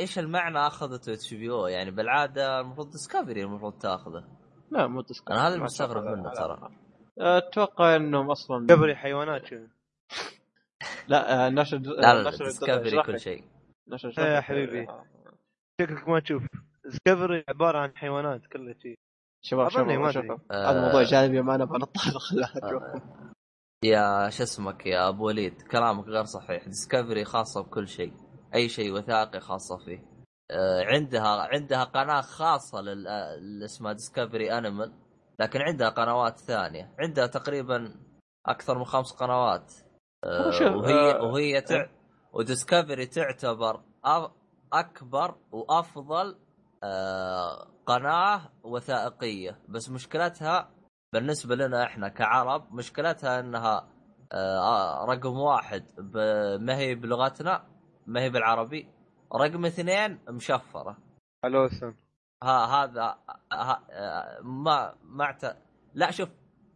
إيش المعنى أخذته HBO يعني بالعادة المفروض Discovery المفروض تأخذه لا مو Discovery أنا هذا اللي مستغرب. منه ترى. أتوقع إنهم أصلا Discovery حيوانات شو لا آه، نشر لا Discovery كل. شيء. نشر إيه يا. حبيبي. آه. شكلك ما تشوف. Discovery عبارة عن حيوانات كلها شيء شباب شباب آه. هذا موضوع جانبي ما نبغى نطلع يا شو اسمك يا أبو وليد؟ كلامك غير صحيح. Discovery خاصة بكل شيء. أي شيء وثائقي خاصة فيه. عندها عندها قناة خاصة لل اسمها Discovery Animal لكن عندها قنوات ثانية. عندها تقريبا أكثر من خمس قنوات. آه، شوف، وهي آه، وهي تع... وديسكفري تعتبر أ- أكبر وأفضل آه، قناة وثائقية. بس مشكلتها بالنسبة لنا إحنا كعرب مشكلتها إنها آه، رقم واحد ب- ما هي بلغتنا ما هي بالعربي. رقم اثنين مشفرة. الوسن ها هذا ها ما ما اعت... لا شوف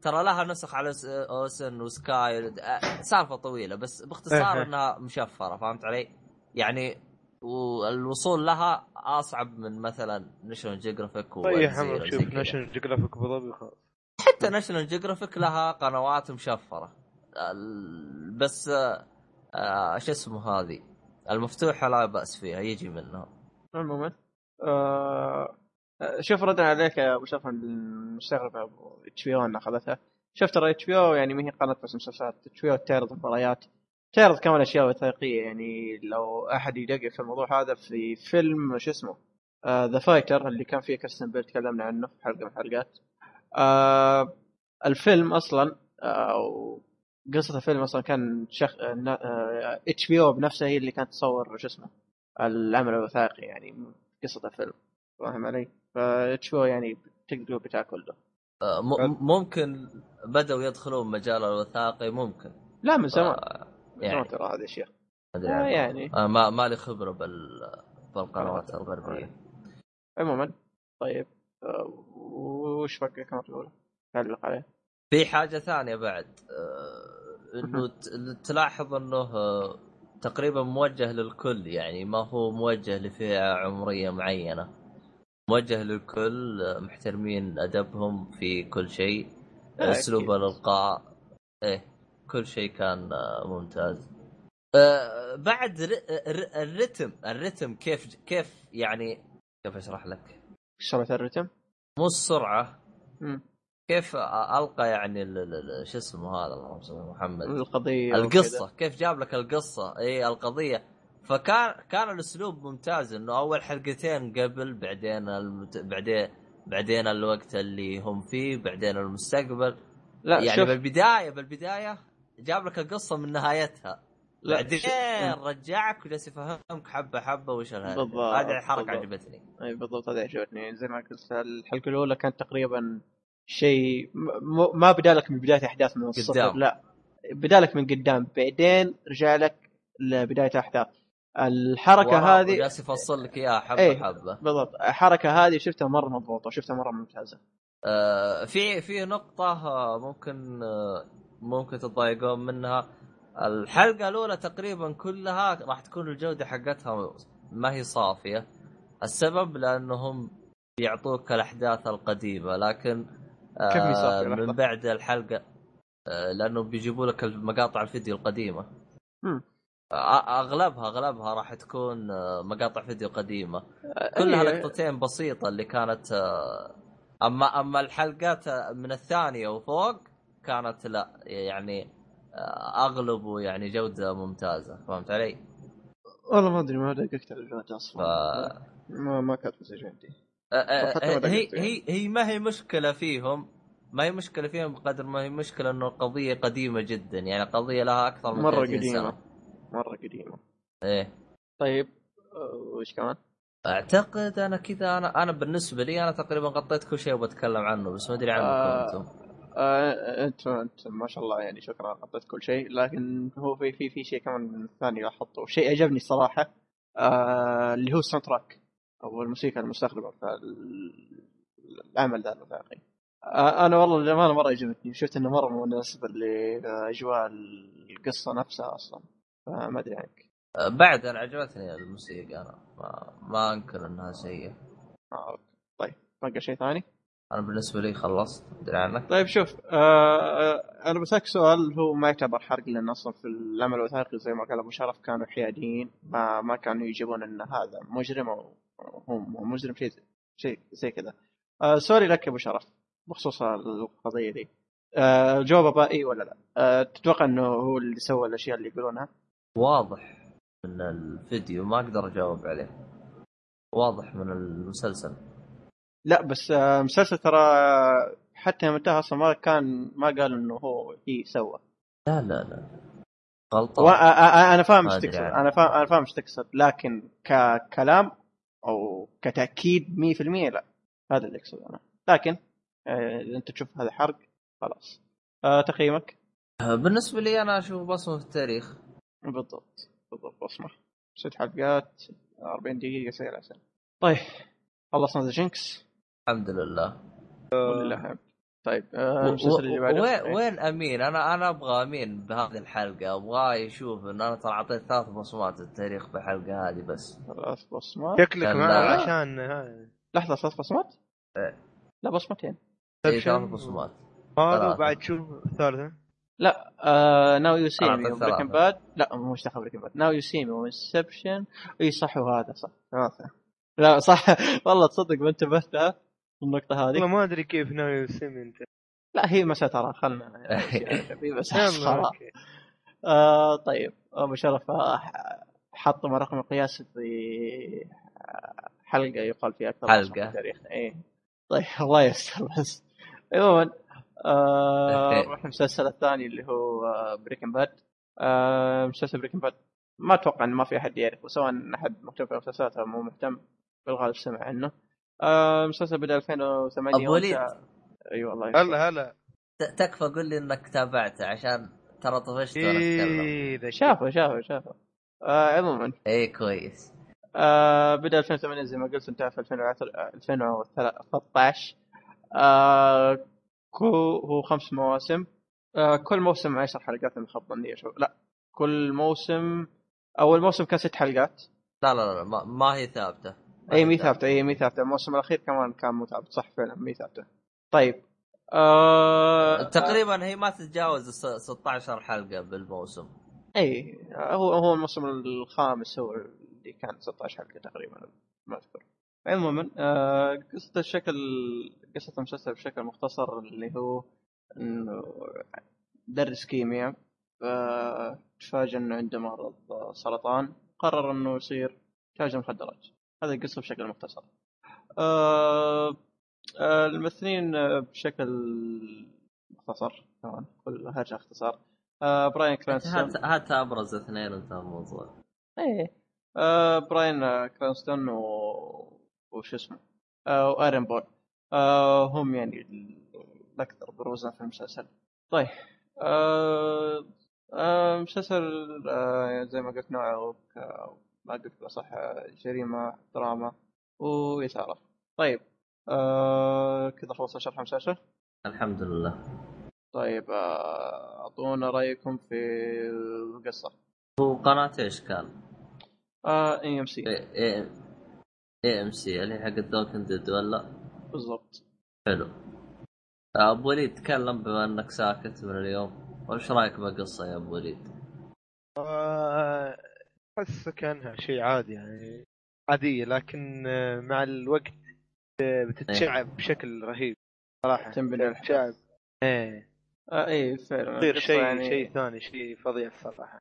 ترى لها نسخ على OSN و Sky آه، سالفة طويلة بس باختصار إيه. إنها مشفرة فهمت علي؟ يعني والوصول لها أصعب من مثلا National Geographic طيب حمد شوف ناشونال جيوغرافيك ابو ظبي خلاص. حتى National Geographic لها قنوات مشفرة. ال- بس آه، آه، شو اسمه هذه؟ المفتوحة لا بأس فيها يجي منها. عموما آه شوف ردا عليك يا أبو شرف المستغرب HBO انها أخذتها. شوف ترى إتش بي أو؟ يعني ما هي قناة بس مسلسلات. HBO تعرض مباريات تعرض كمان أشياء وثائقية. يعني لو أحد يدقق في الموضوع هذا في فيلم شو اسمه؟ The Fighter اللي كان فيه Christian Bale تكلمنا عنه في حلقة من الحلقات. آه الفيلم أصلا آه قصة الفيلم أصلا كان شخ... HBO بنفسها هي اللي كانت تصور شو اسمه؟ العمل الوثائقي يعني قصة الفيلم. فاهم علي؟ ف HBO يعني تقدر بتاكل له آه، ممكن بدأوا يدخلون مجال الوثائقي ممكن. لا من زمان. من يعني. زمان ترى هذه الاشياء أدري آه. يعني. آه، ما ما لي خبرة بال بالقنوات الغربية. عموما طيب آه وش بقى كمان تقول؟ تعلق عليه. في حاجة ثانية بعد. آه، إنه تلاحظ إنه آه، تقريبا موجه للكل يعني ما هو موجه لفئة عمرية معينة. موجه للكل محترمين أدبهم في كل شيء آه، أسلوب. الإلقاء. إيه كل شيء كان آه، ممتاز. آه، بعد الرتم الرتم كيف كيف يعني كيف أشرح لك؟ سرعة الرتم؟ مو السرعة. مم. كيف ألقى يعني ال- ال- ال- شو اسمه هذا؟ اللهم صل محمد. القضية القصة كيف جاب لك القصة؟ اي القضية. فكان كان الأسلوب ممتاز إنه أول حلقتين قبل بعدين المت... بعدين بعدين الوقت اللي هم فيه بعدين المستقبل. لا يعني شوف. بالبدايه بالبداية جاب لك القصة من نهايتها. لا بعدين شوف- رجعك وجالس يفهمك حبه حبة وش. بالضبط، هذه الحركة. عجبتني. أي بالضبط هذا عجبتني. زي ما قلت الحلقة الأولى كانت تقريبا شيء م- م- ما بدا لك من بداية أحداث من الصفر قدام. لا. بدا لك من قدام. بعدين رجع لك لبداية أحداث. الحركة هذه وجالس يفصل لك إياها حبة إيه. حبة بالضبط الحركة هذه شفتها مرة مضبوطة وشفتها مرة ممتازة آه، في في نقطة آه، ممكن آه، ممكن تتضايقون منها الحلقة الأولى تقريبا كلها راح تكون الجودة حقتها ما هي صافية السبب لأنهم بيعطوك الأحداث القديمة لكن آه، كيف بيصافي من؟ بعد الحلقة آه، لأنه بيجيبوا لك مقاطع الفيديو القديمة مم. آه، أغلبها أغلبها راح تكون آه، مقاطع فيديو قديمة. كلها إيه. لقطتين بسيطة اللي كانت آه، اما أما الحلقات من الثانية وفوق كانت لا يعني آه، أغلب يعني جودة ممتازة. فهمت علي؟ والله ما أدري ما دققت على الجوده ف أصلا. ما ما كانت مزعجه عندي. آه، آه، آه، هي يعني. هي هي ما هي مشكلة فيهم ما هي مشكلة فيهم بقدر ما هي مشكلة إنه القضية قديمة جدا. يعني قضية لها أكثر من مرة 30 قديمة. سنة. مرة قديمة. إيه. طيب آه، وش كمان؟ أعتقد أنا كذا أنا أنا بالنسبة لي أنا تقريبا غطيت كل شيء وبتكلم عنه بس ما أدري عنكم آه، أنتم. آه، أنت أنت ما شاء الله يعني شكرا غطيت كل شيء لكن هو في في في شيء كمان ثاني لاحظته شيء عجبني صراحة آه اللي هو ال soundtrack أو الموسيقى المستخدمة في ال- العمل ذا الوثائقي آه أنا والله للأمانة مرة عجبتني شفت إنه مرة مناسبه لأجواء القصة نفسها أصلا. فما أدري عنك. بعد أنا عجبتني الموسيقى أنا ما, ما أنكر إنها سيئة. آه. طيب باقي شيء ثاني؟ أنا بالنسبة لي خلصت أدري عنك. طيب شوف آه آه، أنا بسألك سؤال هو ما يعتبر حرق لأن أصلا في العمل الوثائقي زي ما قال أبو شرف كانوا حياديين ما ما كانوا يجيبون إن هذا مجرم أو هو مجرم شيء شيء زي كذا. آه سوري لك يا أبو شرف بخصوص القضية دي. آه جواب بقى اي ولا لا؟ آه تتوقع إنه هو اللي سوى الأشياء اللي يقولونها؟ واضح من الفيديو ما أقدر أجاوب عليه. واضح من المسلسل. لا بس آه مسلسل ترى حتى يوم انتهى أصلا ما كان ما قال إنه هو هي سوى. لا لا لا. غلطان و- آ- آ- أنا فاهم إيش تقصد. يعني. أنا فاهم أنا فاهم إيش تقصد. لكن ككلام أو كتأكيد 100% لا. هذا اللي أقصده أنا. لكن آه، إذا أنت تشوف هذا حرق خلاص. آه تقييمك؟ بالنسبة لي أنا أشوف بصمة في التاريخ. بالضبط بالضبط بصمة. ست حلقات 40 دقيقة سير عسل طيب. خلصنا The Jinx الحمد لله. ولله الحمد. طيب آه، و- المسلسل اللي و- بعده؟ وين وين أمين؟ أنا أنا أبغى أمين بهذه الحلقة. ابغاه يشوف إن أنا ترى أعطيت ثلاث بصمات التاريخ بالحلقة هذه بس. ثلاث بصمات؟ شكلك عشان. لحظة ثلاث بصمات؟ إيه. لا بصمتين. اي ثلاث Perception. بصمات هذا. وبعد شوف الثالثة لا ناو يو سي مي بريكن. باد لا مو مش دخل بريكن باد ناو يو سي مي وانسبشن إي صح وهذا صح. لا صح. والله تصدق ما انتبهت النقطة والله هذه ما أدري كيف ناوي يسمي أنت. لا هي مسألة ترى خلنا في بس خلاص. أوكي. آه طيب. أبو شرف آه، حط رقم القياس في حلقة يقال فيها أكثر في التاريخ إيه طيب الله يستر بس. عموما آه نروح المسلسل الثاني اللي هو آه Breaking Bad آه مسلسل Breaking Bad ما أتوقع ان ما في أحد يعرفه سواء أحد مهتم في المسلسلات أو مو مهتم بالغالب سمع عنه. آه مسلسل بدأ 2008 أبو وليد. أي والله. هلا هلا. تكفى قول لي إنك تابعته عشان ترى طفشت وأنا أتكلم. إيه ذا شافه شافه شافه. آه عموما. اي كويس. آه بدأ 2008 زي ما قلت انتهى في 2013 آه كو- هو خمس مواسم. آه كل موسم عشر حلقات أنا خاب ظني أشوف لا كل موسم أول موسم كان ست حلقات. لا لا لا ما, ما هي ثابتة. ما اي مي ثابتة. اي مي ثابتة. الموسم الأخير كمان كان مو ثابت صح فعلا مي ثابتة. طيب آه تقريبا هي ما تتجاوز الس- 16 حلقة بالموسم. اي هو هو الموسم الخامس هو اللي كان 16 حلقة تقريبا ما أذكر. عموما آه، قصة الشكل قصة المسلسل بشكل مختصر اللي هو إنه درس كيمياء ف- تفاجأ إنه عنده مرض سرطان قرر إنه يصير تاجر مخدرات. هذه القصة بشكل مختصر. آه، آه، الممثلين بشكل مختصر طبعا كل هرجة اختصار. آه، براين كرانستون. هات أبرز اثنين انتهى الموضوع إيه. آه براين كرانستون و... وش اسمه آه آرون بول. آه هم يعني ال- الأكثر بروزا في المسلسل. طيب آه آه مسلسل آه زي ما قلت نوعه ما قلت صح آه، جريمة دراما وإثارة. طيب آه كذا خلصنا شرح المسلسل؟ الحمد لله. طيب آه، أعطونا رأيكم في القصة. هو قناة إيش كان؟ آه إي إم سي. اي ام سي اللي حق The Walking Dead ولا؟ بالضبط. حلو. أبو وليد تكلم بما إنك ساكت من اليوم. وش رأيك بالقصة يا أبو وليد؟ آه، أحس كأنها شيء عادي يعني عادية لكن آه، مع الوقت آه، بتتشعب بشكل رهيب صراحة. تنبني تتشعب إيه. آه إيه فعلا. شيء يعني شيء ثاني شيء فظيع الصراحه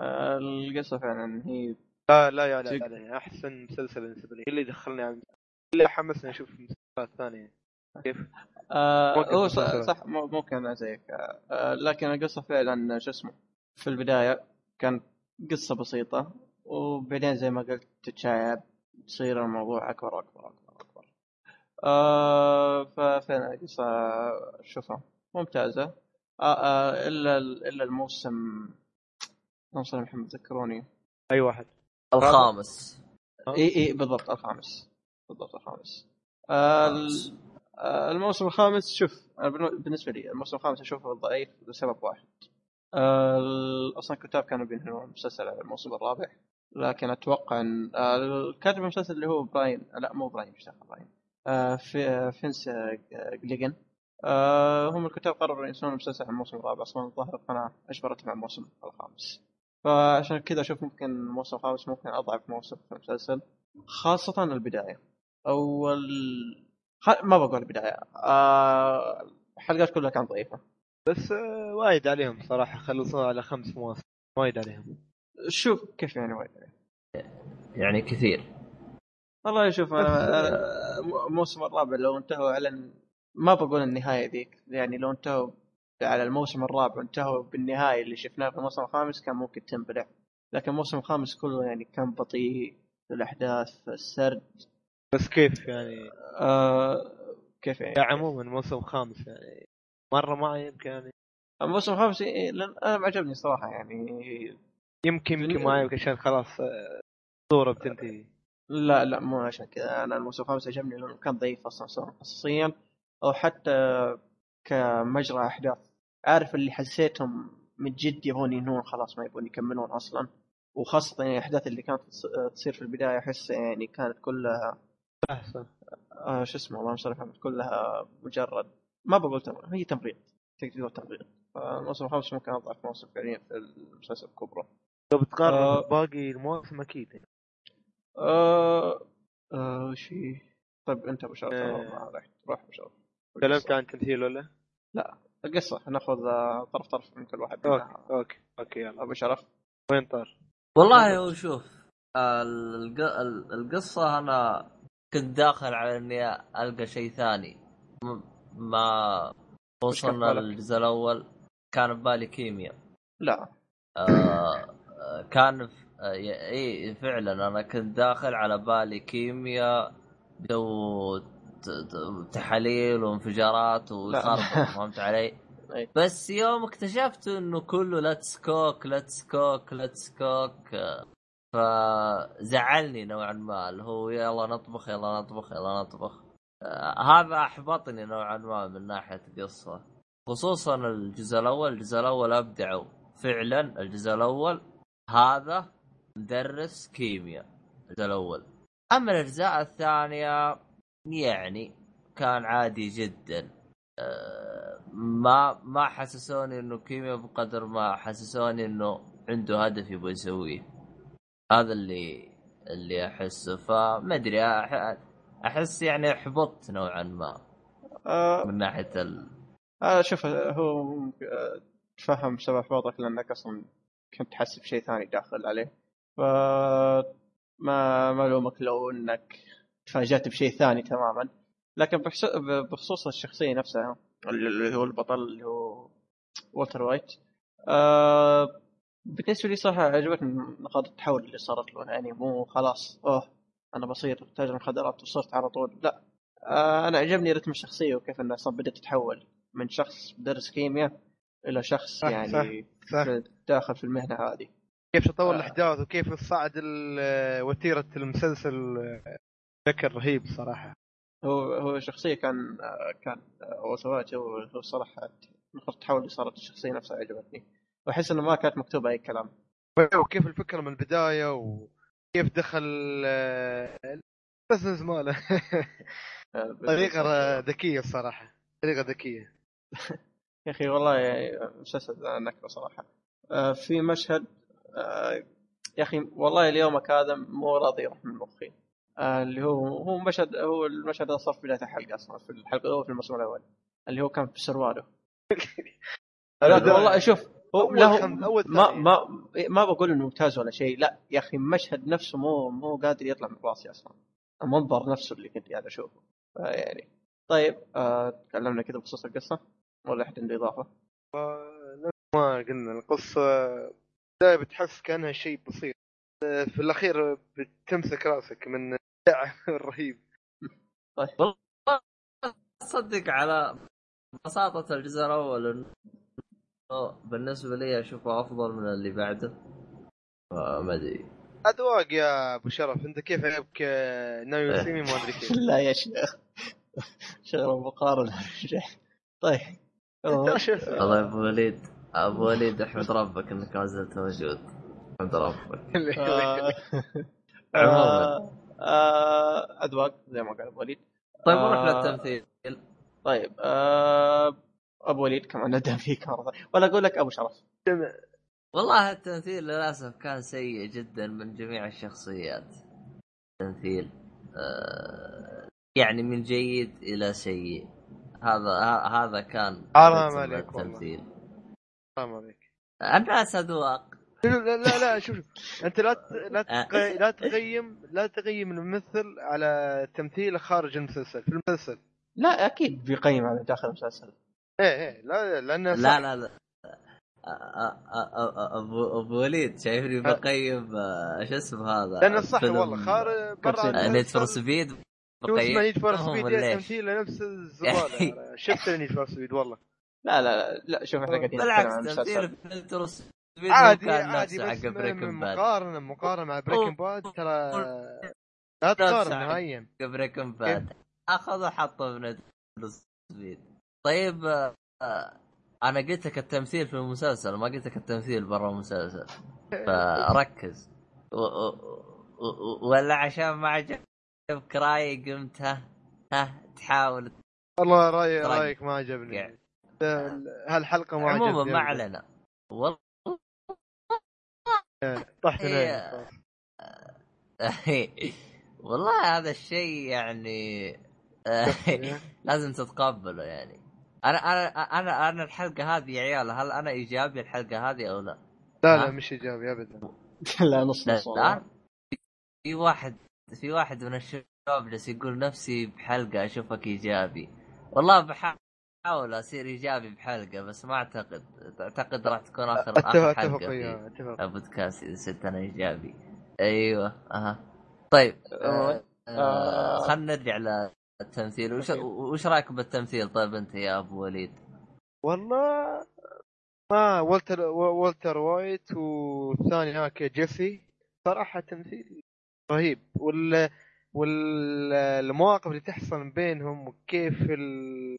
آه القصة فعلا هي لا لا يا لا, لا, لا أحسن مسلسل بالنسبة لي. اللي دخلني على اللي حمسني أشوف مسلسلات ثانية. كيف؟ آه هو صح. صح مو- ممكن أنا زيك. آه آه، لكن القصة فعلا شو اسمه في البداية كانت قصة بسيطة وبعدين زي ما قلت تتشعب تصير الموضوع أكبر وأكبر أكبر أكبر آه ففعلا القصة شوفها ممتازة. آه آه إلا إلا الموسم اللهم صل على محمد ذكروني أي واحد. الخامس. إي إي بالضبط الخامس. بالضبط الخامس. آه، آه، الموسم الخامس شوف بالنسبة لي الموسم الخامس أشوفه ضعيف لسبب واحد. آه، أصلا الكتاب كانوا بينهوا المسلسل على الموسم الرابع لكن أتوقع إن آه، الكاتب المسلسل اللي هو براين لا مو براين دخل براين. آه، في آه، فينس آه، جليجن آه، هم الكتاب قرروا ينهون المسلسل على الموسم الرابع أصلا الظاهر القناة أجبرتهم على الموسم الخامس. فعشان كذا أشوف ممكن الموسم الخامس ممكن أضعف موسم في المسلسل خاصة البداية. أول خ... ما بقول البداية آه... الحلقات كلها كانت ضعيفة. بس آه، وايد عليهم صراحة خلصوها على خمس مواسم وايد عليهم. شوف كيف يعني وايد يعني كثير. والله شوف أنا أنا م- الموسم الرابع لو انتهوا على ما بقول النهاية ذيك يعني لو انتهوا على الموسم الرابع وانتهوا بالنهاية اللي شفناها في الموسم الخامس كان ممكن تنبلع لكن الموسم الخامس كله يعني كان بطيء في الأحداث السرد. بس كيف يعني؟ آه... كيف يعني؟ يا عموما موسم خامس يعني مرة معي يمكن يعني؟ الموسم الخامس إيه، أنا ما عجبني صراحة يعني. يمكن يمكن معي عشان خلاص آه، الصورة بتنتهي. لا لا مو عشان كذا. أنا الموسم الخامس عجبني لأنه كان ضعيف أصلا سواء قصصيا أو حتى كمجرى أحداث عارف اللي حسيتهم من جد يبغون ينهون خلاص ما يبغون يكملون أصلا وخاصة يعني الأحداث اللي كانت تص- تصير في البداية أحس يعني كانت كلها أحسن آه شو اسمه اللهم صل على كلها مجرد ما بقول تمريض هي تمريض تقدر تقول تمريض فالموسم الخامس ممكن أضعف موسم فعليا في المسلسل الكبرى لو بتقارن آه. باقي المواسم أكيد يعني. آه آه في؟ طيب أنت أبو شرف آه. روح روح أبو شرف تكلمت عن تمثيل ولا؟ القصة ناخذ آه، طرف طرف من كل واحد أوكي. أوكي أوكي يلا أبو شرف وين طار؟ والله هو شوف الق- ال- القصة أنا كنت داخل على إني ألقى شيء ثاني ما وصلنا؟ للجزء الأول كان ببالي كيمياء لا آه آه، كان آه، اي فعلا أنا كنت داخل على بالي كيمياء جو تحاليل وانفجارات ويخربط فهمت علي؟ بس يوم اكتشفت إنه كله let's cook let's cook let's cook فزعلني نوعا ما اللي هو يلا نطبخ يلا نطبخ يلا نطبخ. آه، هذا أحبطني نوعا ما من ناحية قصه خصوصا الجزء الأول الجزء الأول ابدعوا فعلا. الجزء الأول هذا مدرس كيمياء الجزء الأول. أما الأجزاء الثانية يعني كان عادي جدا. آه، ما ما حسسوني إنه كيمياء بقدر ما حسسوني إنه عنده هدف يبغى يسويه. هذا اللي اللي أحسه. فما أدري أحس يعني أحبطت نوعا ما آه من ناحية ال... آه شوف هو آه، تفهم سبب احباطك لأنك أصلا كنت حاسس بشيء ثاني داخل عليه. ف ما ما ألومك لو إنك تفاجأت بشيء ثاني تماما. لكن بخص- بخصوص الشخصية نفسها اللي هو البطل اللي هو والتر وايت آه بالنسبة لي صراحة عجبتني نقاط التحول اللي صارت له. يعني مو خلاص أوه أنا بصير تاجر مخدرات وصرت على طول. لا آه أنا عجبني رتم الشخصية وكيف انها أصلا بدأت تتحول من شخص مدرس كيمياء إلى شخص صح، يعني صح. في- داخل في المهنة هذه. كيف تطور آه. الأحداث وكيف صعد وتيرة المسلسل؟ بشكل رهيب صراحة. هو هو شخصية كان كان هو نقطه التحول اللي صارت الشخصية نفسها عجبتني. وأحس إنه ما كانت مكتوبة أي كلام. وكيف الفكرة من البداية وكيف دخل آه، البزنس ماله؟ آه، طريقة ذكية الصراحة طريقة ذكية. يا أخي والله مسلسل نكبه صراحة. آه، في مشهد يا أخي والله اليومك هذا مو راضي يروح من مخي. اللي هو هو مشهد هو المشهد هذا صار في بداية الحلقة أصلا في الحلقة الاولى في الموسم الأول اللي هو كان في سرواله والله شوف هو أول له ما. ما ما بقول إنه ممتاز ولا شيء لا يا أخي المشهد نفسه مو مو قادر يطلع من راسي أصلا. المنظر نفسه اللي كنت قاعد أشوفه. يعني. طيب آه تكلمنا كذا بخصوص القصة ولا أحد عنده إضافة؟ نفس ما قلنا القصة. بداية بتحس كأنها شيء بسيط. آه، في الأخير بتمسك رأسك من الدعم الرهيب تصدق على بساطة الجزء الأول إنه بالنسبة لي أشوفه أفضل من اللي بعده. ما أدري. أذواق يا أبو شرف أنت كيف عيبك؟ ناوي إيه. يسمي ما أدري كيف. لا يا شيخ. شغل مقارنة طيب؟ والله يا أبو وليد. أبو وليد أحمد ربك إنك ما زلت موجود. أحمد ربك. آه، عموما. آه، آه، أذواق زي ما قال أبو وليد. طيب آه، نروح للتمثيل. طيب آه، أبو وليد كمان ندم فيك مرة. ولا أقول لك أبو شرف. والله التمثيل للأسف كان سيء جدا من جميع الشخصيات. تمثيل آه يعني من جيد إلى سيء. هذا هذا كان حرام رتم عليك والله. حرام عليك. الناس أذواق. لا لا لا شوف. أنت لا لا آه. لا تقيم لا تقيم الممثل على تمثيله خارج المسلسل في المسلسل لا أكيد بيقيم على داخل المسلسل إيه إيه لا لأنه. لا لا لا آه، آه، ابو أبو وليد شايفني بقيم شو اسمه هذا لأنه صح والله خارج برا. Need for. Speed اسمه Need for Speed؟ تمثيله نفس الزبالة شفت نيد فور سبيد والله لا لا لا, لا شوف إحنا قاعدين نتكلم بالعكس عن تمثيل في Need for Speed عادي عادي بس مقارنة مقارنة مع Breaking Bad ترى لا تقارن نهائيا Breaking Bad اخذ وحطه في Speed طيب آه، آه، أنا قلت لك التمثيل في المسلسل ما قلت لك التمثيل برا المسلسل. فركز. و- و- و- ولا عشان ما عجبك رأيي قمت ها ها تحاول والله راي ترقع. رأيك ما عجبني. هالحلقة ما عموما عجبني ما أبداً. علينا. والله طحت. والله هذا الشيء يعني لازم تتقبله يعني أنا أنا أنا أنا الحلقة هذه يا عيال هل أنا إيجابي الحلقة هذه أو لا؟ لا لا؟ مش إيجابي ابدا لا نص نص. الان في واحد في واحد من الشباب جالس يقول نفسي بحلقة أشوفك إيجابي والله بحاول أصير إيجابي بحلقة بس ما أعتقد. أعتقد راح تكون اخر اتفق آخر اتفق حلقة في وياه أتفق. البودكاست إذا صرت أنا إيجابي. أيوه أها. طيب آه آه خلينا نرجع للتمثيل وش, وش رأيك بالتمثيل؟ طيب أنت يا أبو وليد؟ والله ما والتر والتر وايت والثاني هاك جيسي. صراحة تمثيل رهيب. وال والمواقف اللي تحصل بينهم وكيف ال...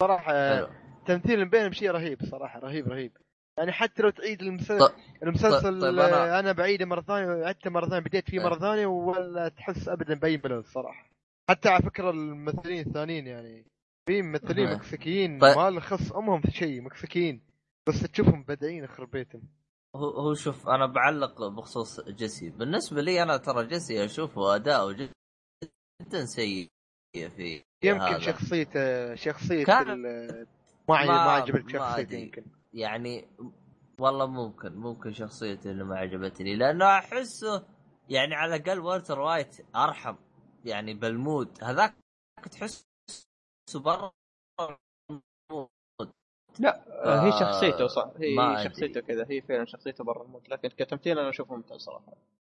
صراحة حلو. التمثيل بينهم شيء رهيب صراحة رهيب رهيب. يعني حتى لو تعيد المسلسل طيب- المسلسل طيب طيب أنا- أنا, أنا بعيده مرة ثانية عدته مرة ثانية بديت فيه إيه. مرة ثانية ولا تحس ابدا بأي ملل صراحة. حتى على فكرة الممثلين الثانيين يعني في ممثلين أها. مكسيكيين طيب. ما خص أمهم في شيء مكسيكيين. بس تشوفهم بدعين يخرب بيتهم. هو هو شوف أنا بعلق بخصوص جيسي. بالنسبة لي أنا ترى جيسي أشوفه أداؤه جد- جدا سيء في يمكن هذا. شخصيته شخصية كان- ال- ما ما- عجبتك ما شخصيته. يمكن يعني والله ممكن ممكن شخصيته اللي ما عجبتني لأنه أحسه يعني على الأقل والتر وايت أرحم يعني بال mood هذاك تحسه برا ال mood. لا آه، هي شخصيته صح هي. شخصيته كذا هي فعلا شخصيته برا ال mood لكن كتمثيل أنا أشوفه ممتاز صراحة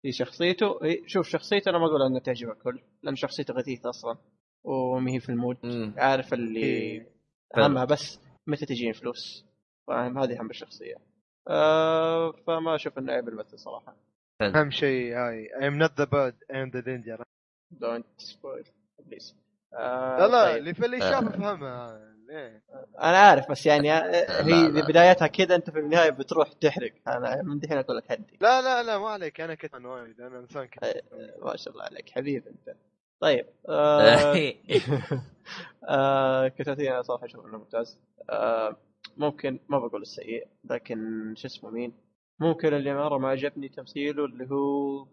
هي شخصيته هي شوف شخصيته أنا ما أقول إنها تعجب الكل لأن شخصيته غثيثة أصلا وما هي في ال mood. مم. عارف اللي إيه. همها بس متى تجيني فلوس. فاهم؟ هذه هم الشخصيه آه فما أشوف إنه عيب الممثل صراحة. أهم شيء هاي. I'm not the bad I'm the danger. don't spoil please آه لا لا طيب. اللي في اللي شاف فهمها ليه؟ أنا عارف بس يعني آه، هي. بدايتها كذا أنت في النهاية بتروح تحرق. أنا من دحين أقول لك هدي. لا لا لا ما عليك. أنا كتمان وايد أنا إنسان كتمان ما شاء الله عليك. حبيبي أنت. طيب آه آه كتاتي أنا صراحة أشوف إنه ممتاز. آه ممكن ما بقول السيء لكن شو اسمه مين؟ ممكن اللي مرة ما عجبني تمثيله اللي هو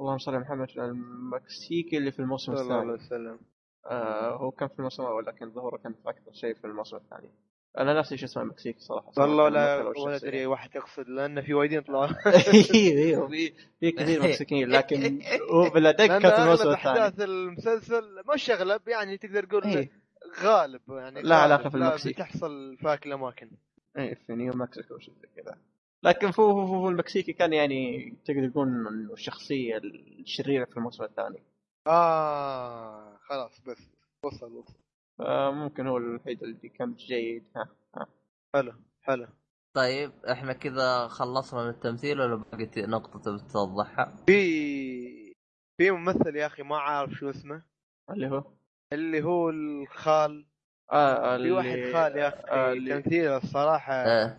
اللهم صل على محمد المكسيكي اللي في الموسم الله الثاني. وسلم. آه هو كان في الموسم الأول لكن ظهوره كان في أكثر شيء في الموسم الثاني. أنا نفسي شو اسمه المكسيكي صراحة والله لا ولا. أدري واحد يقصد لأن في وايدين طلعوا أيوه أيوه في في كثير مكسيكيين لكن هو بلا في الموسم الثاني أحداث المسلسل مش أغلب يعني تقدر تقول إيه. غالب يعني لا. علاقة في المكسيك. بتحصل في هاك الأماكن إيه في نيو مكسيكو وشيء زي كذا لكن فو فو فو المكسيكي كان يعني تقدر تقول إنه الشخصية الشريرة في الموسم الثاني آه خلاص بس وصل وصل فممكن هو الوحيد اللي كان جيد. ها حلو حلو. طيب إحنا كذا خلصنا من التمثيل ولا باقي نقطة تبي توضحها؟ في في ممثل يا أخي ما عارف شو اسمه. اللي هو؟ اللي هو الخال. آه في واحد خال يا آه أخي اللي تمثيله الصراحة. آه.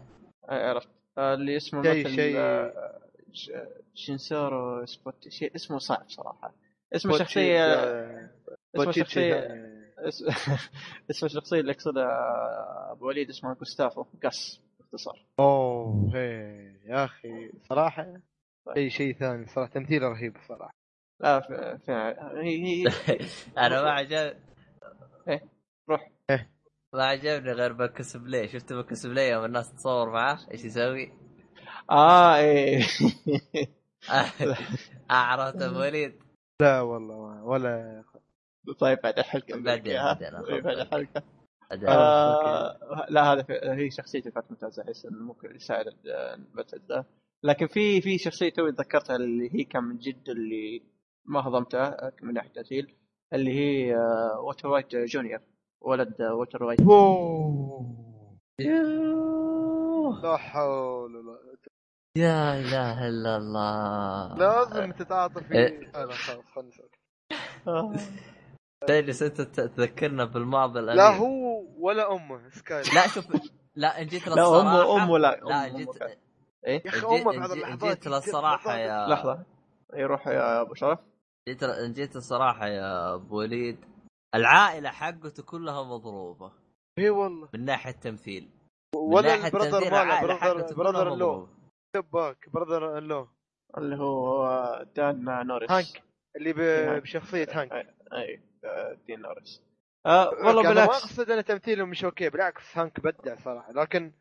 آه عرفت. آه اللي اسمه شيء- مثل شيء- آه، ش- شينسورو سبوت شيء اسمه صعب صراحة. اسمه شخصيه آه، اسمه شخصيه اسم الشخصية اللي يقصدها أبو وليد اسمه جوستافو قص باختصار. أوه هي يا أخي صراحة؟ شيء شيء ثاني؟ صراحة تمثيله رهيب الصراحه لا في في هي هي أنا ما عجب روح. ما عجبني غير بكس بلاي. شفت بكس بلاي يوم الناس تصور معاه إيش يسوي؟ آه إيه. عرفت أبو وليد. لا والله ما- ولا طيب بعد الحلقة بعدين إيه، بعد. الحلقة. آه لا هذا هي شخصيته كانت ممتازة أحس إنه ممكن يساعد الممثل ذا لكن في في شخصيه توي تذكرتها اللي هي كان من جد اللي ما هضمتها من ناحية تمثيل اللي هي آه، وولتر وايت جونيور ولد آه، وولتر وايت. لا حول ولا يا إله إلا الله لازم تتعاطف. فيه لا خلاص. تجلس انت تذكرنا بالماضي الأليم. لا هو ولا أمه سكاي. لا شوف لا إن جيت لا للصراحه امه أمه لا لا أمه- ان جيت أمه. إيه يا أخي امه بعض اللحظات جيت للصراحة يا لحظة. يروح يا أبو شرف. جيت إن جيت الصراحة يا أبو وليد العائلة حقته كلها مضروبة. اي والله. من ناحية تمثيل من ولا تمثيل ماله العائلة برذر حقته كلها برذر اللو. مضروبة. باك برذر اللو. اللي هو دان نوريس. هانك اللي. بشخصية هانك. أي آه، دين نوريس آه والله أنا ما بالعكس. أقصد أنا تمثيله مش أوكي بالعكس هانك بدع صراحة. لكن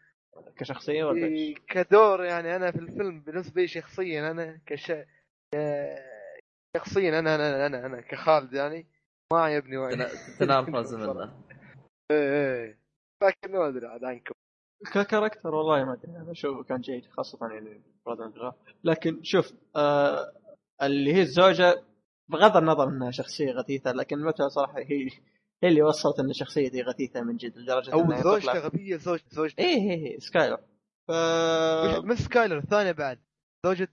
كشخصية ولا؟ كدور يعني أنا في الفيلم بالنسبة لي شخصيا أنا كش ك- شخصيا أنا أنا أنا أنا كخالد يعني ما عجبني وايد. تنا- تنرفز منه. إيه إيه. لكن ما أدري عاد عنكم. ك character والله ما أدري أنا أشوفه كان جيد خاصة يعني لكن شوف آه اللي هي الزوجة بغض النظر إنها شخصية غثيثة لكن متى صراحة هي هي اللي وصلت إن شخصيتي غثيثة من جد لدرجة أو زوجته غبية زوج زوجته. إيه إيه إيه سكايلر. ف... مش سكايلر الثانية بعد. زوجة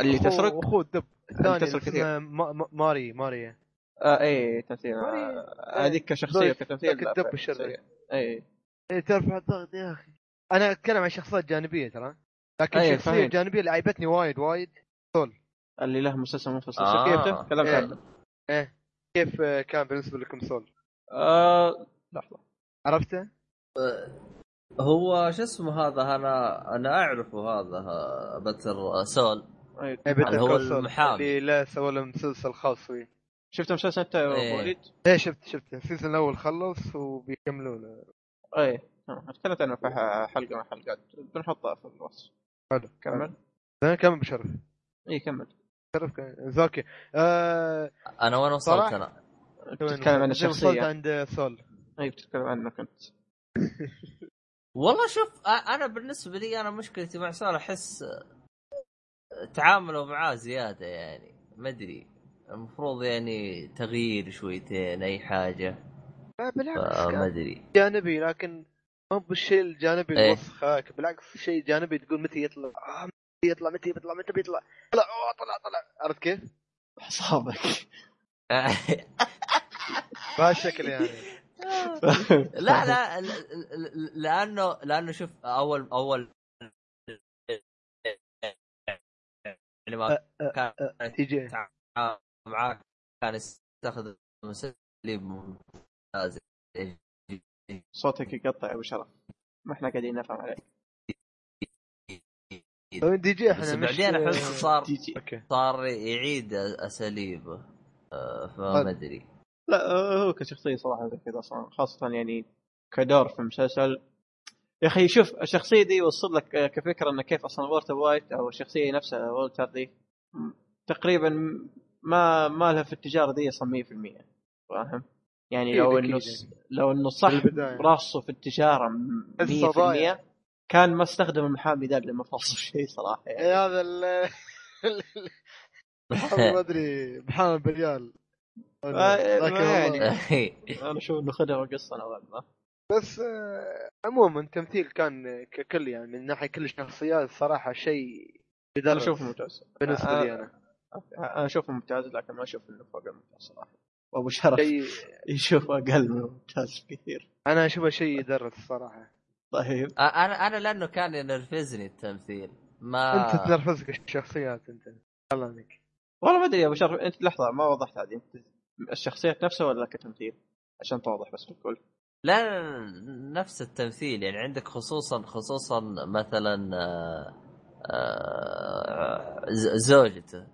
اللي تسرق؟ اخوه الدب الثانية تسرق كثير. اسمها ما- ما- ماري ماريا آه إيه تمثيل. ماري- آه، هذيك كشخصية زوج- وكتمثيل ذاك لا، الدب الشرير. إيه إيه. ترفع الضغط يا أخي. أنا أتكلم عن شخصيات جانبية ترى لكن أيه، الشخصيه. الجانبيه اللي عيبتني وايد وايد اللي له مسلسل منفصل آه. شوف كيف تكلمت إيه. إيه كيف آه، كان بالنسبة لكم سول آه لحظة عرفته؟ هو شو اسمه هذا أنا أنا أعرفه هذا بتر سول أيه. إيه، Better اللي هو. المحامي. اللي لا سوى له مسلسل خاص فيه شفت مسلسل أنت يا إيه. وليد؟ إيه شفت شفت السيزون الأول خلص وبيكملونه إيه تمام. تكلمت عنه في حلقة من الحلقات بنحطها في الوصف حلو كمل أنا كمل بشرف إي كمل شرف كان- زوكي آه أنا وين وصلت؟ أنا؟ بتتكلم عن ما وصلت؟ الشخصية. عند سول. أي بتتكلم عنك انت والله شوف أنا بالنسبة لي أنا مشكلتي مع سول أحس تعاملوا معاه زيادة يعني. ما أدري. المفروض يعني تغيير شويتين أي حاجة. آه بالعكس كان أدري. جانبي لكن ما بالشيء الجانبي إيه. الوسخ هاك بالعكس شيء جانبي تقول متى يطلع. آه متى يطلع متى بيطلع متى بيطلع؟ طلع أوه طلع طلع. عرفت كيف؟ اعصابك بهالشكل يعني. لا لا ل- ل- لأنه لأنه شوف أول أول يعني ما كان تيجي يتعامل معاه كان يستخدم اساليب ممتازه صوتك يقطع يا أبو شرف. ما إحنا قاعدين نفهم عليك. طيب دي جي بس إحنا مش بعدين أحس صار صار يعيد اساليبه آه، فما أدري لا آه، هو كشخصية صراحة زي كذا أصلا خاصة يعني كدور في مسلسل يا أخي شوف الشخصية دي يوصل لك آه، كفكرة انه كيف أصلا وولتر وايت أو الشخصية نفسها وولتر دي تقريبا ما ما لها في التجارة دي أصلا 100% فاهم؟ يعني لو أكيد، إنه أكيد. لو إنه صح. راسه في التجارة م- لسه ضايع. 100% كان ما استخدم المحامي ذا اللي ما فصل شيء صراحة يعني. إيه هذا ال ما أدري محمد بريال. يعني. أنا أشوف إنه خدم القصة نوعا ما. بس آه، عموما التمثيل كان ككل يعني من ناحية كل الشخصيات صراحة شيء أنا يدرس أشوفه ممتاز. بالنسبة آه، لي أنا. أنا أشوفه ممتاز لكن ما أشوف إنه فوق الممتاز صراحة. وأبو شرف شيء يشوفه أقل من ممتاز كثير. أنا أشوفه شيء يدرس صراحة. طيب. أنا أنا لأنه كان ينرفزني التمثيل. ما أنت تنرفزك الشخصيات أنت. الله عنك والله ما أدري يا أبو شرف أنت لحظة ما وضحت عادي أنت الشخصيات نفسها ولا كتمثيل؟ عشان توضح بس بالكل. لا نفس التمثيل. يعني عندك خصوصا خصوصا مثلا آه، آه، ز- زوجته.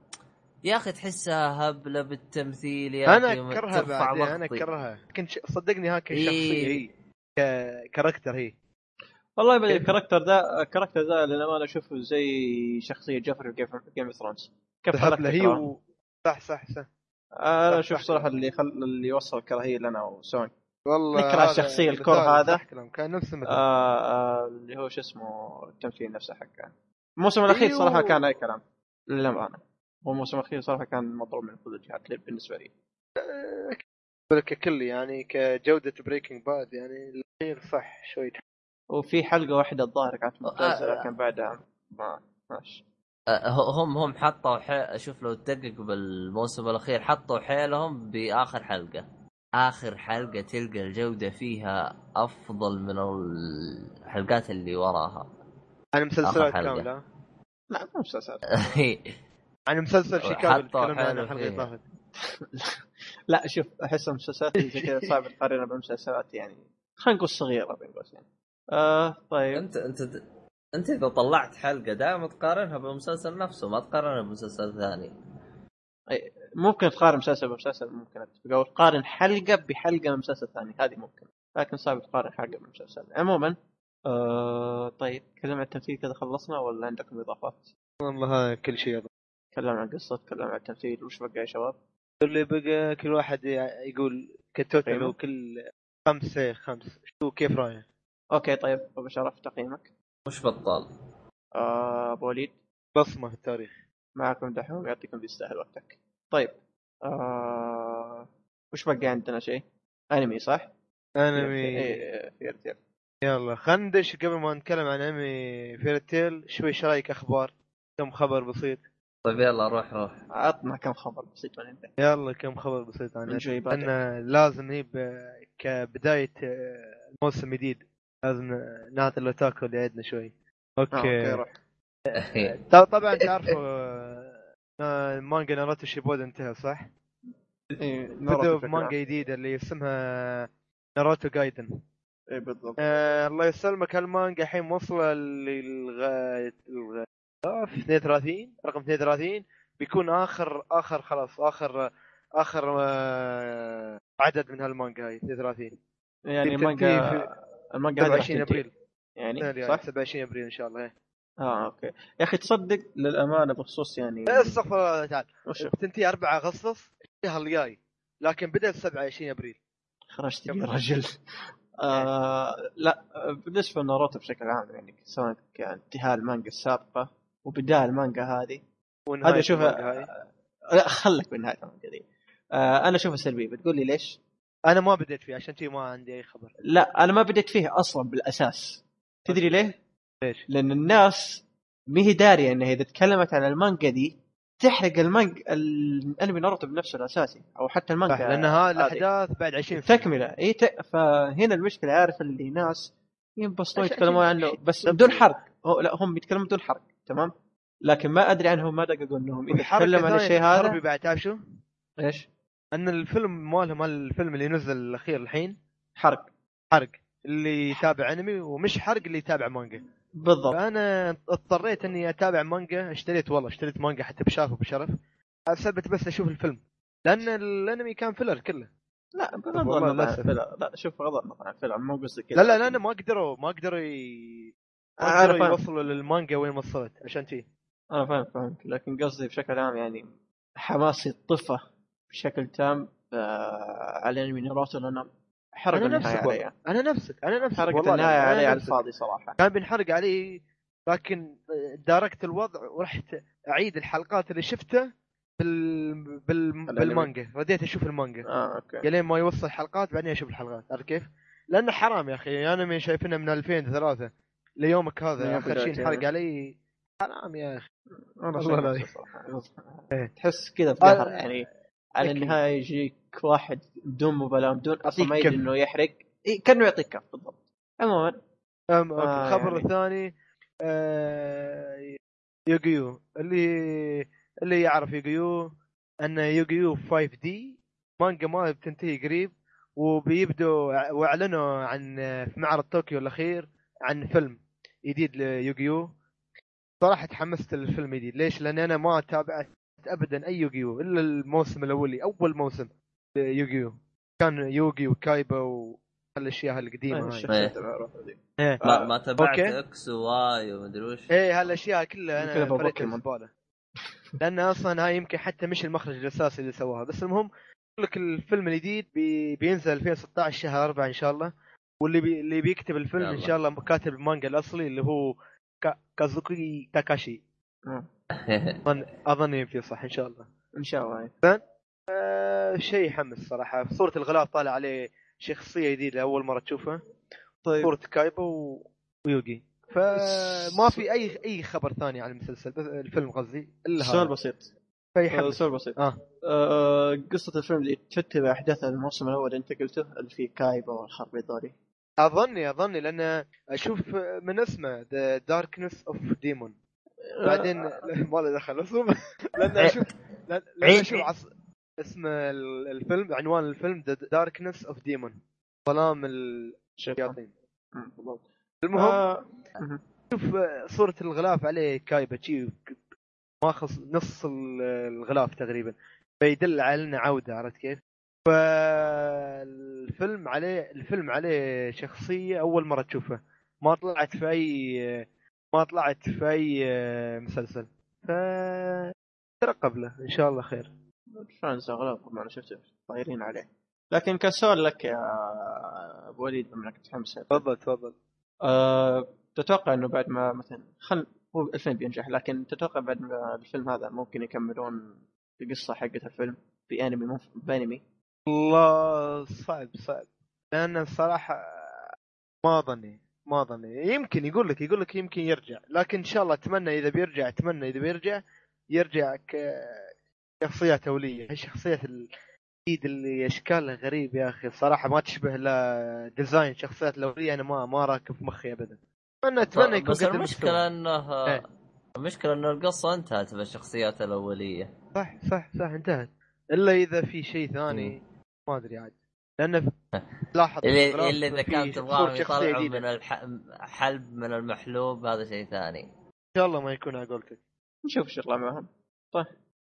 يا أخي تحسها هبلة بالتمثيل يا أنا أخي أكرهها ترفع بعد أنا. أكرهها. كنت صدقني هاك إيه. شخصيه هي. ك- character هي. والله بدي ال character ذا ال character ذا للأمانة اشوفه زي شخصية جيفري في Game of Thrones كيف هي خلقت و... صح صح صح. أنا صح، أشوف. صراحة اللي خل... اللي وصل الكراهيه لنا وسوني. والله نكره الشخصية مثال الكرة هذا. كان نفس المثل آه آه اللي هو شو اسمه التمثيل نفسه حقه. الموسم الأخير أيوه. صراحة كان أي كلام للأمانة. هو الموسم الأخير صراحة كان مضروب من كل الجهات بالنسبة لي. بل ككل يعني كجودة Breaking Bad يعني الأخير صح شوي. وفي حلقة واحدة الظاهر كانت ممتازه آه، آه. لكن بعدها. ما ماشي. آه، هم هم حطوا حي... شوف لو تدقق بالموسم الأخير حطوا حيلهم بآخر حلقة. آخر حلقة تلقى الجودة فيها أفضل من الحلقات اللي وراها. عن مسلسلات. كاملة. لا مو مسلسل عن مسلسل شيكاغو تكلمنا عنه الحلقة لا شوف أحس المسلسلات اللي زي كذا صعب تقارنها بمسلسلات يعني خلينا نقول صغيرة بين قوسين. آه طيب انت أنت أنت إذا طلعت حلقة دائما تقارنها بالمسلسل نفسه ما تقارنها بمسلسل ثاني ممكن تقارن مسلسل بمسلسل ممكن اتفق أو تقارن حلقة بحلقة من مسلسل ثاني هذه ممكن لكن صعب تقارن حلقة بمسلسل عموما آه طيب تكلم عن التمثيل كذا خلصنا ولا عندكم إضافات؟ والله هذا كل شيء أظن. تكلم عن قصة تكلم عن التمثيل وش بقى يا شباب؟ اللي بقى كل واحد يقول ك total أيوه. وكل خمسة خمس شو كيف رأيك؟ okay طيب. أبو شرف تقييمك. مش بطال؟ آه أبو وليد. بصمة في التاريخ. معكم دحوم يعطيكم بيستاهل وقتك. طيب. آه وش بقى عندنا شيء؟ أنمي صح؟ أنمي. فيرتيل يلا خندش قبل ما نتكلم عن أنمي فيرتيل شوي إيش رأيك؟ أخبار؟ كم خبر بسيط؟ طيب يلا روح روح. عطنا كم خبر بسيط من عندك يلا كم خبر بسيط عن من جوي بادئ. ان لازم نجيب كبداية آه، موسم جديد لازم نعطي الاوتاكو اللي عندنا شوي. آه، okay, okay روح. ط- طبعا تعرفوا آه، آه، مانجا ناروتو شيبودن انتهى صح؟ إيه، بشكل بمانجا عام. جديدة اللي اسمها ناروتو جايدن. إيه بالضبط. آه الله يسلمك هالمانجا الحين الغ... آه، في 32 رقم 32 بيكون آخر آخر خلاص آخر آخر آه عدد من هالمانجا هاي 32 يعني بتنتهي المانجا في المانجا هذه راح 27 تنتهي. أبريل. يعني صح؟ صح؟ 27 أبريل إن شاء الله إيه. آه okay. يا أخي تصدق للأمانة بخصوص يعني استغفر الله تعالى. وش بتنتهي 4 أغسطس الشهر الجاي. لكن بدأت 27 أبريل. خرجت يا رجل. آه لا بالنسبة لناروتو بشكل عام يعني سواء انتهاء المانجا السابقة وبداية المانجا هذه. هذه اشوفها. لا خلك من نهايه المانجا دي. آه أنا أشوفها سلبية. بتقول لي ليش؟ أنا ما بديت فيه عشان تي ما عندي أي خبر لا أنا ما بديت فيه أصلا بالأساس تدري ليه؟ ليش؟ لأن الناس ما هي دارية إنها إذا تكلمت عن المانجا دي تحرق المانجا الأنمي ناروتو بنفسه الأساسي أو حتى المانجا لأنها. الأحداث بعد 20 سنه تكملة اي ت... فهنا المشكلة عارف اللي ناس ينبسطون يتكلمون عنه بس. بدون حرق هو لا هم يتكلمون بدون حرق تمام لكن ما أدري عنهم ما دققوا إنهم اذا وحركة تكلم عن الشيء هذا بعد تعرف شو؟ إيش؟ أن الفيلم مالهم الفيلم اللي نزل الأخير الحين؟ حرق. حرق. اللي يتابع أنمي ومش حرق اللي يتابع مانجا. بالضبط. فأنا اضطريت إني أتابع مانجا. اشتريت والله اشتريت مانجا حتى بشرف وبشرف. بسبب بس أشوف الفيلم. لأن الأنمي كان filler كله. لا بغض. الفيلم لا شوف بغض النظر عن الفيلم مو قصدي كذا. لا لا لا ما قدروا ما قدروا ي... يوصلوا للمانجا وين وصلت عشان تي أنا فاهم فهمت. لكن قصدي بشكل عام يعني حماسي طفى بشكل تام آه على أنمي ناروتو لأنه حرق أنا النهاية نفسك علي. أنا نفسك أنا نفسك حرقت النهاية علي على. الفاضي صراحة كان بينحرق علي لكن داركت الوضع ورحت أعيد الحلقات اللي شفتها بال... بال... بالمانجا بديت أشوف المانجا آه أوكي لين ما يوصل حلقات بعدين أشوف الحلقات عارف كيف؟ لأنه حرام يا أخي أنمي شايفينه من 2003 ليومك هذا من آخر شيء انحرق يعني. علي حرام يا أخي والله. إيه. تحس كذا آه، يعني على. النهاية يجيك واحد بدون مبالاة بدون أصلا ما يدري. إنه يحرق إيه كأنه يعطيك كف بالضبط عموما. آه، الخبر يعني. الثاني آه يوغيو اللي اللي يعرف يوغيو أن يوغيو 5 دي مانجا ما بتنتهي قريب وبيبدوا وإعلنوا عن في معرض طوكيو الأخير عن فيلم جديد ليوغيو صراحة تحمست للفيلم الجديد ليش؟ لأن أنا ما تابعت ابدا أي يوغيو إلا الموسم الأولي أول موسم يوغيو كان يوغي وكايبا والأشياء القديمه هاي. ذي. إيه. ما, ما تابعت أوكي. X و Y ومدري وش إيه هالأشياء كلها أنا بوكيمون. لأن أصلا هاي يمكن حتى مش المخرج الأساسي اللي سواها بس المهم يقول لك الفيلم الجديد بي بينزل 2016 شهر 4 إن شاء الله واللي بي اللي بيكتب الفيلم إن. شاء الله كاتب المانجا الأصلي اللي هو كا كازوكي تاكاشي. اظن أظن يمشي صح إن شاء الله. إن شاء الله. آه شيء يحمس صراحة. في صورة الغلاف طالع عليه شخصية جديدة أول مرة تشوفها. طيب. صورة كايبا و... ويوغي. فما في اي أي خبر ثاني عن المسلسل بس الفيلم قصدي. إلا سؤال هذا بسيط فاي آه، سؤال بسيط. آه. آه، قصة الفيلم اللي تتبع احداث الموسم الأول أنت قلته اللي فيه كايبا والحرب ذولي اظني أظني لأن أشوف من اسمه the darkness of demon بعدين ما له دخل اسمه لأن أشوف لأن عيد- أشوف عص... اسم ال- الفيلم عنوان الفيلم the darkness of demon ظلام الشياطين. المهم آه، شوف صورة الغلاف عليه كايبة شي ماخذ نص ال- الغلاف تقريبا. فيدل على انه عودة عرفت كيف؟ فالفيلم عليه الفيلم عليه شخصية أول مرة تشوفها. ما طلعت في أي ما طلعت في أي مسلسل. ف ترقب له إن شاء الله خير. فرانز أغلب ما أنا شفته طايرين عليه. لكن كسؤال لك يا أبو وليد بما انك متحمس تفضل تفضل. أه تتوقع إنه بعد ما مثلا خل هو الفيلم بينجح لكن تتوقع بعد ما الفيلم هذا ممكن يكملون القصة حقت الفيلم بانمي مو بانمي والله صعب صعب. لأن الصراحة ما ظني. ما ظني يمكن يقول لك يقول لك يمكن يرجع. لكن إن شاء الله أتمنى إذا بيرجع أتمنى إذا بيرجع يرجع ك شخصيات أولية. الشخصيات الجديد اللي إشكالها غريب يا أخي. الصراحه ما تشبه لا ديزاين شخصيات الأولية. أنا ما ما راكب في مخي ابدا. اتمنى أتمنى يكون بس المشكلة. انه إيه. المشكلة إنه القصة انتهت بالشخصيات الأولية. صح صح صح انتهت. إلا إذا في شيء ثاني ما أدري عاد. لأنه لاحظ اللي, اللي إذا كان تبغاهم يطلعوا. من الحلب من المحلوب هذا شيء ثاني. إن شاء الله ما يكون على قولتك. نشوف إيش يطلع معهم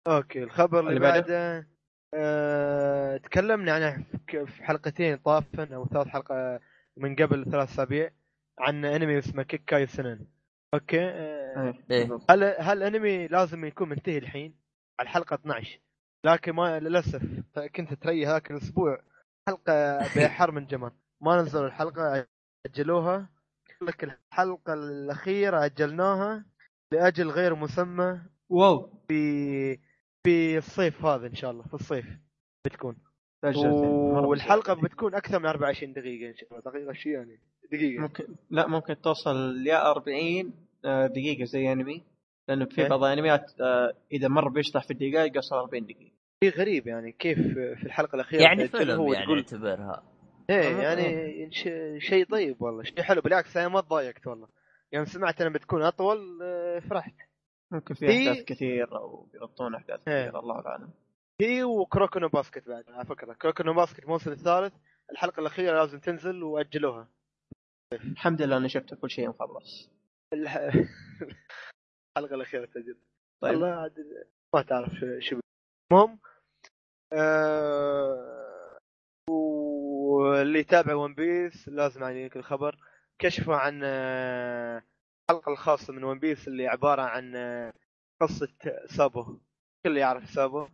أوكي الخبر اللي, اللي بعده؟ آه، تكلمنا عنه في- في حلقتين طافا أو ثلاث حلقة من قبل ثلاث أسابيع عن أنمي اسمه كيكاي سنسن أوكي آه، إيه. هل هل الانمي لازم يكون منتهي الحين؟ على الحلقة 12 لكن ما للأسف كنت تري هذاك الأسبوع. حلقة بحر من جمر ما نزلوا الحلقة أجلوها. لك الحلقة الأخيرة أجلناها لأجل غير مسمى. واو. في في الصيف هذا إن شاء الله في الصيف بتكون. مرة والحلقة. بتكون أكثر من 24 دقيقة إن شاء الله. دقيقة شو يعني؟ دقيقة. ممكن لا ممكن توصل يا 40 آه، دقيقة زي أنمي. لأنه في. بعض الأنميات آه، إذا مره بيشطح في الدقائق يوصل 40 دقيقة. شيء غريب يعني كيف في الحلقة الأخيرة يعني فيلم هو يعني تقول اعتبرها إيه آه، يعني ش- شيء طيب والله شيء حلو. بالعكس أنا ما تضايقت والله. يوم سمعت انها بتكون أطول آه، فرحت. ممكن في هي- أحداث كثير أو بيغطون أحداث إيه. كثير الله أعلم. هي وكروكونو باسكت بعد على فكرة. كروكونو باسكت الموسم الثالث الحلقة الأخيرة لازم تنزل وأجلوها. الحمد لله أنا شفت كل شيء مخلص. الح- الحلقة الأخيرة تجد. طيب. والله عاد ما تعرف شو- شو المهم آه واللي يتابع ون بيس لازم يعطيك الخبر. كشفوا عن آه، الحلقة الخاصة من ون بيس اللي عبارة عن آه، قصة سابو. كل يعرف سابو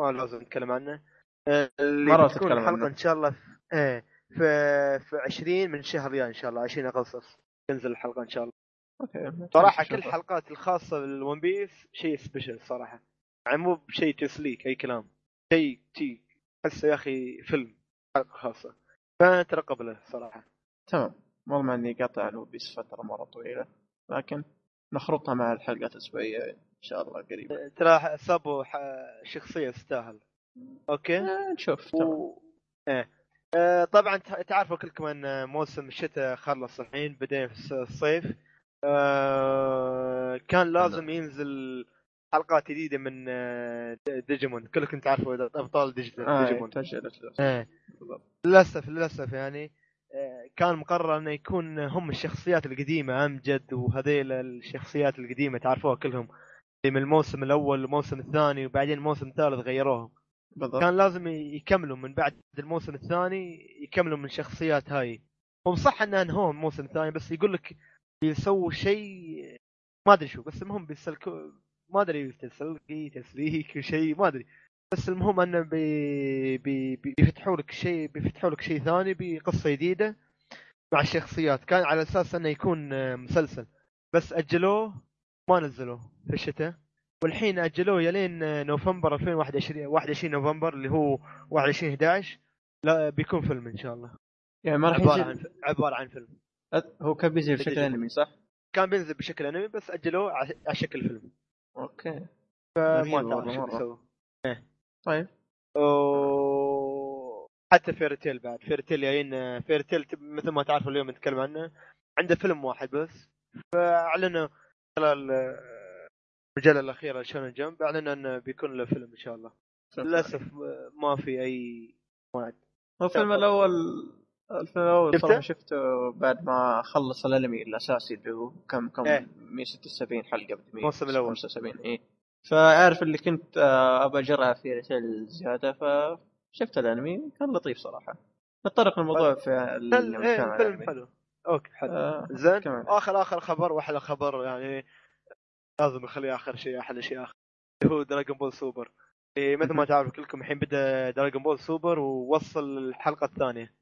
ما لازم نتكلم عنه. آه، اللي مرة تتكلم الحلقة. إن شاء الله في إيه في في 20 من شهر ريال إن شاء الله 20 أغسطس. تنزل الحلقة إن شاء الله. أوكي صراحة كل. الحلقات الخاصة بالون بيس شيء special صراحة. يعني مو بشيء تسليك أي كلام. شيء شيء. تحسه يا أخي فيلم. حلقه خاصه فترقب له صراحة. تمام. والله أني قاطع الون بيس فترة مرة طويلة. لكن نخرطها مع الحلقات الأسبوعية إن شاء الله قريبا ترى سابو شخصية تستاهل أوكي؟ آه، نشوف. تمام. و... إيه. آه، طبعا تعرفوا كلكم إن موسم الشتاء خلص الحين بدينا في الص- الصيف. آه، كان لازم ينزل حلقات جديدة من آه، ديجيمون. كلكم تعرفوا أبطال ديجيتال آه ديجيمون. إيه. للأسف للأسف يعني آه، كان مقرر إنه يكون هم الشخصيات القديمة أمجد وهذيل الشخصيات القديمة تعرفوها كلهم. اللي من الموسم الأول والموسم الثاني وبعدين الموسم الثالث غيروهم. بالضبط. كان لازم يكملوا من بعد الموسم الثاني يكملوا من الشخصيات هاي. هم صح انه أنهوهم الموسم الثاني بس يقول لك بيسووا شيء ما أدري شو بس المهم بيسلكوا ما أدري تسلقي تسليك شيء ما أدري. بس المهم أنه بي بي بي- بيفتحوا لك شيء بيفتحوا لك شيء ثاني بقصة جديدة مع الشخصيات. كان على أساس أنه يكون مسلسل. بس أجلوه ما نزلوه في الشتاء. والحين أجلوه يلين نوفمبر 2021 21 نوفمبر اللي هو 21 11 لا بيكون فيلم إن شاء الله. يعني ما راح عبارة عن عبارة عن فيلم. هو كان بينزل بشكل. أنمي صح؟ كان بينزل بشكل أنمي بس أجلوه على شكل فيلم. أوكي. فما غريب تعرف والله شو مرة. بيسووا طيب. و... حتى فيري تيل بعد. فيري تيل جايين فيري تيل تب- مثل ما تعرفوا اليوم نتكلم عنه عنده فيلم واحد بس. فأعلنوا خلال المجلة الأخيرة شونن جمب أعلنوا إنه بيكون له فيلم إن شاء الله. للأسف آه، ما في أي موعد هو الفيلم الأول الفيلم الأول؟ صراحة شفته بعد ما خلص الأنمي الأساسي اللي هو كم كم إيه. 176 حلقة ب الموسم الأول. 75 اي فأعرف اللي كنت آه، أبى أجرها في ريتيل زيادة فشفت الأنمي كان لطيف صراحة نتطرق للموضوع في فيلم اليوم إيه. حلو أوكي حلو آه، زين. اخر آخر خبر واحلى خبر يعني لازم نخليه آخر شيء أحلى شيء آخر اللي هو دراجون بول سوبر إيه مثل ما تعرفوا كلكم الحين بدأ دراجون بول سوبر ووصل الحلقة الثانية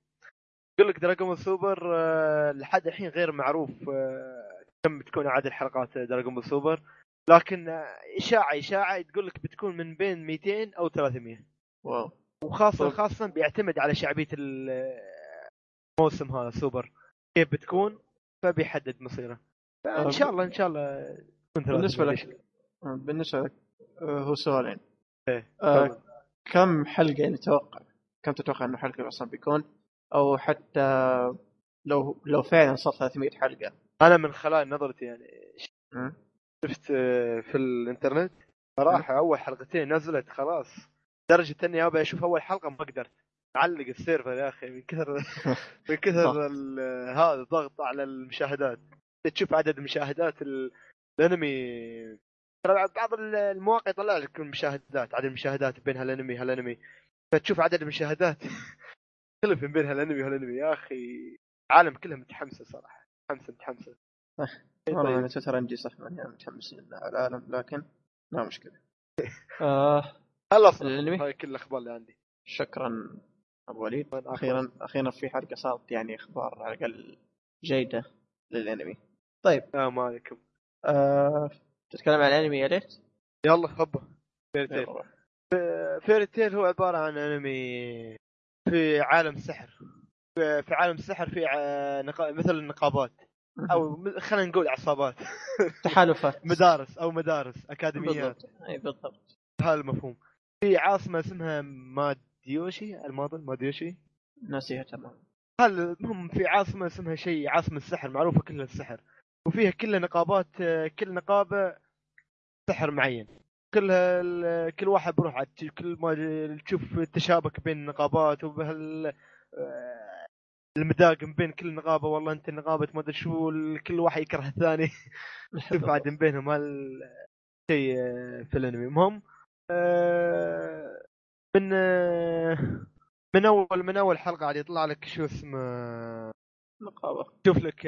يقول لك دراجون بول سوبر آه، لحد الحين غير معروف آه، كم بتكون عدد حلقات دراجون سوبر لكن آه، إشاعة إشاعة تقول لك بتكون من بين 200 أو 300 واو. وخاصة طب. خاصة بيعتمد على شعبية ال- الموسم هذا سوبر كيف بتكون؟ فبيحدد مصيره. فإن. شاء الله إن شاء الله بالنسبة؟ لك بالنسبة لك آه، هو سؤالين. إيه آه،. كم حلقة يعني تتوقع كم تتوقع إنه حلقة أصلا بيكون؟ أو حتى لو لو فعلا صار 300 حلقة. أنا من خلال نظرتي يعني. شفت آه، في الإنترنت صراحة أول حلقتين نزلت خلاص لدرجة إني أبي أشوف أول حلقة ما قدرت علق السيرفر يا أخي من كثر من كثر ال- هذا الضغط على المشاهدات. تشوف عدد مشاهدات ال- الأنمي ترى بعض المواقع يطلع لك المشاهدات عدد المشاهدات بين هالانمي هالأنمي فتشوف عدد المشاهدات. يختلف بين هالانمي وهالانمي يا أخي العالم كله متحمسة صراحة. متحمسة متحمسة. إيه والله طيب. أنا شطرنجي صح ماني أنا متحمس على العالم لكن لا مشكلة. آه خلص؟ هاي كل الأخبار اللي عندي. شكرا أبو وليد. أخيرا أخيرا في حلقة صارت يعني أخبار على الأقل جيدة للأنمي. طيب. السلام عليكم. آه تتكلم عن الانمي يا ليت؟ يلا هبا Fairy Tail يلا. Fairy Tail هو عبارة عن أنمي في عالم السحر في عالم السحر في. مثل النقابات. أو خلينا نقول عصابات. تحالفات. مدارس أو مدارس أكاديميات. بالضبط. إي بالضبط. هذا المفهوم. في عاصمة اسمها ماديوشي الماضي ماديوشي. ناسيها تمام. هل المهم في عاصمة اسمها شيء عاصمة السحر معروفة كلها السحر. وفيها كل نقابات كل نقابة سحر معين. كلها كل واحد بروح عاد كل ما تشوف التشابك بين النقابات وبهال المداقم بين كل نقابة والله انت نقابة ما ادري شو كل واحد يكره الثاني. شوف عاد بينهم هال شيء في الانمي. المهم من من أول من أول حلقة عاد يطلع لك شو اسمه نقابة. شوف لك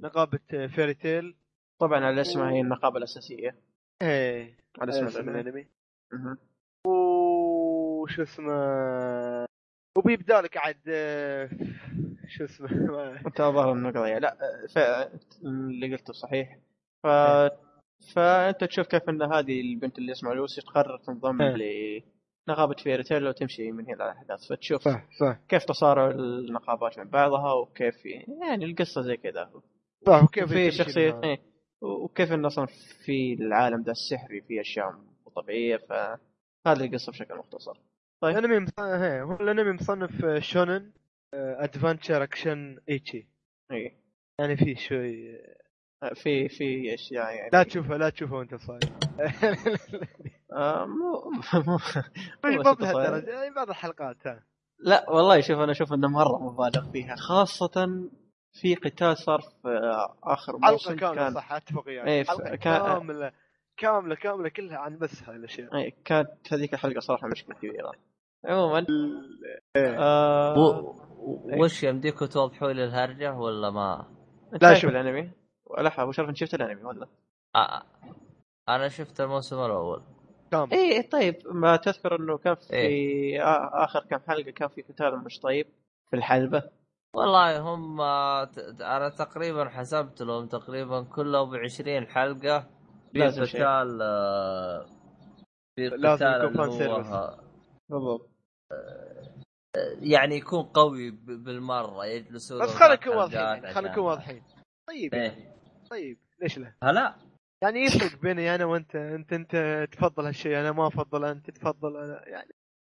نقابة فيري تيل طبعا على اسمها هي النقابة الأساسية. إيه. على اسم الأنمي مهم. وشو اسمه وبيبدأ لك عاد شو اسمه أنت ظهر النقطه لا ف... اللي قلته صحيح ف... فأنت تشوف كيف إن هذه البنت اللي اسمها لوسي تقرر تنضم إيه. ل نقابه فيرتيل وتمشي من هنا الاحداث فتشوف صح صح كيف تصارع النقابات من بعضها وكيف يعني القصة زي كذا صح وكيف في شخصية. إيه. وكيف انه أصلا في العالم ده السحري في أشياء مو طبيعية فهذه القصة بشكل مختصر. طيب. الأنمي مص- هي، هو الأنمي مصنف آه، shonen adventure action ecchi إيه. يعني في شوي في في أشياء يعني. لا تشوفه لا تشوفه وأنت صاير آه مو مو مو. يعني بعض الحلقات ها. لا والله شوف أنا أشوف إنه مرة مبالغ فيها خاصة في قتال صار في آه، آخر حلقة موسم كاملة كان صح أتفق يعني إيه، ف- حلقه كاملة كاملة كاملة كلها عن بس هاي الأشياء اي كانت هذيك الحلقة صراحة مشكلة كبيرة عموما إيه. آه و... وش يمديكم توضحوا لي الهرجة ولا ما؟ لا، شوف. الأنمي لا أبو شرف أنت شفت الأنمي ولا؟ آه. أنا شفت الموسم الأول كامل اي طيب ما تذكر إنه كان في إيه. آخر كم حلقة كان في قتال مش طيب في الحلبة والله هم أنا تقريبا حسبت لهم تقريبا كله ب 20 حلقة في. قتال آه، في لازم قتال يكون فان بالضبط. يعني يكون قوي بالمرة يجلسون بس خلينا نكون واضحين يعني خلينا نكون واضحين. طيب يعني إيه. طيب ليش لا؟ هلا. يعني يفرق بيني أنا وأنت أنت أنت تفضل هالشيء أنا ما أفضل أنت تفضل أنا يعني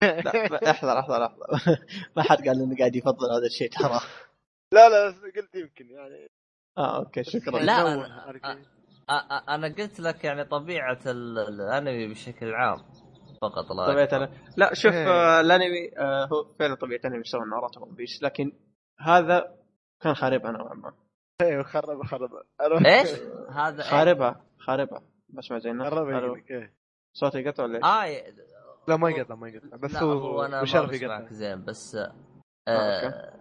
لا احذر احذر احذر ما حد قال إنه قاعد يفضل هذا الشيء ترى لا لا قلت يمكن يعني آه okay شكرا لا، أنا- أنا قلت لك يعني طبيعة ال- الأنمي بشكل عام فقط لا طبيعة أكثر. الأ- لا شوف إيه. آه الأنمي آه هو فعلا طبيعة الأنمي سوى ناروتو One Piece لكن هذا كان خاربها نوعا ما أيوه خرب خرب أنا- إيش؟ هذا إيه؟ خاربها خاربها بسمع زي الناس خرب ألو. يقلك إيه. صوتي يقطع ولا إيش؟ آه لا ما يقطع ما يقطع بس لا هو هو أنا بشرف يقطع زين بس آه، آه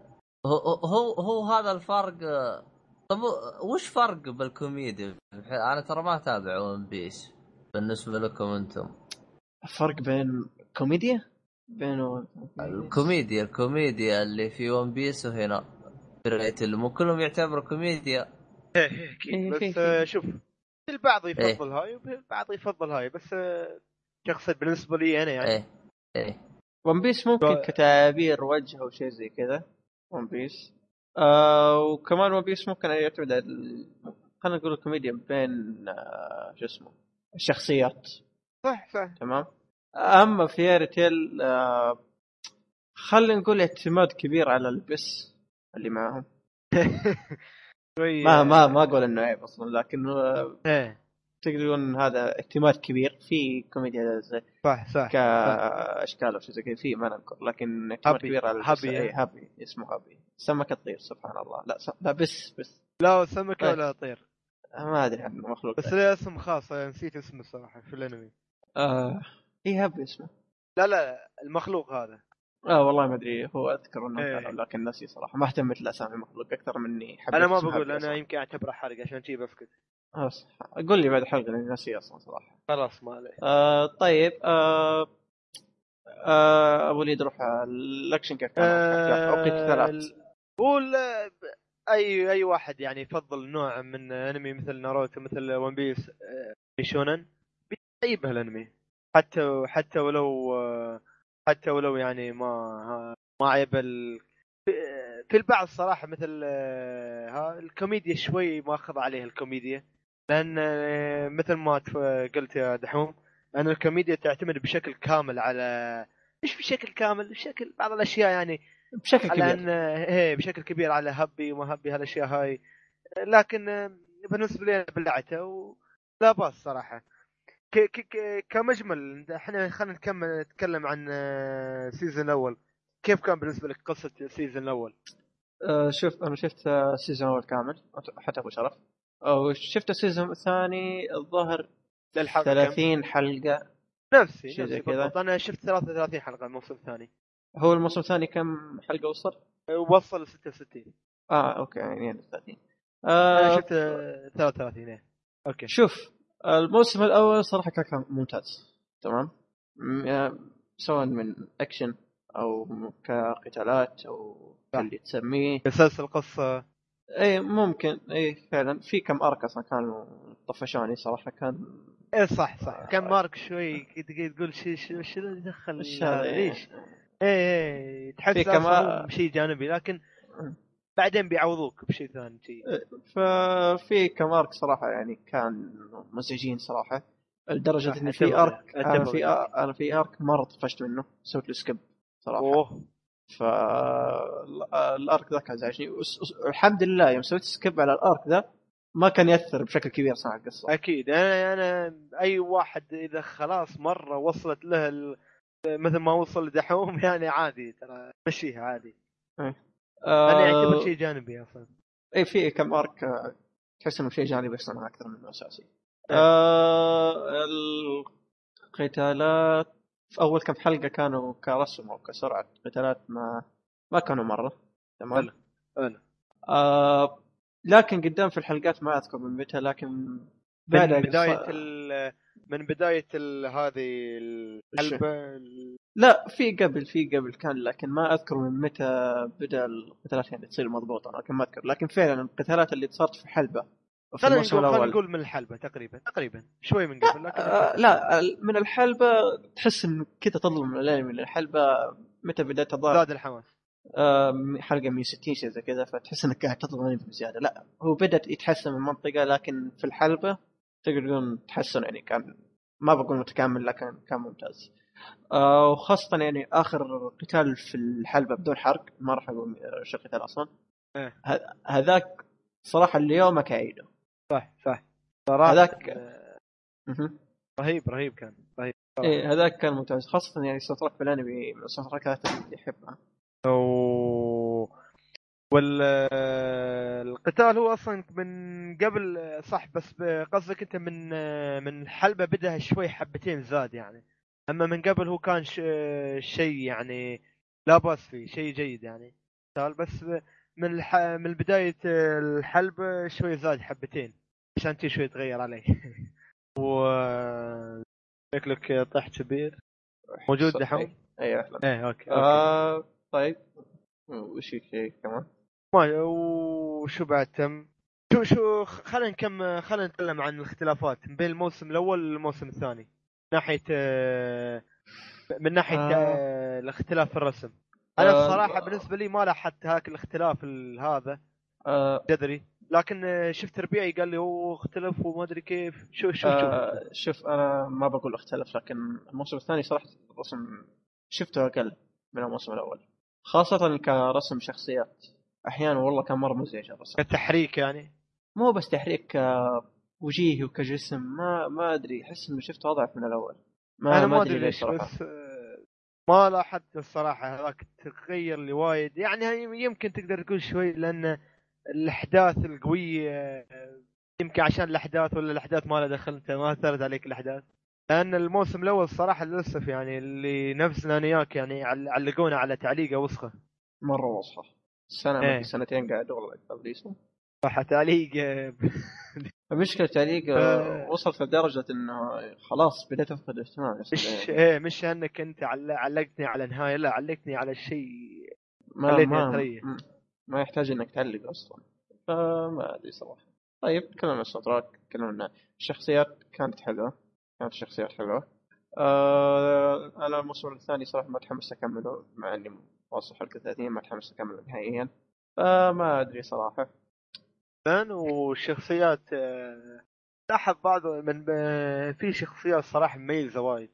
هو هو هو هذا الفرق آه، طب وش فرق بالكوميديا؟ أنا ترى ما أتابع One Piece بالنسبة لكم أنتم. فرق بين كوميديا؟ بينه الكوميديا الكوميديا اللي في One Piece وهنا. Fairy Tail مو كلهم يعتبروا كوميديا. إيه، إيه، أكيد. إيه، في- بس شوف البعض يفضل هاي والبعض يفضل هاي بس شخصيا بالنسبة لي أنا يعني. إيه إيه. One Piece ممكن ف- كتعابير وجه أو شيء زي كذا One Piece آه وكمان One Piece ممكن يعتمد على ال- خلينا نقول الكوميديا بين آه شو اسمه الشخصيات. صح صح. تمام؟ أما Fairy Tail آه خلينا نقول اعتماد كبير على البس اللي معاهم. شوي ما ما ما أقول إنه عيب أصلا لكن آه، إيه تقدر تقول ان هذا اعتماد كبير في كوميديا زي صح صح. كأشكال أو شيء زي كذا في ما ننكر لكن Happy. كبير على. Happy، يعني. Happy اسمه Happy سمكه تطير سبحان الله. لا س... لا بس بس. لا سمكه إيه. ولا طير. ما أدري عن المخلوق بس له اسم خاص؟ نسيت اسمه الصراحة في الأنمي. آه... اي Happy اسمه. لا لا المخلوق هذا. آه والله ما أدري هو أذكر إنه إيه. لكن ناسي صراحة. ما اهتميت لاسامي المخلوق أكثر مني حبيت أنا ما بقول أنا. يمكن أعتبره حرق عشان شي بسكت آه، صح. قول لي بعد الحلقة لأني ناسي أصلا صراحة. خلاص ما عليه. آه طيب آه آه أبو وليد روح على الأكشن كيف كان؟ أو قتالات هو ال- أي أي واحد يعني يفضل نوع من أنمي مثل ناروتو مثل One Piece آه، شونن بيعيب هالأنمي. حتى حتى ولو آه، حتى ولو يعني ما ما عيب ال... في- في البعض صراحة مثل آه، ها الكوميديا شوي ماخذ عليها الكوميديا. لأن آه، مثل ما قلت يا دحوم أن الكوميديا تعتمد بشكل كامل على مش بشكل كامل بشكل بعض الأشياء يعني بشكل على كبير ان هي بشكل كبير على هبي وما هبي هالأشياء هاي. لكن بالنسبة لي بلعته ولا بأس صراحة. ك ك ك كمجمل إحنا خلينا نكمل نتكلم عن ال season الأول. كيف كان بالنسبة لك قصة ال season الأول؟ آه شوف أنا شفت آه، ال season الأول كامل حتى أبو شرف. وشفت ال season الثاني للحلقة 30 حلقة. نفسي شيء زي كذا. أنا شفت 33 حلقة الموسم الثاني. هو الموسم الثاني كم حلقة وصل؟ وصل ل 66 آه okay يعني 30 أنا آه شفت آه، 33 إيه. okay. شوف الموسم الأول صراحة كان- ممتاز. تمام؟ سواء من أكشن أو كقتالات أو. اللي تسميه. تسلسل قصة. اي ممكن. اي فعلا. في كم arc أصلا كانوا طفشوني صراحة. كان إيه صح صح. كان كم arc شوي تقول شو شو اللي دخل؟ إيه. ليش؟ إيه. إيه تحس هو شيء جانبي لكن بعدين بيعوضوك بشيء ثاني شيء ففي كم arc صراحة يعني كان مزعجين صراحة. لدرجة إن في arc أنا في أنا في arc مرة طفشت منه سويت له skip صراحة. أوه. ف ال arc ذاك ازعجني الحمد لله يوم سويت skip على ال arc ذا ما كان يأثر بشكل كبير صنع القصة. أكيد. أنا أنا أي واحد إذا خلاص مرة وصلت له ال... مثل ما وصل دحوم يعني عادي ترى مشيها عادي. أنا يعتبر شيء جانبي أصلا. اي آه، في كم أرك آه، تحس إنه شيء جانبي أصلا أكثر منه أساسي. إيه. آه القتالات في أول كم حلقة كانوا كرسم أو كسرعه قتالات ما ما كانوا مرة تمام حلو. حلو. آه لكن قدام في الحلقات ما أذكر من متى لكن من بعد بداية ص- ال... من بداية ال... هذه الحلبة ال... لا في قبل في قبل كان لكن ما أذكر من متى بدأ القتالات يعني تصير مضبوطة لكن ما أذكر لكن فعلا القتالات اللي صارت في حلبة خلينا نقول خلينا نقول من الحلبة تقريبا تقريبا شوي من قبل لكن آه لا ال- من الحلبة تحس إن كذا تظلم من الأنمي. لأن الحلبة متى بدأت تظهر؟ زاد الحماس. آه حلقة 160 شيء زي كذا فتحس إنك قاعد تظلم الأنمي بزيادة. لا هو بدأت يتحسن من المنطقة لكن في الحلبة تقدر تقول تحسن يعني كان ما بقول متكامل لكن كان ممتاز. آه وخاصة يعني آخر قتال في الحلبة بدون حرق ما راح أقول شو القتال أصلا. إيه. هذاك صراحة اليوم اعيده صح صح. صراحة هذاك- آه،. رهيب رهيب كان رهيب. إيه هذاك كان ممتاز خاصة يعني ال sound في الأنمي من ال soundtrack ات اللي احبها و... وال القتال هو أصلا من قبل صح بس قصدك أنت من من الحلبه بدأ شوي حبتين زاد يعني. أما من قبل هو كان ش... شيء يعني لا بأس فيه شيء جيد يعني. بس من الح... من بداية الحلبه شوي زاد حبتين عشان تي شوي تغير عليه و شكلك طحت كبير موجود دحوم؟ أي أهلا إيه أوكي, أوكي. آه طيب وش في كمان؟ ما وشو بعد تم شو شو خلينا نكم خلينا نتكلم عن الاختلافات بين الموسم الأول والموسم الثاني من ناحية آه، من ناحية آه. آه، الاختلاف في الرسم أنا آه، الصراحه بالنسبة لي ما لاحظت هاك الاختلاف ال- هذا. آه جذري لكن آه، شفت ربيعي قال لي هو اختلف وما أدري كيف. شو شو آه شوف أنا ما بقول اختلف لكن الموسم الثاني صراحة الرسم شفته أقل من الموسم الأول. خاصة كرسم شخصيات. أحيانا والله كان مرة مزعج الرسم. التحريك يعني؟ مو بس تحريك كوجيه وكجسم ما ما أدري. أحس إنه شفته اضعف من الأول. ما أنا ما أدري ليش بس ما لاحظت الصراحة هذاك تغير لي وايد. يعني يمكن تقدر تقول شوي لأن الأحداث القوية يمكن عشان الأحداث ولا الأحداث ما لها دخل أنت ما أثرت عليك الأحداث. لأن الموسم الأول الصراحة للأسف يعني اللي نفسنا أنا وياك يعني عل- علقونا على تعليقه وسخة. سنة إيه. ما في سنتين قاعد والله اسمه صح تعليق آه،. وصلت لدرجة إنه خلاص بديت أفقد اهتمام مش إيه مش أنك أنت عل- علقتني على نهايه لا علقتني على شيء. ما ما, ما يحتاج إنك تعلق أصلا. فما أدري صراحة. طيب تكلمنا عن الساوند تراك تكلمنا الشخصيات كانت حلوة. كانت الشخصيات حلوة. آه أنا الموسم الثاني صراحة ما تحمست أكمله مع إني واصل حلقة 30 ما تحمست أكمله نهائيا. فما أدري صراحة. والشخصيات آه، لاحظ بعض من آه، في شخصيات صراحة مميزة وايد.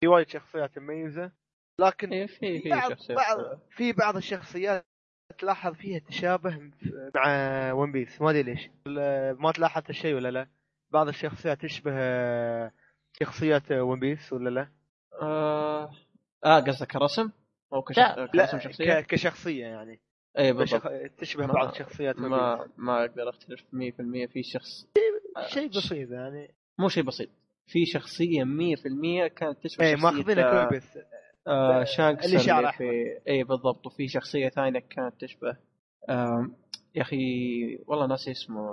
في وايد شخصيات مميزة لكن إيه في في بعض بعض في بعض الشخصيات تلاحظ فيها تشابه مع One Piece ما أدري ليش. ما تلاحظت الشيء ولا لا؟ بعض الشخصيات تشبه آه، شخصيات One Piece ولا لا؟ آه, آه قصدك كرسم؟ أو كشخ... لا كرسم شخصية؟ ك- كشخصية يعني. اي بالضبط. تشبه بعض شخصيات One Piece ما ما أقدر أختلف 100% في شخص شيء بسيط يعني. مو شيء بسيط. في شخصية 100% كانت تشبه شخصية ماخذينك آه، آه Shanks اللي شعره في اي بالضبط. وفي شخصية ثانية كانت تشبه آم، يا أخي والله ناسي اسمه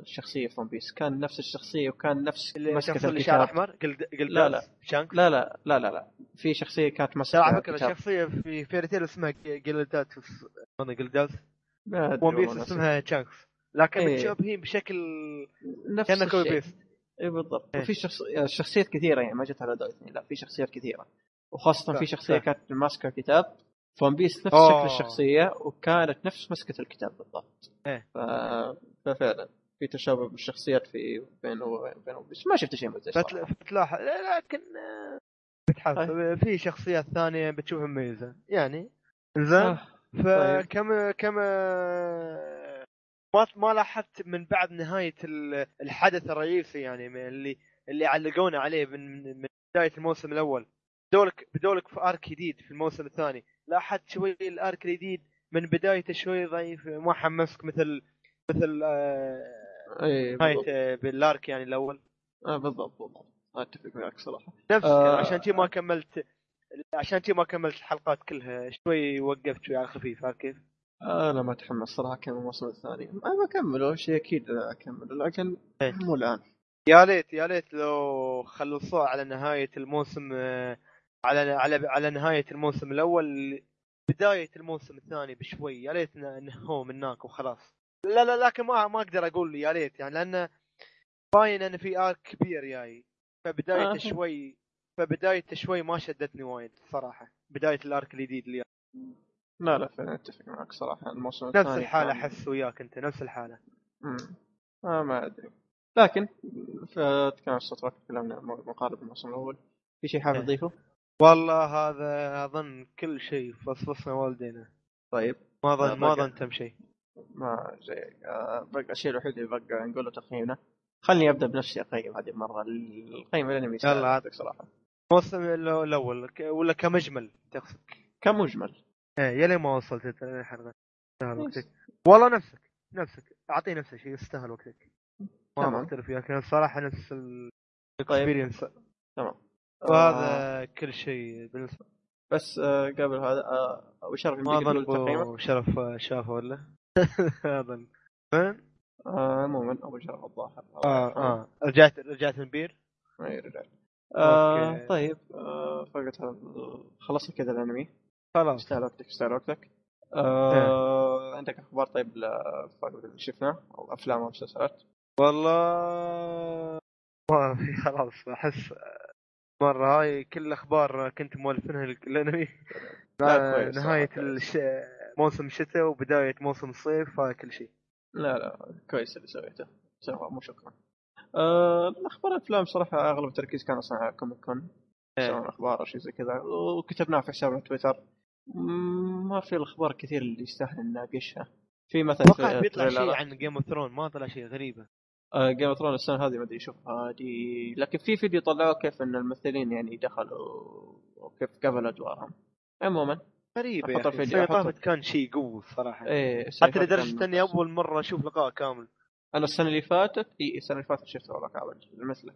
الشخصية في One Piece كان نفس الشخصية وكان نفس الشخص اللي الكتاب. أحمر؟ قلد قلد لا، لا. Shanks؟ لا لا لا لا لا. في شخصية كانت مسكة على فكره. شخصية في فيري تيل اسمها جلداتوس جلداس ما أدري ون بيس. اسمها تشانكس لكن إيه. متشابهين بشكل نفس كانه كوبي بيست اي بالضبط. إيه. وفي شخص... شخصيات كثيرة يعني ما جت على دور اثنين لا في شخصيات كثيرة. وخاصة في شخصية صح. كانت ماسكة كتاب. فون بيس نفس أوه. شكل الشخصية وكانت نفس مسكة الكتاب بالضبط. إيه. ف... ففعلا. في تشابه بالشخصيات في بينه وبين بيس ما شفت شيء مزعج صراحة. فتل- فتلاحظ لا، لكن آه، بتحسب في شخصيات ثانية بتشوفها مميزة. يعني زين. آه، طيب. فكم كم ما ما لاحظت من بعد نهاية ال- الحدث الرئيسي يعني من اللي اللي علقونا عليه من من بداية الموسم الأول. بدولك بدولك في أرك جديد في الموسم الثاني. لاحظت شوي الأرك الجديد من بدايته شوي ضعيف ما حمسك مثل مثل آه، أي آه، بالأرك يعني الأول. آه، بالضبط بالضبط. أتفق معك صراحة. نفس آه. عشان شي ما كملت. عشان شي ما كملت الحلقات كلها شوي وقفت شوي على الخفيف عارف كيف؟ أنا ما أتحمس صراحة كم الموسم الثاني ما بكمله شيء أكيد أكمله لكن إيه. مو الآن يا ليت يا ليت لو خلصوه على نهاية الموسم آه، على على على نهاية الموسم الأول بداية الموسم الثاني بشوي يا ليت نهوه من هناك وخلاص لا لا لكن ما ما أقدر أقول يا ليت يعني لأن باين إن في آرك كبير جاي فبدايته آه. شوي فبدايته شوي ما شدتني وايد صراحة بداية الأرك الجديد اللي لا لا فعلا أتفق معك صراحة الموسم نفس الثاني الحالة أحس وياك أنت نفس الحالة مم. آه ما أدري لكن الصوت وقت تكلمنا مقارب الموسم الأول في شيء حابب إيه. تضيفه؟ والله هذا أظن كل شيء فصفصنا والدينا طيب ما آه، ظن ما. ظن تم شيء ما زي آه بقى الشيء الوحيد اللي بقى نقول له تقييمنا خلني أبدأ بنفسي أقيم هذه المرة القيم الأنمي يلا. هذاك صراحة الموسم الأول ولا كمجمل؟ تقصد. كمجمل. إيه يا لين ما وصلت انت للحلقه يستاهل وقتك. والله نفسك نفسك. أعطيه نفس الشيء يستاهل وقتك. ما تمام. بختلف وياك الصراحه نفس الاكسبيرينس تمام. وهذا كل شيء بالنسبة. بس آه قبل هذا آه أبو شرف ما أظن أبو شرف شافه ولا؟ أظن. فين؟ آه عموما أبو شرف الظاهر آه آه. رجعت رجعت من بير اي رجع آه أوكي. طيب. آه فقط خلصنا كذا الأنمي. خلاص. يستاهل وقتك يستاهل وقتك. آه عندك أخبار؟ طيب فقط اللي شفناه أو أفلام أو مسلسلات. والله ما في خلاص أحس مرة هاي كل الأخبار كنت مولفينها لك- الانمي كويس نهاية. الش... موسم الشتاء وبداية موسم الصيف هاي كل شيء. لا لا كويس اللي سويته. سوا مو شكرا. آه الأخبار الأفلام صراحة أغلب التركيز كان أصلا على Comic Con إيه. سواء أخبار أو شيء زي كذا. وكتبناه في حسابنا تويتر. ما في الأخبار كثير اللي يستاهل نناقشها في مثلا أتوقع بيطلع شيء. عن Game of Thrones ما طلع شيء غريبة. Game of Thrones السنة هذه ما أدري أشوف هذه لكن في فيديو طلعوه كيف إن الممثلين يعني دخلوا وكيف قبلوا أدوارهم. عموما. يا اللي طافت كان شيء قوي الصراحة. إيه حتى لدرجة إني أول مرة أشوف لقاء كامل. أنا السنة اللي فاتت إي السنة اللي فاتت شفت والله كامل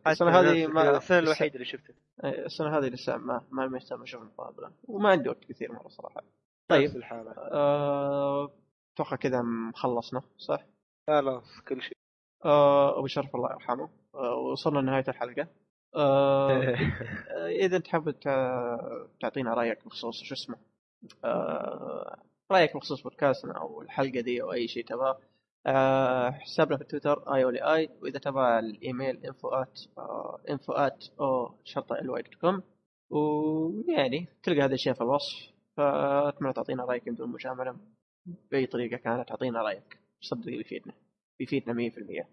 حتى السنة هذه ما السنة الوحيدة اللي شفته السنة هذه لسه ما ما مهتم أشوف مقابلة. وما عندي وقت كثير مرة صراحة. طيب. الحالة. آه، أتوقع كذا خلصنا صح؟ خلاص كل شيء. آه، أبو شرف الله يرحمه. آه، وصلنا لنهاية الحلقة. آه، آه، إذا تحب تع- تعطينا رأيك بخصوص شو اسمه آه، رأيك بخصوص بودكاستنا أو الحلقة دي أو أي شيء تبغاه آه، حسابنا في التويتر اي أو اي وإذا تبغى الإيميل انفو ات انفو ات أو شرطة ال دوت كوم ويعني تلقى هذا الشيء في الوصف فأتمنى تعطينا رأيك بدون مجامله بأي طريقة كانت تعطينا رأيك. صدق بيفيدنا بيفيدنا 100%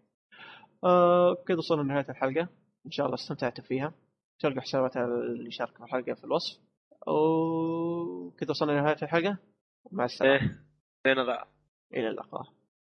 آه كذا وصلنا لنهاية الحلقة. إن شاء الله استمتعتوا فيها. تلقى حسابات اللي شاركوا في الحلقة في الوصف. وكذا وصلنا لنهاية الحلقة. مع السلامة. ضاع إلى اللقاء.